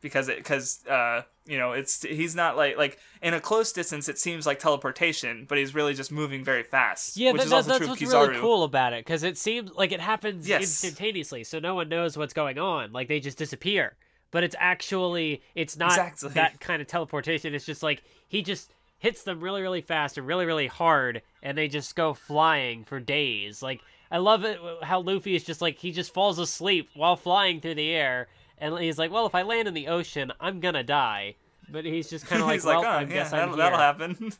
because it because uh you know it's he's not like like in a close distance it seems like teleportation but he's really just moving very fast Yeah, which that, is also that's true what's Kizaru. really cool about it because it seems like it happens Yes. instantaneously, so no one knows what's going on. Like they just disappear, but it's actually it's not Exactly. that kind of teleportation. It's just like he just hits them really, really fast and really, really hard, and they just go flying for days. Like I love it how Luffy is just like he just falls asleep while flying through the air, and he's like, "Well, if I land in the ocean, I'm gonna die." But he's just kind of like, "Well, like, oh, I yeah, guess that'll, that'll here." happen.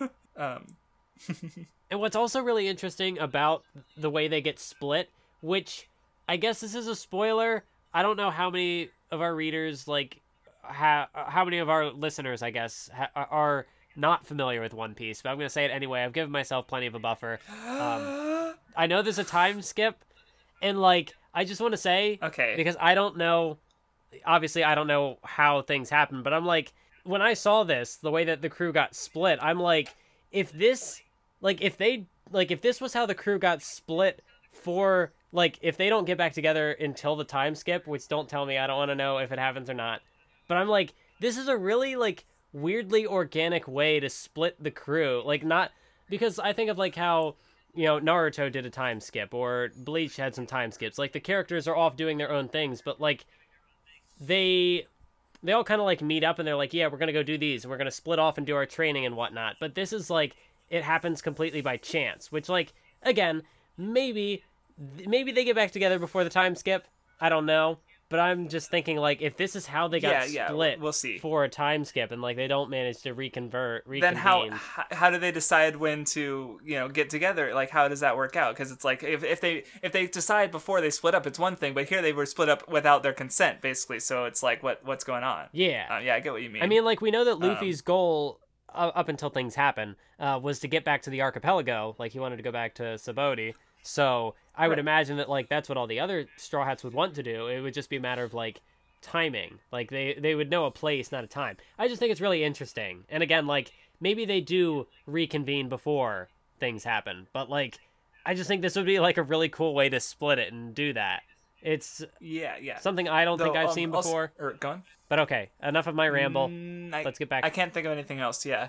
um, And what's also really interesting about the way they get split, which I guess this is a spoiler. I don't know how many of our readers like ha- how many of our listeners, I guess, ha- are not familiar with One Piece, but I'm going to say it anyway. I've given myself plenty of a buffer. Um, I know there's a time skip and like I just want to say okay. because I don't know. Obviously, I don't know how things happen, but I'm like, when I saw this, the way that the crew got split, I'm like, if this, like, if they, like, if this was how the crew got split for, like, if they don't get back together until the time skip, which don't tell me, I don't want to know if it happens or not. But I'm like, this is a really, like, weirdly organic way to split the crew. Like, not, because I think of, like, how you know, Naruto did a time skip or Bleach had some time skips. Like the characters are off doing their own things, but like they they all kind of like meet up and they're like, yeah, we're gonna go do these and we're gonna split off and do our training and whatnot. But this is like it happens completely by chance, which like again maybe maybe they get back together before the time skip. I don't know. But I'm just thinking, like, if this is how they got Yeah, yeah, split we'll see. for a time skip, and like they don't manage to reconvert, reconvene, then how, how do they decide when to you know get together like how does that work out because it's like if, if they if they decide before they split up it's one thing but here they were split up without their consent basically so it's like what what's going on yeah, uh, yeah i get what you mean I mean, like we know Um, that Luffy's goal uh, up until things happen uh, was to get back to the archipelago. Like he wanted to go back to Sabaody. So I would Right. imagine that like that's what all the other Straw Hats would want to do. It would just be a matter of like timing. Like they they would know a place, not a time. I just think it's really interesting. And again, like maybe they do reconvene before things happen, but like I just think this would be like a really cool way to split it and do that. It's yeah yeah something I don't think I've um, seen before. or go on But okay, enough of my ramble. Mm, I, Let's get back- I can't think of anything else. Yeah,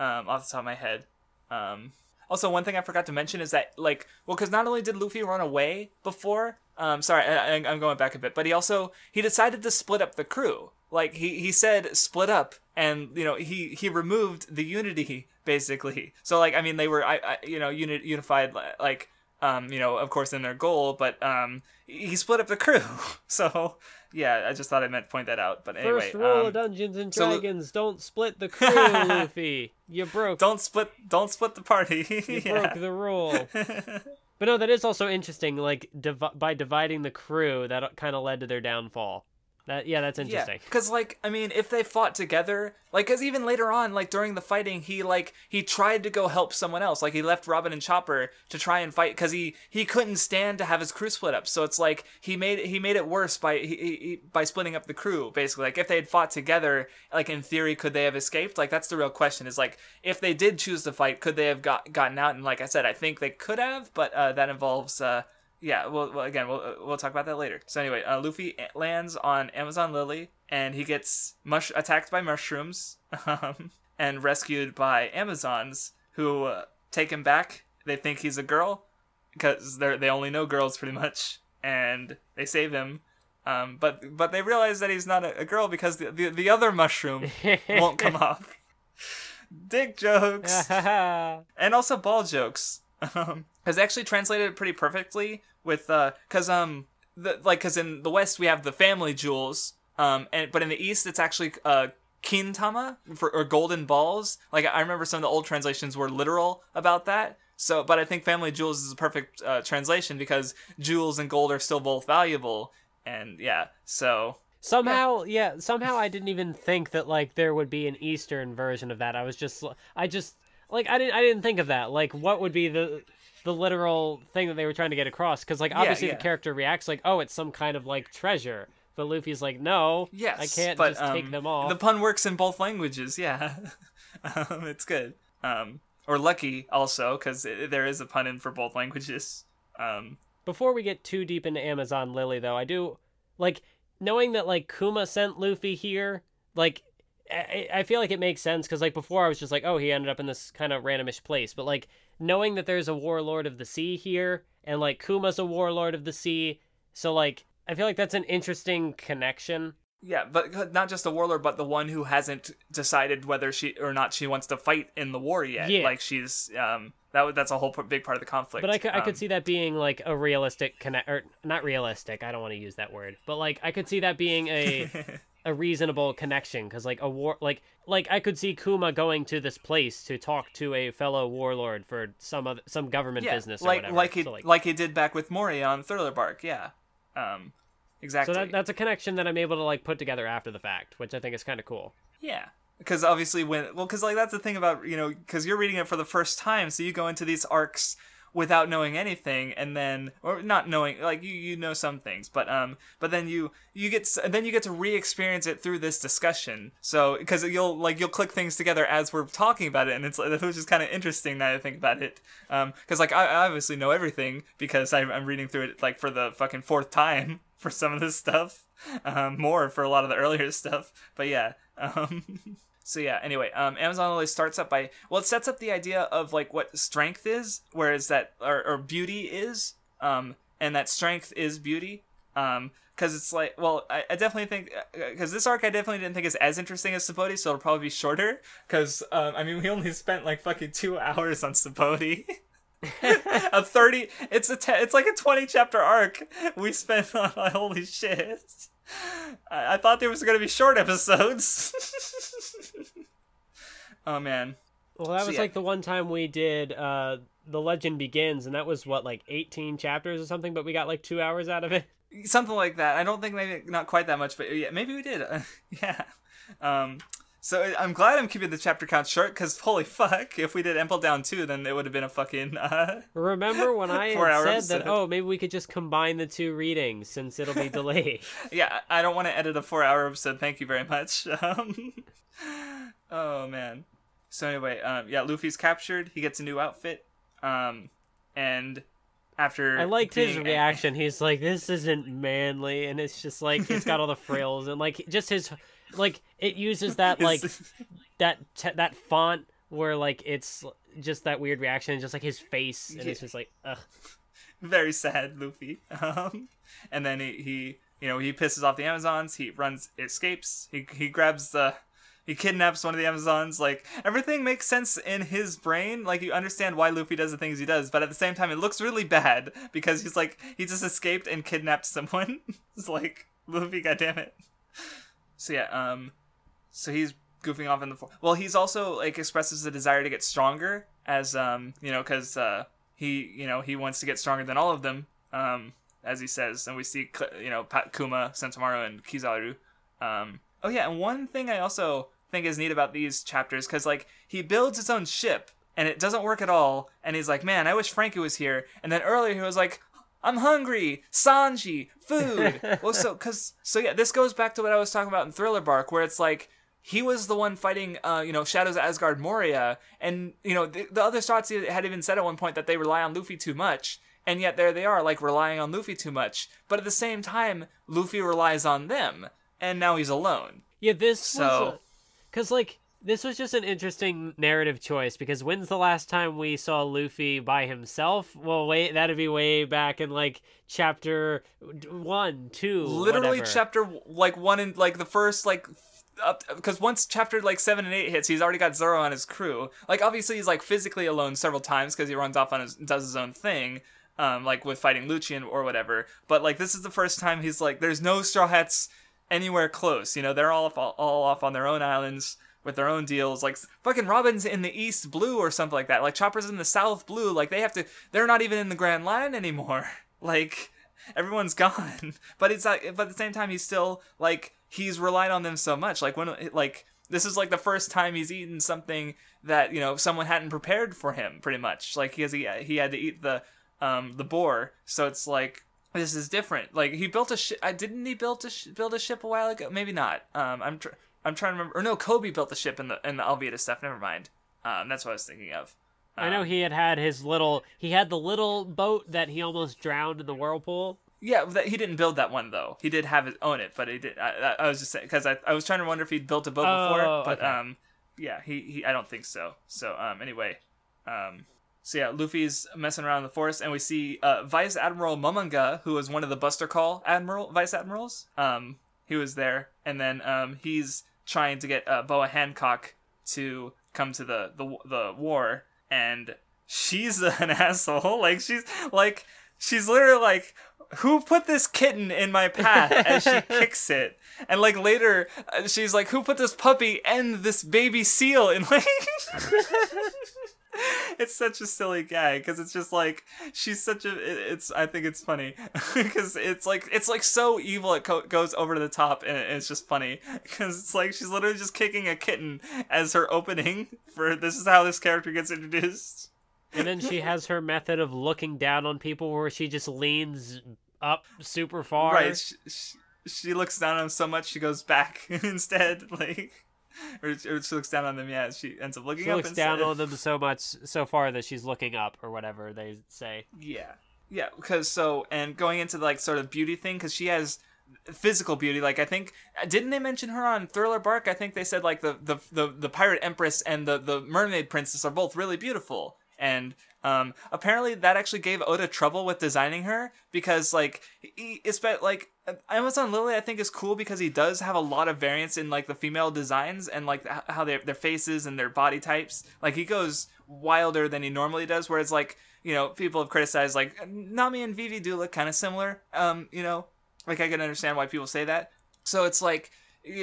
um, off the top of my head. Um, also, one thing I forgot to mention is that, like, well, because not only did Luffy run away before, um, sorry, I, I'm going back a bit, but he also he decided to split up the crew. Like he he said, split up, and you know he he removed the unity basically. So like, I mean, they were I, I you know uni- unified like. Um, you know, of course, in their goal, but um, he split up the crew. So, yeah, I just thought I meant point that out. But anyway, First rule um, of Dungeons and so Dragons: don't split the crew, Luffy. You broke. don't split don't split the party you yeah. broke the rule. but no, that is also interesting. Like divi- by dividing the crew, that kind of led to their downfall. That yeah, that's interesting. because like i mean if they fought together like because even later on like during the fighting he like he tried to go help someone else. Like he left robin and chopper to try and fight because he he couldn't stand to have his crew split up. So it's like he made he made it worse by he, he, he- by splitting up the crew basically. Like if they had fought together like in theory could they have escaped? Like that's the real question is like if they did choose to fight could they have got gotten out? And like i said i think they could have but uh, that involves uh yeah, well, well again, we'll uh, we'll talk about that later. So anyway, uh, Luffy lands on Amazon Lily, and he gets mush attacked by mushrooms, um, and rescued by Amazons who uh, take him back. They think he's a girl because they they only know girls pretty much, and they save him. Um, but but they realize that he's not a, a girl because the, the the other mushroom won't come off. Dick jokes and also ball jokes. Um, has actually translated it pretty perfectly with uh, cause um, the like cause in the West we have the family jewels, um, and but in the East it's actually uh kintama for or golden balls. Like I remember some of the old translations were literal about that. So, but I think family jewels is a perfect uh, translation because jewels and gold are still both valuable, and yeah, so Somehow, yeah. somehow I didn't even think that like there would be an Eastern version of that. I was just, I just like I didn't, I didn't think of that. Like, what would be the the literal thing that they were trying to get across? Because like obviously yeah. the character reacts like, oh, it's some kind of like treasure. But Luffy's like, no, Yes, I can't but, just um, take them all. The pun works in both languages. Yeah, um, it's good. Um, or lucky also because there is a pun in for both languages. Um, Before we get too deep into Amazon Lily, though, I do like knowing that like Kuma sent Luffy here. Like, I, feel like it makes sense because like before I was just like, oh, he ended up in this kind of randomish place, but like knowing that there's a warlord of the sea here and like Kuma's a warlord of the sea, so like I feel like that's an interesting connection. Yeah, but not just the warlord, but the one who hasn't decided whether she or not she wants to fight in the war yet. Yeah. Like she's um that that's a whole big part of the conflict. But I could, I Um, could see that being like a realistic connect, or not realistic. I don't want to use that word, but like I could see that being a a reasonable connection because like a war, like like I could see Kuma going to this place to talk to a fellow warlord for some other some government yeah, business or like whatever. like he so, like, he did back with Moria on Thriller Bark. Yeah, um, exactly. so that, that's a connection that I'm able to like put together after the fact, which I think is kind of cool. Yeah. Because obviously, when well, because like that's the thing about you know, because you're reading it for the first time, so you go into these arcs without knowing anything, and then or not knowing like you you know some things, but um, but then you you get s- then you get to re-experience it through this discussion. So because you'll like you'll click things together as we're talking about it, and it's like which is kind of interesting now that I think about it. Um, because like I, I obviously know everything because I'm, I'm reading through it like for the fucking fourth time for some of this stuff, um, more for a lot of the earlier stuff. But yeah, um. So yeah, anyway, um, Amazon Lily starts up by well, it sets up the idea of like what strength is, whereas that or, or beauty is, um, and that strength is beauty, um, because it's like well, I, I definitely think because this arc I definitely didn't think is as interesting as Sabaody, so it'll probably be shorter. Because um, I mean, we only spent like fucking two hours on Sabaody. a 30 it's a te- it's like a 20 chapter arc we spent on holy shit. I, I thought there was gonna be short episodes. Oh man. Well, that So, was yeah. like the one time we did uh the legend begins, and that was what like 18 chapters or something, but we got like two hours out of it. something like that. I don't think maybe not quite that much but yeah maybe we did. Yeah. Um so i'm glad i'm keeping the chapter count short because holy fuck if we did Impel Down 2 then it would have been a fucking uh Remember when I Four had hour said episode. that? Oh, maybe we could just combine the two readings since it'll be delayed. yeah, I don't want to edit a four hour episode. Thank you very much. Um, oh man. So anyway, um, yeah, Luffy's captured. He gets a new outfit. Um, and after I liked his reaction. He's like, "This isn't manly," and it's just like it's got all the frills and like just his, like it uses that like that te- that font where like it's just that weird reaction, just like his face, and it's just like, ugh. very sad Luffy. Um, and then he, he, you know, he pisses off the Amazons. He runs, escapes. He he grabs the, he kidnaps one of the Amazons. Like everything makes sense in his brain. Like you understand why Luffy does the things he does, but at the same time, it looks really bad because he's like he just escaped and kidnapped someone. it's like Luffy, goddammit. So yeah, um, so he's goofing off in the fo- well. He's also like expresses a desire to get stronger as um, you know, because uh, he you know he wants to get stronger than all of them um as he says and we see you know Pat Kuma Sentomaru and Kizaru um oh yeah and one thing I also think is neat about these chapters cuz like he builds his own ship and it doesn't work at all and he's like man I wish Franky was here and then earlier he was like I'm hungry Sanji food well so cuz so yeah this goes back to what I was talking about in Thriller Bark where it's like he was the one fighting, uh, you know, Shadows of Asgard Moria, and you know the, the other thoughts had even said at one point that they rely on Luffy too much, and yet there they are, like relying on Luffy too much. But at the same time, Luffy relies on them, and now he's alone. Yeah, this So- because like this was just an interesting narrative choice because when's the last time we saw Luffy by himself? Well, wait, that'd be way back in like chapter one, two, Literally, whatever. chapter like one and like the first like. Because once chapter like seven and eight hits, he's already got Zoro on his crew. Like obviously he's like physically alone several times because he runs off on his does his own thing, um, like with fighting Lucian or whatever. But like this is the first time he's like, there's no Straw Hats anywhere close. You know, they're all off, all, all off on their own islands with their own deals. Like fucking Robin's in the East Blue or something like that. Like Chopper's in the South Blue. Like they have to. They're not even in the Grand Line anymore. Like everyone's gone. But it's like, but at the same time, he's still like he's relied on them so much. Like when like this is like the first time he's eaten something that you know someone hadn't prepared for him. Pretty much like he has he, he had to eat the um the boar. So it's like this is different. Like he built a ship. I didn't he built a sh- build a ship a while ago? Maybe not. Um, I'm tr- I'm trying to remember. Or no, Koby built the ship in the in the Alvida stuff. Never mind. Um, that's what I was thinking of. I know Um, he had had his little. He had the little boat that he almost drowned in the whirlpool. Yeah, that, he didn't build that one though. He did have it own it, but he did. I, I, I was just saying because I, I was trying to wonder if he'd built a boat before, Oh, but okay. um, yeah, he, he I don't think so. So um, anyway, um, so yeah, Luffy's messing around in the forest, and we see uh, Vice Admiral Momonga, who was one of the Buster Call admiral vice admirals. Um, he was there, and then um, he's trying to get uh, Boa Hancock to come to the the the war, and she's an asshole. Like she's like she's literally like who put this kitten in my path as she kicks it and like later uh, she's like who put this puppy and this baby seal in like it's such a silly gag because it's just like she's such a it- it's i think it's funny because it's like it's like so evil it co- goes over to the top and it's just funny because it's like she's literally just kicking a kitten as her opening for this is how this character gets introduced And then she has her method of looking down on people where she just leans up super far. Right. She, she, she looks down on him so much she goes back instead, like, or, or she looks down on them. Yeah, she ends up looking She up. looks down on them so much, so far that she's looking up or whatever they say. Yeah, yeah. Because so and going into like sort of beauty thing because she has physical beauty. Like I think uh, didn't they mention her on Thriller Bark? I think they said like the the the, the pirate empress and the the mermaid princess are both really beautiful and. Um, apparently that actually gave Oda trouble with designing her because like he, it's but like Amazon Lily I think is cool because he does have a lot of variance in like the female designs and like how their their faces and their body types. Like he goes wilder than he normally does. Whereas like you know people have criticized like Nami and Vivi do look kind of similar. Um, you know, like I can understand why people say that. So it's like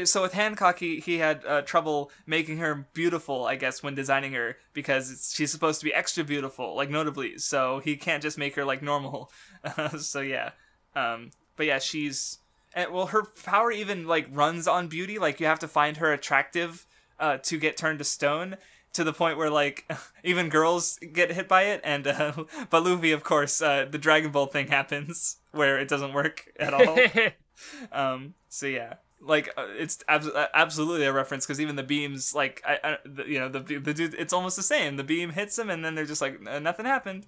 so with Hancock, he, he had uh, trouble making her beautiful, I guess, when designing her because it's, she's supposed to be extra beautiful, like notably. So he can't just make her like normal. so yeah, um, but yeah, she's and well, her power even like runs on beauty. Like you have to find her attractive uh, to get turned to stone. To the point where like even girls get hit by it, and uh, but Luffy, of course, uh, the Dragon Ball thing happens where it doesn't work at all. Um, so yeah, like uh, it's abs- uh, absolutely a reference because even the beams, like I, I the, you know, the the dude, it's almost the same. The beam hits him, and then they're just like "Uh, nothing happened.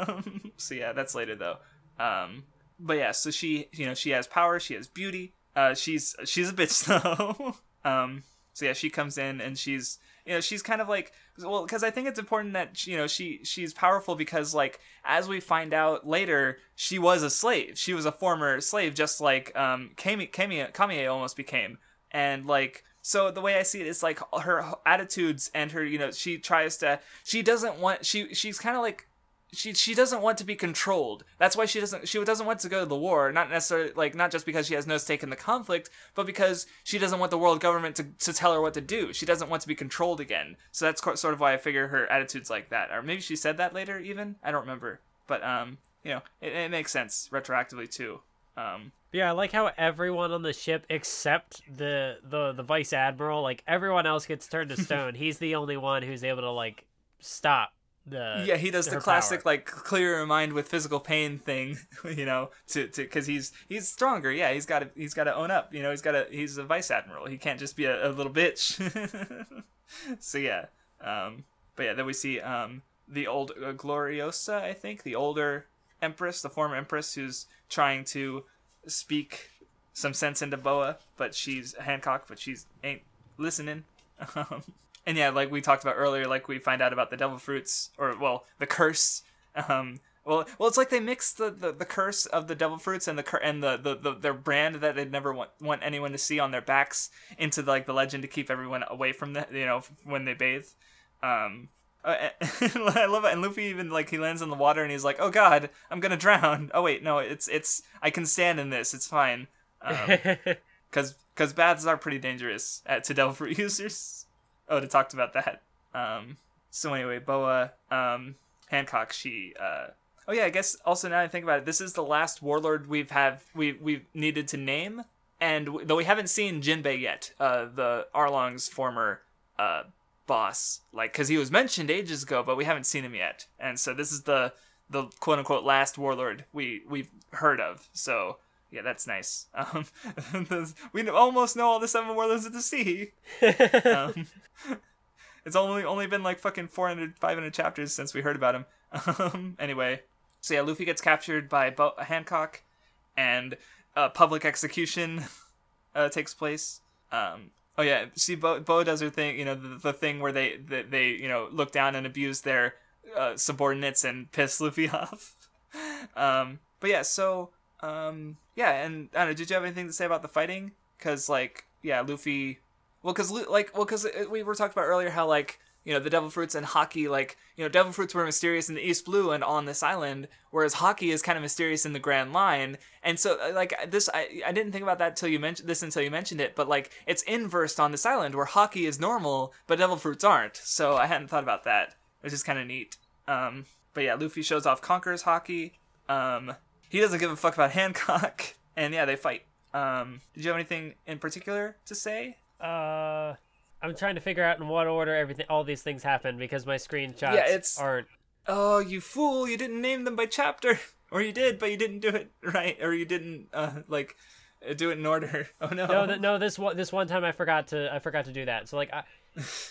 so yeah, that's later though. Um, but yeah, so she, you know, she has power, she has beauty. Uh, she's she's a bitch though. um, so yeah, she comes in and she's you know she's kind of like well because I think it's important that you know she she's powerful because like as we find out later she was a slave. She was a former slave, just like um Camie Camie Kamiya almost became. And like so the way I see it is like her attitudes and her you know she tries to she doesn't want she she's kind of like she she doesn't want to be controlled. That's why she doesn't she doesn't want to go to the war. Not necessarily like not just because she has no stake in the conflict, but because she doesn't want the world government to, to tell her what to do. She doesn't want to be controlled again. So that's co- sort of why I figure her attitude's like that. Or maybe she said that later even. I don't remember. But um, you know, it, it makes sense retroactively too. Um, Yeah, I like how everyone on the ship except the the the vice admiral, like everyone else gets turned to stone. He's the only one who's able to like stop the yeah, he does the classic power. like clear your mind with physical pain thing, you know, to to because he's he's stronger. Yeah, he's got to he's got to own up. You know, he's got to he's a vice admiral. He can't just be a, a little bitch. so yeah, um, but yeah, then we see um the old uh, Gloriosa, I think, the older empress, the former empress, who's trying to speak some sense into Boa, but she's Hancock, but she's ain't listening. Um, and yeah, like we talked about earlier, like we find out about the devil fruits, or well, the curse. Um, well, well, it's like they mix the, the, the curse of the devil fruits and the cur- and the, the, the their brand that they'd never want want anyone to see on their backs into like the legend to keep everyone away from the you know when they bathe. Um, uh, I love it. And Luffy even like he lands in the water and he's like, "Oh God, I'm gonna drown." Oh wait, no, it's it's I can stand in this. It's fine. Um, because because baths are pretty dangerous at, to devil fruit users. Oda talked about that. Um, so anyway, Boa um, Hancock, she. Uh, oh yeah, I guess also now I think about it, this is the last warlord we've have we we've needed to name, and w- though we haven't seen Jinbei yet, uh, the Arlong's former uh, boss, like because he was mentioned ages ago, but we haven't seen him yet, and so this is the the quote unquote last warlord we we've heard of. So yeah, that's nice. Um, we almost know all the seven warlords of the sea. um, It's only only been like fucking 400, 500 chapters since we heard about him. Um, anyway, so yeah, Luffy gets captured by Bo- Hancock, and uh, public execution uh, takes place. Um, oh yeah, see, Bo, Bo does her thing. You know, the, the thing where they, they they you know look down and abuse their uh, subordinates and piss Luffy off. um, but yeah, so um, yeah, and I don't know. Did you have anything to say about the fighting? Because like, yeah, Luffy. Well, because like, well, because we were talking about earlier how like you know the devil fruits and Haki like you know devil fruits were mysterious in the east blue and on this island whereas Haki is kind of mysterious in the grand line and so uh, like this i, I didn't think about that until you mentioned this until you mentioned it but like it's inversed on this island where Haki is normal but devil fruits aren't so i hadn't thought about that which is kind of neat um but yeah luffy shows off conquerors Haki um he doesn't give a fuck about hancock and yeah they fight um did you have anything in particular to say Uh, I'm trying to figure out in what order everything, all these things happen because my screenshots Yeah, it's- aren't. Oh, you fool! You didn't name them by chapter, or you did, but you didn't do it right, or you didn't uh, like do it in order. Oh no! No, th- no. This one, this one time I forgot to, I forgot to do that. So like, I,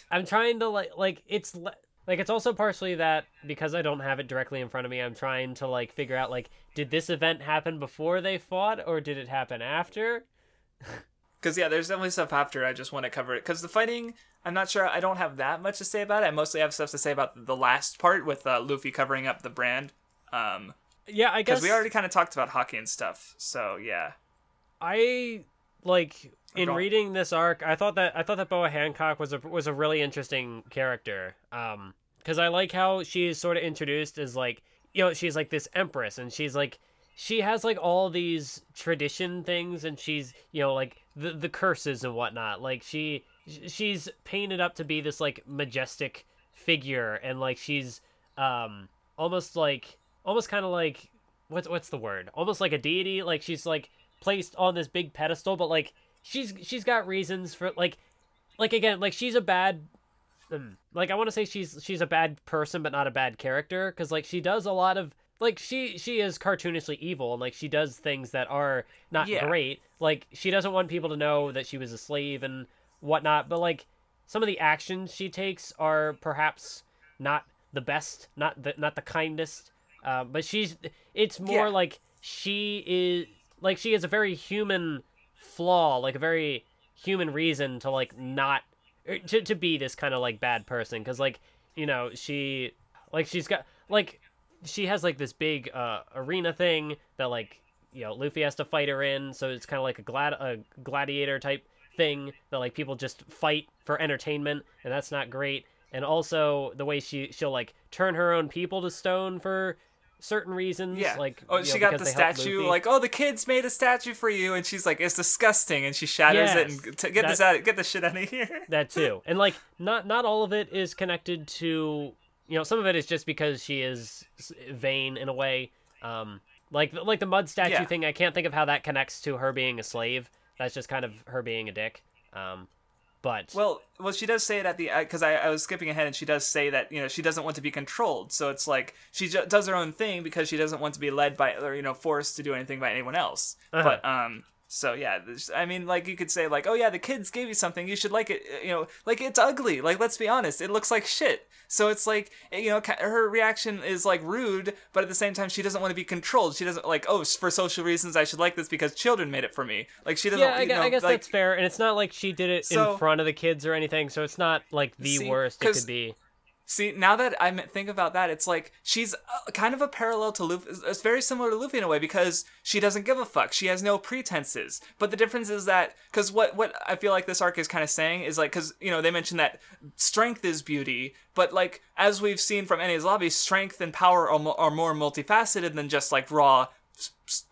I'm trying to like, like it's le- like it's also partially that because I don't have it directly in front of me. I'm trying to like figure out like, did this event happen before they fought, or did it happen after? Because yeah, there's definitely stuff after. I just want to cover it because the fighting. I'm not sure. I don't have that much to say about it. I mostly have stuff to say about the last part with uh, Luffy covering up the brand. Um, Yeah, I guess because we already kind of talked about Haki and stuff. So yeah, I like in reading this arc. I thought that I thought that Boa Hancock was a was a really interesting character. Um, because I like how she is sort of introduced as like you know she's like this empress and she's like she has like all these tradition things and she's you know like the the curses and whatnot. Like she she's painted up to be this like majestic figure and like she's um almost like almost kind of like what's what's the word almost like a deity like she's like placed on this big pedestal but like she's she's got reasons for like like again like she's a bad like i want to say she's she's a bad person but not a bad character because like she does a lot of like she she is cartoonishly evil and like she does things that are not Yeah. great like she doesn't want people to know that she was a slave and whatnot but like some of the actions she takes are perhaps not the best not the not the kindest uh, but she's it's more Yeah. like she is like she has a very human flaw like a very human reason to like not to, to be this kind of like bad person because like you know she like she's got like she has like this big uh arena thing that like you know Luffy has to fight her in so it's kind of like a glad a gladiator type thing that like people just fight for entertainment and that's not great. And also the way she she'll like turn her own people to stone for certain reasons yeah. like oh, she know, got the statue. Like, oh, the kids made a statue for you, and she's like, it's disgusting, and she shatters it and t- get this out, get the shit out of here. that too and like not not all of it is connected to you know some of it is just because she is vain in a way um like like the mud statue Yeah. thing i can't think of how that connects to her being a slave that's just kind of her being a dick um but Well, well, she does say it at the because I, I was skipping ahead, and she does say that you know she doesn't want to be controlled. So it's like she ju- does her own thing because she doesn't want to be led by or you know forced to do anything by anyone else. Uh-huh. But um, so yeah, I mean, like you could say like, oh yeah, the kids gave you something, you should like it. uh, You know, like it's ugly. Like let's be honest, it looks like shit. So it's like you know, her reaction is like rude, but at the same time, she doesn't want to be controlled. She doesn't like, oh, for social reasons, I should like this because children made it for me. Like she doesn't. yeah I, you know, I guess like, that's fair and it's not like she did it So- in front of the kids or anything so it's not like the See, worst it could be See, now that I think about that, it's like she's uh, kind of a parallel to Luffy. It's very similar to Luffy in a way because she doesn't give a fuck. She has no pretenses. But the difference is that because what what I feel like this arc is kind of saying is like because you know they mentioned that strength is beauty, but like as we've seen from Enies Lobby, strength and power are, are more multifaceted than just like raw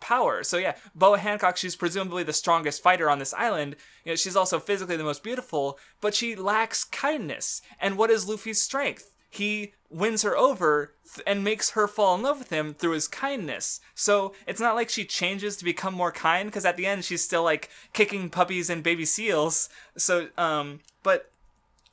power. So yeah, Boa Hancock, she's presumably the strongest fighter on this island. You know, she's also physically the most beautiful, but she lacks kindness. And what is Luffy's strength? He wins her over th- and makes her fall in love with him through his kindness. So it's not like she changes to become more kind because at the end she's still like kicking puppies and baby seals. So um but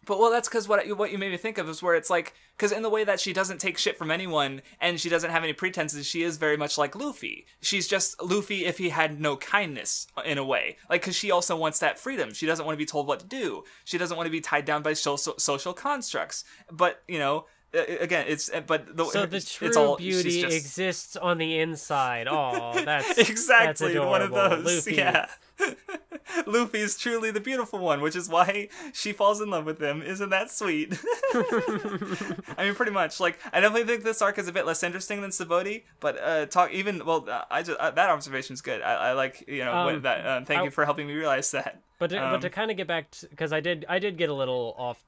But well, that's because what what you made me think of is where it's like because in the way that she doesn't take shit from anyone and she doesn't have any pretenses, she is very much like Luffy. She's just Luffy if he had no kindness uh, in a way, like because she also wants that freedom. She doesn't want to be told what to do. She doesn't want to be tied down by social social constructs. But you know, again, it's but the, so the true it's all, beauty just... exists on the inside. Oh, that's exactly that's one of those. Luffy. Yeah. Luffy is truly the beautiful one, which is why she falls in love with him. Isn't that sweet? I mean, pretty much. Like, I definitely think this arc is a bit less interesting than Sabaody, but uh, talk even well. Uh, I just uh, that observation's good. I, I like you know um, that. Um, thank I, you for helping me realize that. But to, um, but to kind of get back because I did I did get a little off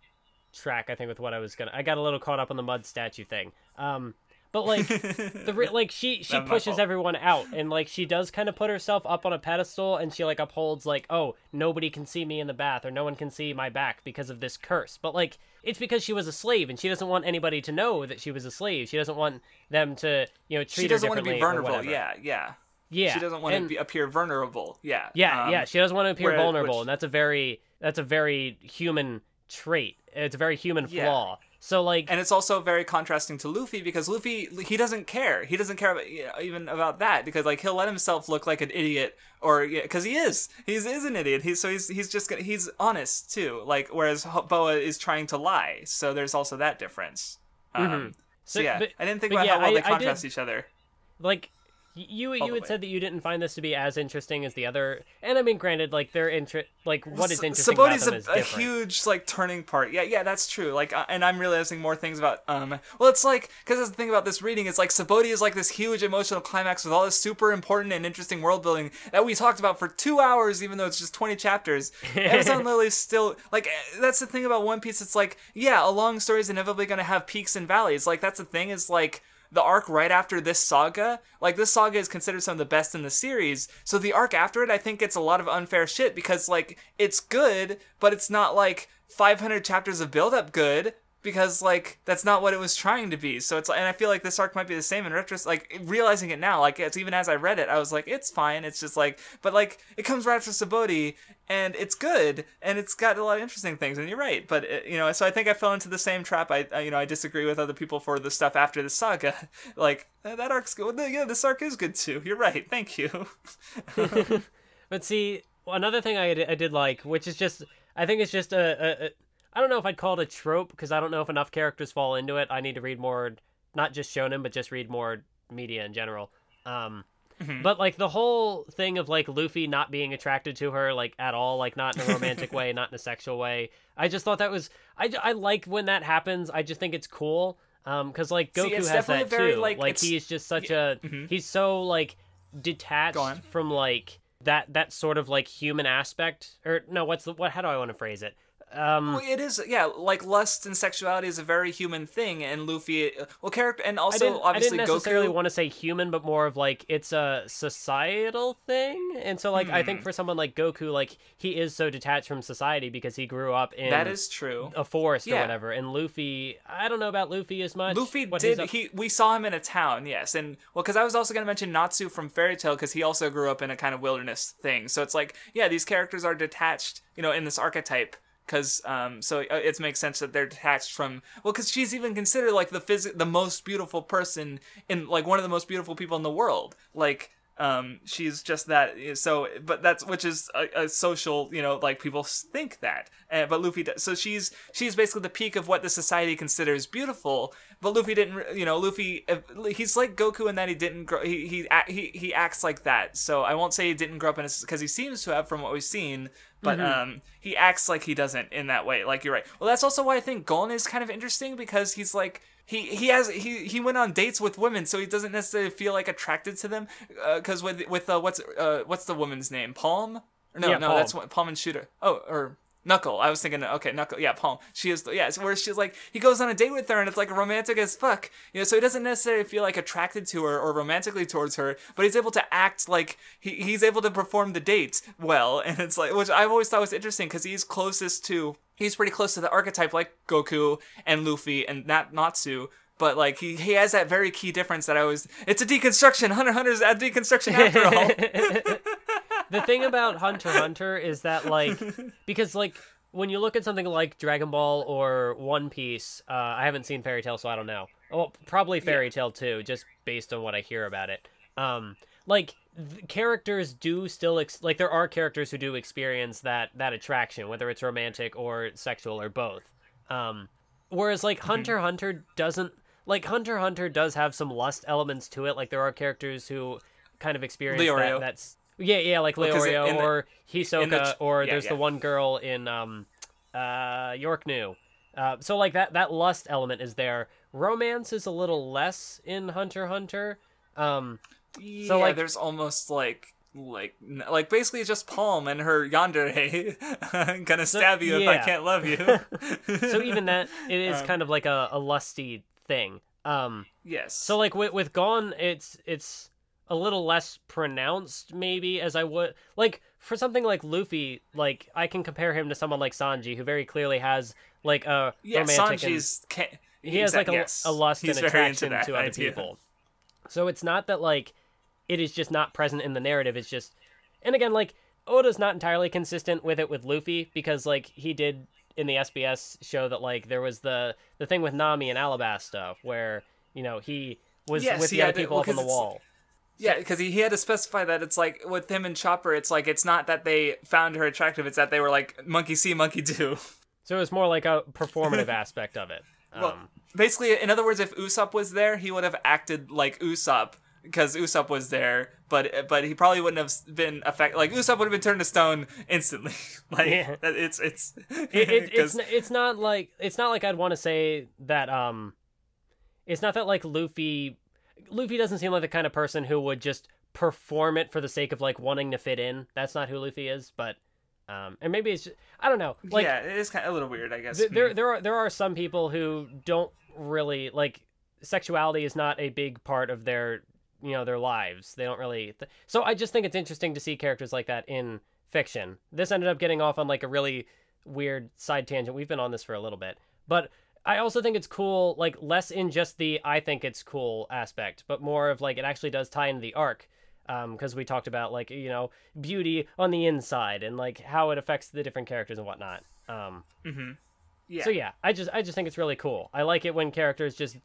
track. I think with what I was gonna. I got a little caught up on the mud statue thing. Um, but like the re- like she she pushes everyone out and like she does kind of put herself up on a pedestal and she like upholds like oh nobody can see me in the bath or no one can see my back because of this curse. But like it's because she was a slave and she doesn't want anybody to know that she was a slave. She doesn't want them to you know treat she doesn't want to be vulnerable. Yeah, yeah. Yeah. She doesn't want and, to be, appear vulnerable. Yeah. Yeah, um, yeah. She doesn't want to appear where, vulnerable, which... and that's a very that's a very human trait. It's a very human yeah. flaw. So like, and it's also very contrasting to Luffy because Luffy he doesn't care. He doesn't care about, you know, even about that because like he'll let himself look like an idiot or because he is he's is an idiot. He's so he's he's just he's honest too. Like whereas Boa is trying to lie. So there's also that difference. Um, mm-hmm. so, so, yeah, but, I didn't think about yeah, how well I, they contrast did, each other. Like you you had said that you didn't find this to be as interesting as the other, and I mean, granted, like they're interest, like what is interesting Sabaody's about them a, is a huge like turning part. Yeah, yeah, that's true. Like, uh, and I'm realizing more things about um. Well, it's like because the thing about this reading is like Sabaody is like this huge emotional climax with all this super important and interesting world building that we talked about for two hours, even though it's just 20 chapters. Amazon Lily still like eh, that's the thing about One Piece. It's like yeah, a long story is inevitably gonna have peaks and valleys. Like that's the thing is like the arc right after this saga, like this saga is considered some of the best in the series. So the arc after it, I think it's a lot of unfair shit because like it's good, but it's not like 500 chapters of build up good because like that's not what it was trying to be. So it's and I feel like this arc might be the same in retrospect. Like realizing it now, like it's even as I read it, I was like, it's fine. It's just like, but like it comes right after Sabaody, and it's good, and it's got a lot of interesting things. And you're right, but it, you know, so I think I fell into the same trap. I, I you know I disagree with other people for the stuff after the saga. like that arc's good. Yeah, this arc is good too. You're right. Thank you. but see, another thing I, I did like, which is just I think it's just a, a, a I don't know if I'd call it a trope because I don't know if enough characters fall into it. I need to read more, not just shonen, but just read more media in general. Um, mm-hmm. But like the whole thing of like Luffy not being attracted to her like at all, like not in a romantic way, not in a sexual way. I just thought that was I, I like when that happens. I just think it's cool. Um, because like Goku See, has that very, too. Like, like he's just such a mm-hmm. he's so like detached from like that that sort of like human aspect or no what's the what how do I want to phrase it um, well, it is, yeah. Like lust and sexuality is a very human thing, and Luffy, well, character, and also I obviously I didn't necessarily Goku... want to say human, but more of like it's a societal thing, and so like hmm. I think hmm. for someone like Goku, like he is so detached from society because he grew up in that is true a forest yeah. or whatever. And Luffy, I don't know about Luffy as much. Luffy did he? We saw him in a town, yes, and well, because I was also going to mention Natsu from Fairy Tail because he also grew up in a kind of wilderness thing. So it's like, yeah, these characters are detached, you know, in this archetype because um, so uh, it makes sense that they're detached from well because she's even considered like the phys- the most beautiful person in like one of the most beautiful people in the world. Like um, she's just that so but that's which is a, a social you know like people think that uh, but luffy does, so she's she's basically the peak of what the society considers beautiful but luffy didn't you know luffy he's like goku in that he didn't grow he he he, he acts like that so i won't say he didn't grow up in a because he seems to have from what we've seen but mm-hmm. um, he acts like he doesn't in that way. Like you're right. Well, that's also why I think Gon is kind of interesting because he's like he he has he he went on dates with women, so he doesn't necessarily feel like attracted to them. Because uh, with with uh, what's uh, what's the woman's name? Palm. No, yeah, no, Palm. that's what Palm and Shooter. Oh, or Knuckle. I was thinking, okay, Knuckle. Yeah, Palm. She is. Yeah, where she's like, he goes on a date with her, and it's like romantic as fuck. You know, so he doesn't necessarily feel like attracted to her or romantically towards her, but he's able to act like he, he's able to perform the date well, and it's like, which I've always thought was interesting because he's closest to, he's pretty close to the archetype like Goku and Luffy and Nat Natsu but like he, he has that very key difference that I was it's a deconstruction Hunter Hunter's a deconstruction after all the thing about Hunter Hunter is that like because like when you look at something like Dragon Ball or One Piece, uh, I haven't seen Fairy Tail, so I don't know. Well, probably Fairy Tail too, just based on what I hear about it. Um, like characters do still ex- like there are characters who do experience that that attraction, whether it's romantic or sexual or both. Um, whereas like Hunter x Hunter doesn't like Hunter Hunter does have some lust elements to it. Like there are characters who kind of experience Leorio. that. That's yeah, yeah, like Well, in- Leorio the- or Hisoka, the or yeah, there's yeah. the one girl in um, uh, York New. Uh, so like that that lust element is there. Romance is a little less in Hunter Hunter. Um, Yeah, So, like- there's almost like like like basically just Palm and her yandere gonna stab you if I can't love you. so even that it is Um, kind of like a, a lusty thing. Um, yes. So like with with Gon, it's it's a little less pronounced maybe as I would like for something like Luffy. Like I can compare him to someone like Sanji, who very clearly has like a yeah, romantic and Sanji's he has like a, yes. a lust He's and attraction to other idea. people. So it's not that like it is just not present in the narrative. It's just and again like Oda's not entirely consistent with it with Luffy because like he did in the SBS show that like there was the the thing with Nami and Alabasta where you know he was with he the other people well, up on the wall. Yeah, because he, he had to specify that it's like with him and Chopper, it's like it's not that they found her attractive; it's that they were like monkey see, monkey do. So it was more like a performative aspect of it. Um, Well, basically, in other words, if Usopp was there, he would have acted like Usopp because Usopp was there, but but he probably wouldn't have been affected. Like Usopp would have been turned to stone instantly. like Yeah. it's it's it, it, it's it's not like it's not like I'd want to say that um, it's not that like Luffy, Luffy doesn't seem like the kind of person who would just perform it for the sake of like wanting to fit in. That's not who Luffy is, but um, and maybe it's just, I don't know. Like yeah, it is kind of a little weird, I guess. th- there Hmm. there are there are some people who don't really like sexuality is not a big part of their you know their lives they don't really th- so i just think it's interesting to see characters like that in fiction this ended up getting off on like a really weird side tangent we've been on this for a little bit but i also think it's cool like less in just the i think it's cool aspect but more of like it actually does tie into the arc because we talked about like you know beauty on the inside and like how it affects the different characters and whatnot um yeah. so yeah, I just I just think it's really cool. I like it when characters just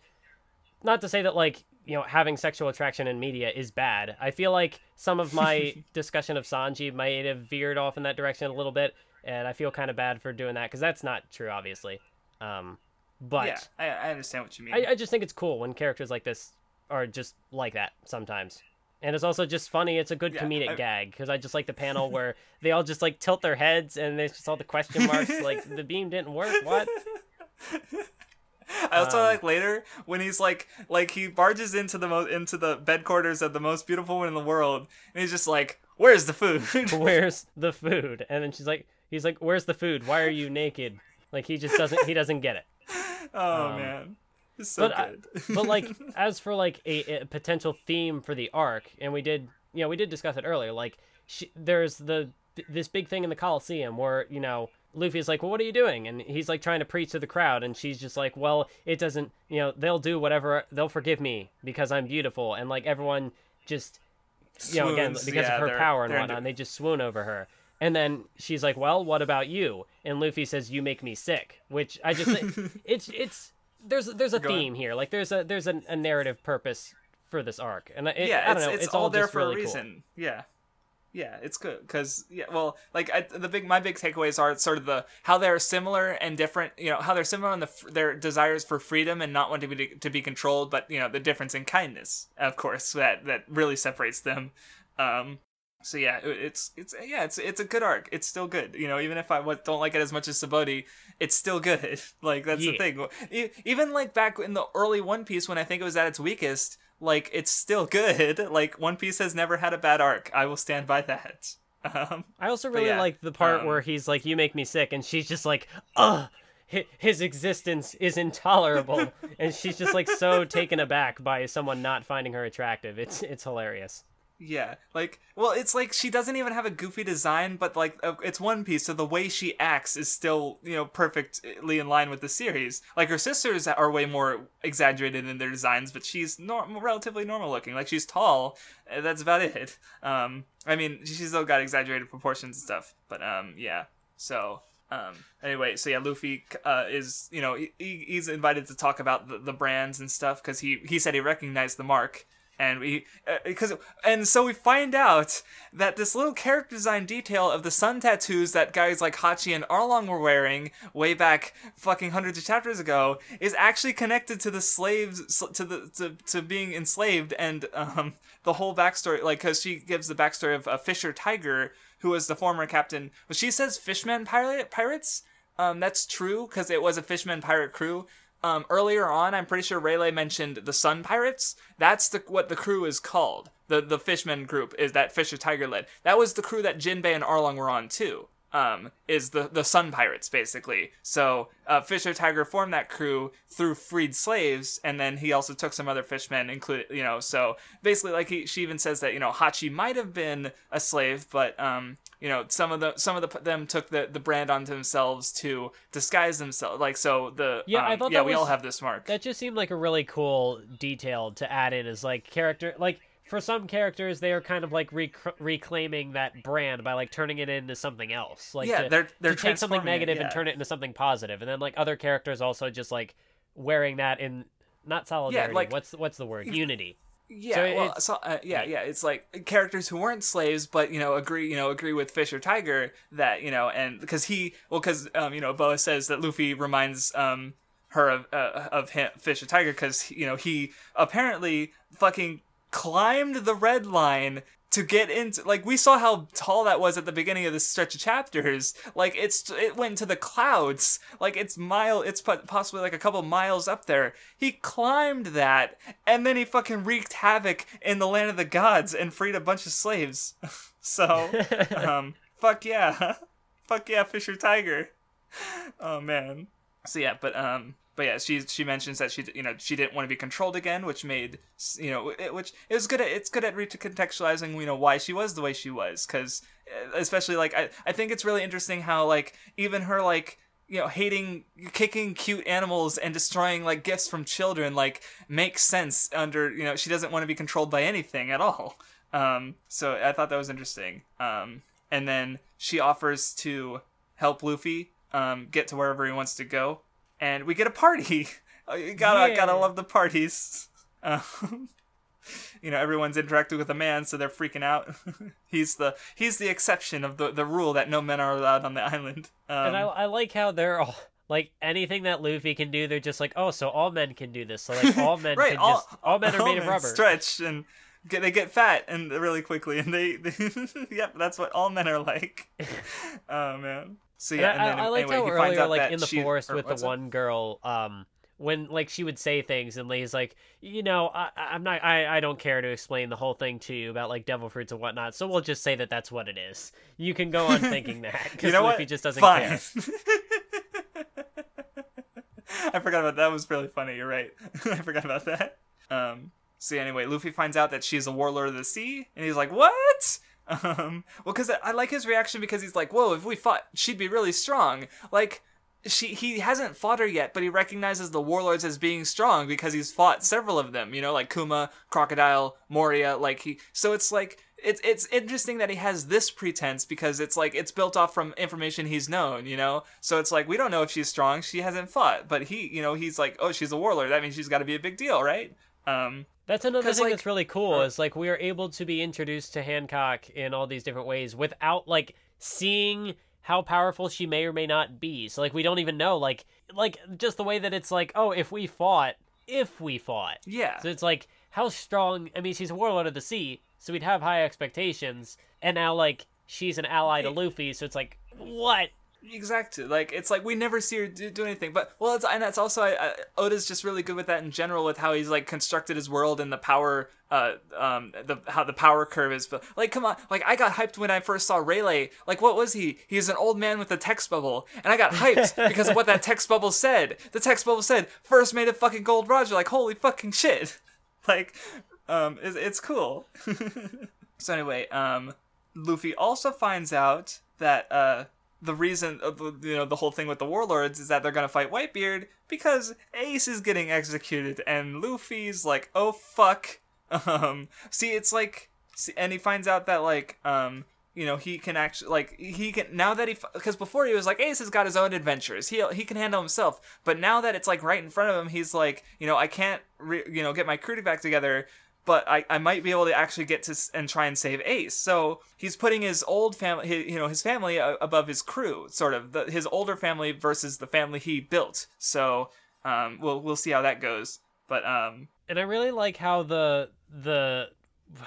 not to say that like, you know, having sexual attraction in media is bad. I feel like some of my discussion of Sanji might have veered off in that direction a little bit, and I feel kind of bad for doing that because that's not true, obviously. Um, but yeah, I, I understand what you mean. I, I just think it's cool when characters like this are just like that sometimes. And it's also just funny. It's a good Yeah, comedic I- gag because I just like the panel where they all just like tilt their heads and there's just all the question marks. like the beam didn't work. What? I also Um, like later when he's like like he barges into the mo- into the bed quarters of the most beautiful one in the world, and he's just like, "Where's the food?" where's the food and then she's like he's like where's the food why are you naked like he just doesn't he doesn't get it oh Um, man, it's so but I- but like as for like a, a potential theme for the arc and we did you know we did discuss it earlier like she, there's the this big thing in the coliseum where you know luffy's like well what are you doing? And he's like trying to preach to the crowd and she's just like well it doesn't you know they'll do whatever they'll forgive me because i'm beautiful. And like everyone just you know again because yeah, of her they're- power and whatnot and they just swoon over her and then she's like well what about you and luffy says you make me sick which i just it's it's there's there's a Go on. theme here like there's a there's a, a narrative purpose for this arc and it, yeah, i don't it's, know it's, it's, all, there just for really a cool. reason. Yeah, yeah, it's good because yeah, well, like I, the big my big takeaways are sort of the how they're similar and different. You know how they're similar in the their desires for freedom and not wanting to be to be controlled, but you know the difference in kindness, of course, that that really separates them. Um, so yeah, it's it's yeah, it's it's a good arc. It's still good. You know, even if I don't like it as much as Sabaody, it's still good. Like that's the thing. Even like back in the early One Piece when I think it was at its weakest, like it's still good. Like One Piece has never had a bad arc. I will stand by that. Um, i also really yeah, like the part um, where he's like you make me sick and she's just like ugh his existence is intolerable and she's just like so taken aback by someone not finding her attractive it's it's hilarious yeah, like well, it's like she doesn't even have a goofy design, but like uh, it's One Piece, so the way she acts is still you know perfectly in line with the series. Like her sisters are way more exaggerated in their designs, but she's nor- relatively normal looking. Like she's tall, uh, that's about it. Um, I mean, she's still got exaggerated proportions and stuff, but um, yeah. So Um, anyway, so yeah, Luffy uh, is you know he, he's invited to talk about the, the brands and stuff because he he said he recognized the mark and we because uh, and so we find out that this little character design detail of the sun tattoos that guys like Hachi and Arlong were wearing way back fucking hundreds of chapters ago is actually connected to the slaves to the to, to being enslaved and um the whole backstory like because she gives the backstory of a Fisher Tiger who was the former captain. Well she says fishman pirate pirates? Um that's true because it was a fishman pirate crew um, earlier on, I'm pretty sure Rayleigh mentioned the Sun Pirates. That's the what the crew is called. The the Fishman group is that Fisher Tiger led. That was the crew that Jinbei and Arlong were on too um, is the the Sun Pirates basically. So uh, Fisher Tiger formed that crew through freed slaves, and then he also took some other fishmen, included you know. So basically, like he, she even says that you know Hachi might have been a slave, but um, you know some of the some of the them took the, the brand onto themselves to disguise themselves. Like so the yeah, um, I thought yeah we was, all have this mark. That just seemed like a really cool detail to add in as like character like for some characters they are kind of like rec- reclaiming that brand by like turning it into something else like yeah to, they're they're to take something transforming it, yeah. and turn it into something positive and then like other characters also just like wearing that in not solidarity yeah, like- what's what's the word unity Yeah, So well, so, uh, yeah, yeah. It's like characters who weren't slaves, but you know, agree, you know, agree with Fisher Tiger that you know, and because he, well, because um, you know, Boa says that Luffy reminds um her of uh, of him, Fisher Tiger, because you know he apparently fucking climbed the red line to get into like we saw how tall that was at the beginning of this stretch of chapters. Like it's it went to the clouds. Like it's mile it's possibly like a couple miles up there. He climbed that and then he fucking wreaked havoc in the land of the gods and freed a bunch of slaves. So um fuck yeah. Fuck yeah fisher tiger. Oh man. So yeah but um but yeah she she mentions that she you know she didn't want to be controlled again which made you know it, which it was good at it's good at recontextualizing you know why she was the way she was because especially like I, I think it's really interesting how like even her like you know hating kicking cute animals and destroying like gifts from children like makes sense under you know she doesn't want to be controlled by anything at all. Um so i thought that was interesting. Um and then she offers to help luffy um get to wherever he wants to go and we get a party Oh, you gotta Yeah. gotta love the parties um, you know everyone's interacting with a man so they're freaking out he's the he's the exception of the the rule that no men are allowed on the island um, and I, I like how they're all like anything that Luffy can do, they're just like, oh, so all men can do this. So like all men right can all, just all men are made of rubber. stretch and get they get fat and really quickly and they, they yep that's what all men are like oh man so And yeah I, and then I, I liked anyway, how he finds earlier, out like that in the she- forest or with the what's it? one girl, um, when like she would say things, and Lee's like, you know, I, I- I'm not, I, I don't care to explain the whole thing to you about like devil fruits and whatnot. So we'll just say that that's what it is. You can go on thinking that because you know Luffy what just doesn't Fine. care. I forgot about that. was really funny. You're right. I forgot about that. Um. So anyway, Luffy finds out that she's a warlord of the sea, and he's like, "What?" Um. Well, because I like his reaction because he's like, "Whoa! If we fought, she'd be really strong." Like. She he hasn't fought her yet, but he recognizes the warlords as being strong because he's fought several of them. You know, like Kuma, Crocodile, Moria. Like he, so it's like it's it's interesting that he has this pretense because it's like it's built off from information he's known, you know. So it's like we don't know if she's strong. She hasn't fought, but he, you know, he's like, oh, she's a warlord. That means she's got to be a big deal, right? Um, That's another thing like, that's really cool uh, is like we are able to be introduced to Hancock in all these different ways without like seeing how powerful she may or may not be. So like we don't even know like like just the way that it's like oh if we fought if we fought. Yeah, so it's like how strong I mean she's a warlord of the sea so we'd have high expectations. And now like she's an ally to Luffy so it's like what exactly. Like it's like we never see her do, do anything. But well, it's and that's also I, I, Oda's just really good with that in general with how he's like constructed his world and the power, uh, um, the how the power curve is. But like, come on, like I got hyped when I first saw Rayleigh. Like, what was he? He's an old man with a text bubble, and I got hyped because of what that text bubble said. The text bubble said first made of fucking gold Roger. Like, holy fucking shit. Like, um, it's, it's cool. so anyway, um, Luffy also finds out that uh the reason of the you know the whole thing with the warlords is that they're gonna fight Whitebeard because Ace is getting executed and Luffy's like oh fuck. Um see it's like see, and he finds out that like um you know he can actually like he can now that he because before he was like ace has got his own adventures. He he can handle himself. But now that it's like right in front of him he's like you know i can't re- you know get my crew back together but I, I might be able to actually get to s- and try and save ace so he's putting his old family you know his family uh, above his crew sort of the, his older family versus the family he built so um we'll we'll see how that goes but um and i really like how the the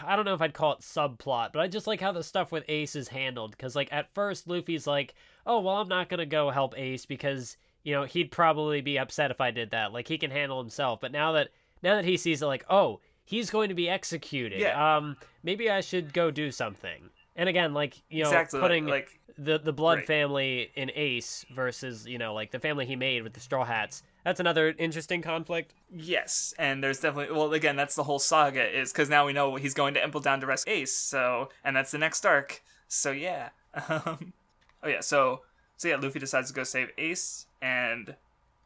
I don't know if I'd call it subplot, but I just like how the stuff with Ace is handled. Because, like, at first, Luffy's like, oh, well, I'm not to go help Ace because, you know, he'd probably be upset if I did that. Like, he can handle himself. But now that, now that he sees it, like, oh, he's going to be executed. Yeah. Um, maybe I should go do something. And again, like, you know, exactly putting like the, the Blood right. family in Ace versus, you know, like the family he made with the Straw Hats. That's another interesting conflict. Yes, and there's definitely well again that's the whole saga is because now we know he's going to Impel Down to rescue Ace, so and that's the next arc. So yeah, um, oh yeah, so so yeah, Luffy decides to go save Ace, and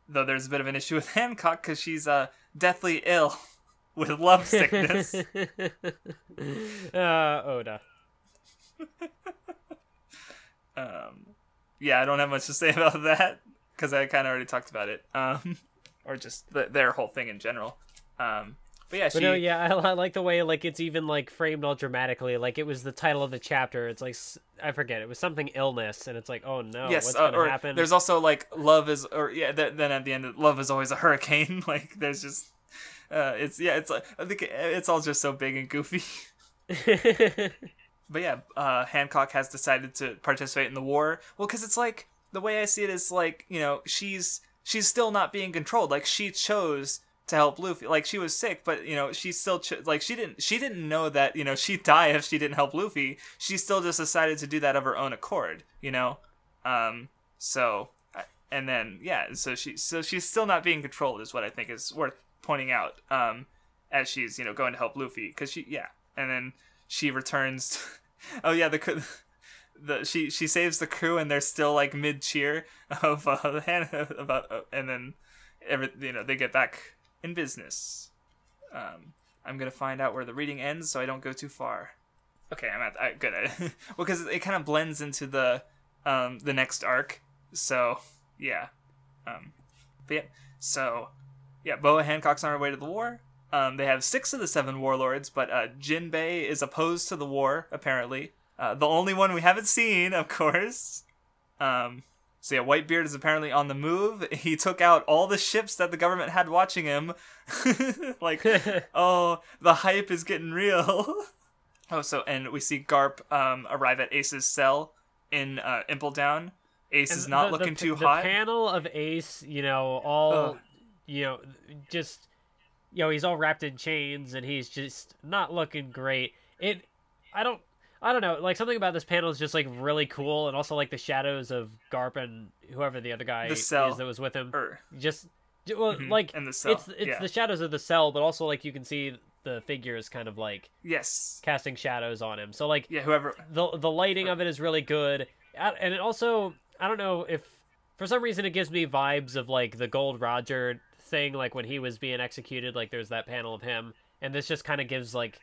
though there's a bit of an issue with Hancock because she's uh deathly ill with love sickness. uh, Oda. um, yeah, I don't have much to say about that because I kind of already talked about it. Um, or just the, their whole thing in general. Um, but yeah, she. But no, yeah, I, I like the way like it's even like framed all dramatically. Like it was the title of the chapter. It's like I forget. It was something illness, and it's like, oh no, yes, what's uh, gonna happen? there's also like love is, or yeah, th- then at the end, love is always a hurricane. like there's just, uh, it's yeah, it's like I think it's all just so big and goofy. but yeah, uh, Hancock has decided to participate in the war. Well, because it's like the way I see it is like you know she's she's still not being controlled. Like she chose to help Luffy. Like she was sick, but you know she still cho- like she didn't she didn't know that you know she'd die if she didn't help Luffy. She still just decided to do that of her own accord. You know, um. So and then yeah, so she so she's still not being controlled is what I think is worth pointing out. Um, as she's you know going to help Luffy because she yeah, and then she returns. oh yeah, the the she she saves the crew and they're still like mid cheer of uh, about uh, and then every you know they get back in business. Um, I'm gonna find out where the reading ends so I don't go too far. Okay, I'm at I, good. well, because it kind of blends into the um the next arc. So yeah, um, but yeah, so yeah, Boa Hancock's on her way to the war. Um, they have six of the seven warlords, but uh, Jinbei is opposed to the war apparently. Uh, the only one we haven't seen, of course. Um, so yeah, Whitebeard is apparently on the move. He took out all the ships that the government had watching him. like, oh, the hype is getting real. oh, so and we see Garp um, arrive at Ace's cell in uh, Impel Down. Ace is not the, looking the, too the hot. panel of Ace, you know, all Ugh. You know, just you know, he's all wrapped in chains and he's just not looking great. It, I don't, I don't know, like something about this panel is just like really cool, and also like the shadows of Garp and whoever the other guy The cell. is that was with him, Er, just well, Mhm, like and the cell, it's it's yeah. the shadows of the cell, but also like you can see the figures kind of like yes. casting shadows on him. So like Yeah, whoever. the the lighting of it is really good and it also i don't know if for some reason it gives me vibes of like the Gold Roger thing like when he was being executed like there's that panel of him and this just kind of gives like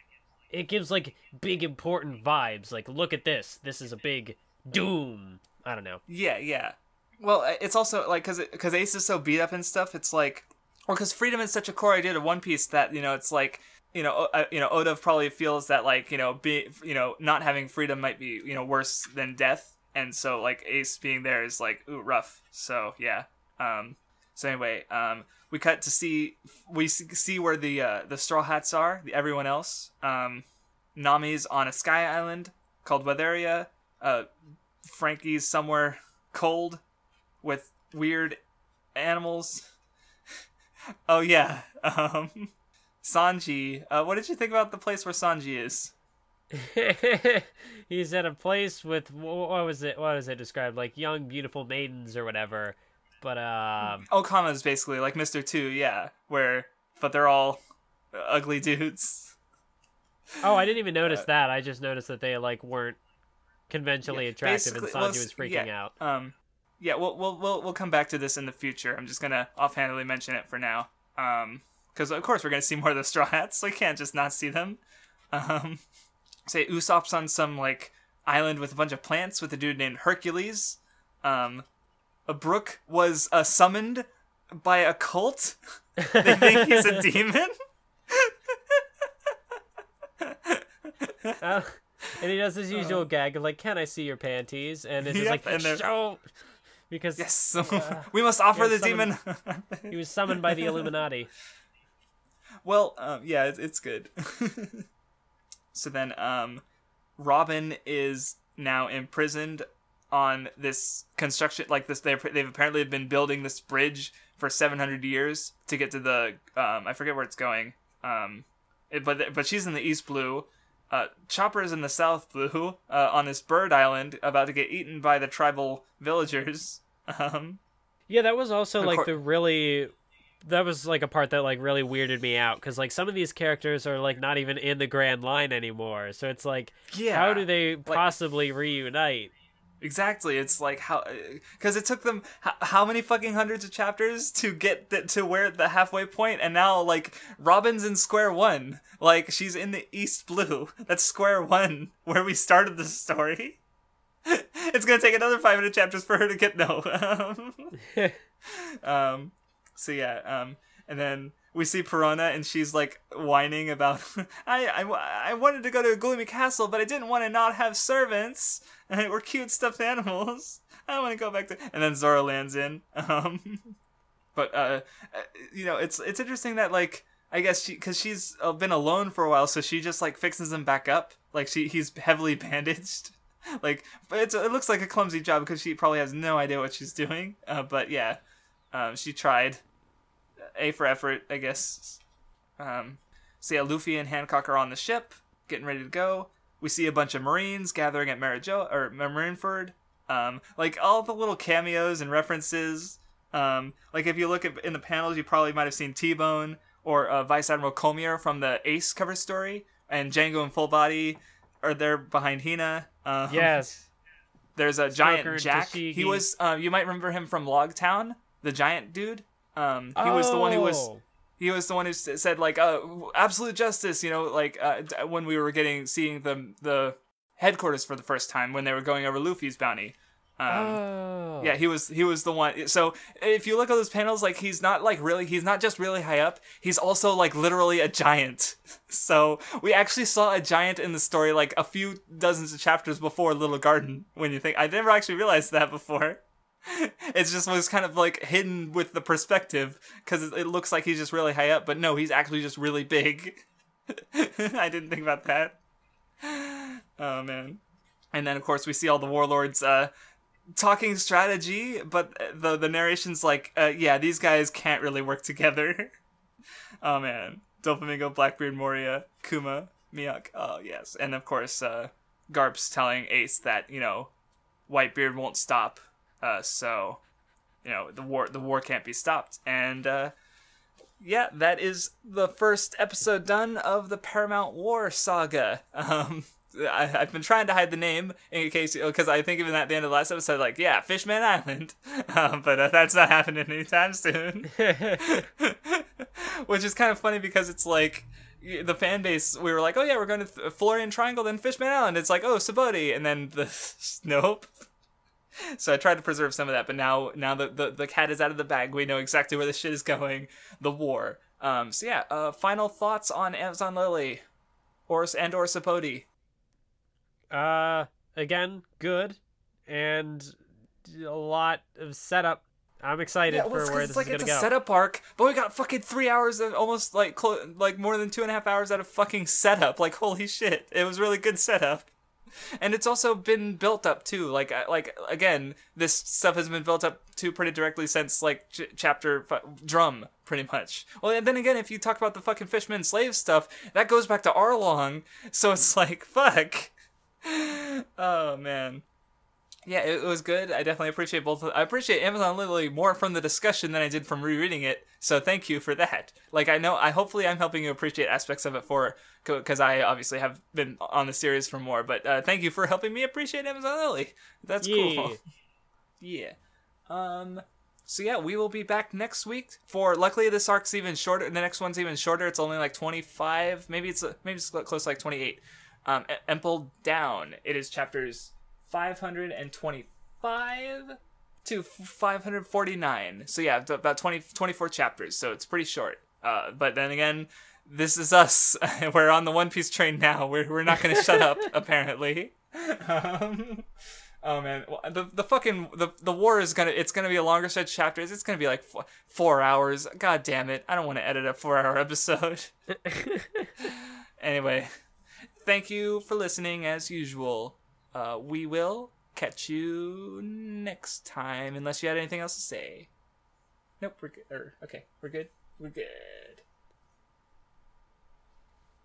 it gives like big important vibes like look at this this is a big doom i don't know Yeah, yeah. Well, it's also like because because Ace is so beat up and stuff. It's like, or because freedom is such a core idea to One Piece that you know it's like you know uh, you know Oda probably feels that like you know be you know not having freedom might be you know worse than death, and so like Ace being there is like ooh rough. So yeah. Um. So anyway, um, we cut to see we see where the uh, the Straw Hats are. The, everyone else. Um, Nami's on a sky island called Weatheria. Uh, Franky's somewhere cold with weird animals. oh yeah. Um Sanji. Uh, what did you think about the place where Sanji is? he's at a place with what was it what was it described like young beautiful maidens or whatever but um Okama is basically like Mr. Two, yeah, where but they're all ugly dudes. oh i didn't even notice that i just noticed that they like weren't conventionally Yeah, attractive and sanji well, was freaking yeah, out Um, yeah, we'll, we'll we'll we'll come back to this in the future. I'm just gonna offhandedly mention it for now. Um, because of course we're gonna see more of the Straw Hats, so we can't just not see them. Um, say Usopp's on some like island with a bunch of plants with a dude named Hercules. Um, a Brook was uh, summoned by a cult. they think he's a demon. Uh, and he does his usual gag of like, "Can I see your panties?" And it's just Yep, like, "Show," because Yes, we must offer the yeah, summon- demon. he was summoned by the Illuminati. Well, um, yeah, it's, it's good. so then, um, Robin is now imprisoned on this construction, like this. They've they've apparently been building this bridge for seven hundred years to get to the. Um, I forget where it's going. Um, it, but but she's in the East Blue. Uh, Chopper is in the South Blue uh, on this bird island, about to get eaten by the tribal villagers. Um, Yeah, that was also like cour- the really that was like a part that like really weirded me out because like some of these characters are like not even in the grand line anymore so it's like yeah, how do they possibly reunite Exactly. It's like how because it took them how, how many fucking hundreds of chapters to get the, to where the halfway point, and now like Robin's in square one. Like she's in the East Blue. That's square one where we started the story. it's gonna take another five hundred chapters for her to get no. um. So yeah. Um. And then we see Perona, and she's like whining about, I, I, I wanted to go to a gloomy castle, but I didn't want to not have servants. We're cute stuffed animals. I want to go back to. And then Zoro lands in. Um, but uh, uh, you know, it's it's interesting that like I guess she because she's uh, been alone for a while, so she just like fixes him back up. Like she he's heavily bandaged. like, it's it looks like a clumsy job because she probably has no idea what she's doing. Uh, but yeah, um, she tried. A for effort, I guess. Um, so yeah, Luffy and Hancock are on the ship, getting ready to go. We see a bunch of Marines gathering at Marijo or Marineford. Um, like all the little cameos and references. Um, like if you look at in the panels, you probably might have seen T Bone or uh, Vice Admiral Comier from the Ace cover story, and Django and Full Body are there behind Hina. Um, yes there's a giant Jack. He was. Uh, you might remember him from Logtown, the giant dude. Um, he was the one who was. Oh. He was the one who said like, uh, absolute justice. You know, like uh, when we were getting seeing the the headquarters for the first time when they were going over Luffy's bounty. Um, oh yeah, he was he was the one. So if you look at those panels, like he's not like really he's not just really high up. He's also like literally a giant. So we actually saw a giant in the story like a few dozens of chapters before Little Garden. When you think I never actually realized that before. It just was kind of like hidden with the perspective because it, looks like he's just really high up, but no, he's actually just really big. I didn't think about that. Oh man. And then of course we see all the warlords uh talking strategy, but the the narration's like, uh, yeah, these guys can't really work together. oh man, Doflamingo, Blackbeard, Moria, Kuma, Mihawk. Oh yes, and of course, uh, Garp's telling Ace that you know, Whitebeard won't stop. Uh, so, you know, the war the war can't be stopped, and uh, yeah, that is the first episode done of the Paramount War saga. Um, I, I've been trying to hide the name in case because I think even at the end of the last episode, like, yeah, Fishman Island, um, but uh, that's not happening anytime soon. Which is kind of funny because it's like the fan base. We were like, oh yeah, we're going to Th- Florian Triangle, then Fishman Island. It's like, oh, Sabaody, and then the nope. So I tried to preserve some of that, but now now the, the, the cat is out of the bag. We know exactly where the shit is going. The war. Um. So yeah. Uh. Final thoughts on Amazon Lily, or and or Sabaody. uh again good and a lot of setup i'm excited Yeah, well, for it's where it's this like is it's gonna a go setup arc, but we got fucking three hours of almost like clo- like more than two and a half hours out of fucking setup. Like holy shit, it was really good setup, and it's also been built up too. Like like again, this stuff has been built up to pretty directly since like ch- chapter f- drum, pretty much. Well, and then again, if you talk about the fucking fisherman slave stuff, that goes back to Arlong, so it's like fuck. oh man. Yeah, it was good. I definitely appreciate both. I appreciate Amazon Lily more from the discussion than I did from rereading it. So thank you for that. Like I know, I hopefully I'm helping you appreciate aspects of it for because I obviously have been on the series for more. But uh, thank you for helping me appreciate Amazon Lily. That's Yeah. cool. yeah. Um. So yeah, we will be back next week for. Luckily, this arc's even shorter. The next one's even shorter. It's only like 25. Maybe it's maybe it's close to like 28. Um, E- Impel Down. It is chapters 525 to 549. So yeah, about 20, 24 chapters. So it's pretty short. Uh, but then again, this is us. we're on the One Piece train now. We're we're not gonna shut up. Apparently. Um, oh man, Well, the the fucking the the war is gonna it's gonna be a longer stretch chapters. It's gonna be like four, four hours. God damn it! I don't want to edit a four hour episode. anyway, thank you for listening as usual. Uh, we will catch you next time, unless you had anything else to say. Nope, we're good. Or, er, okay, we're good. We're good.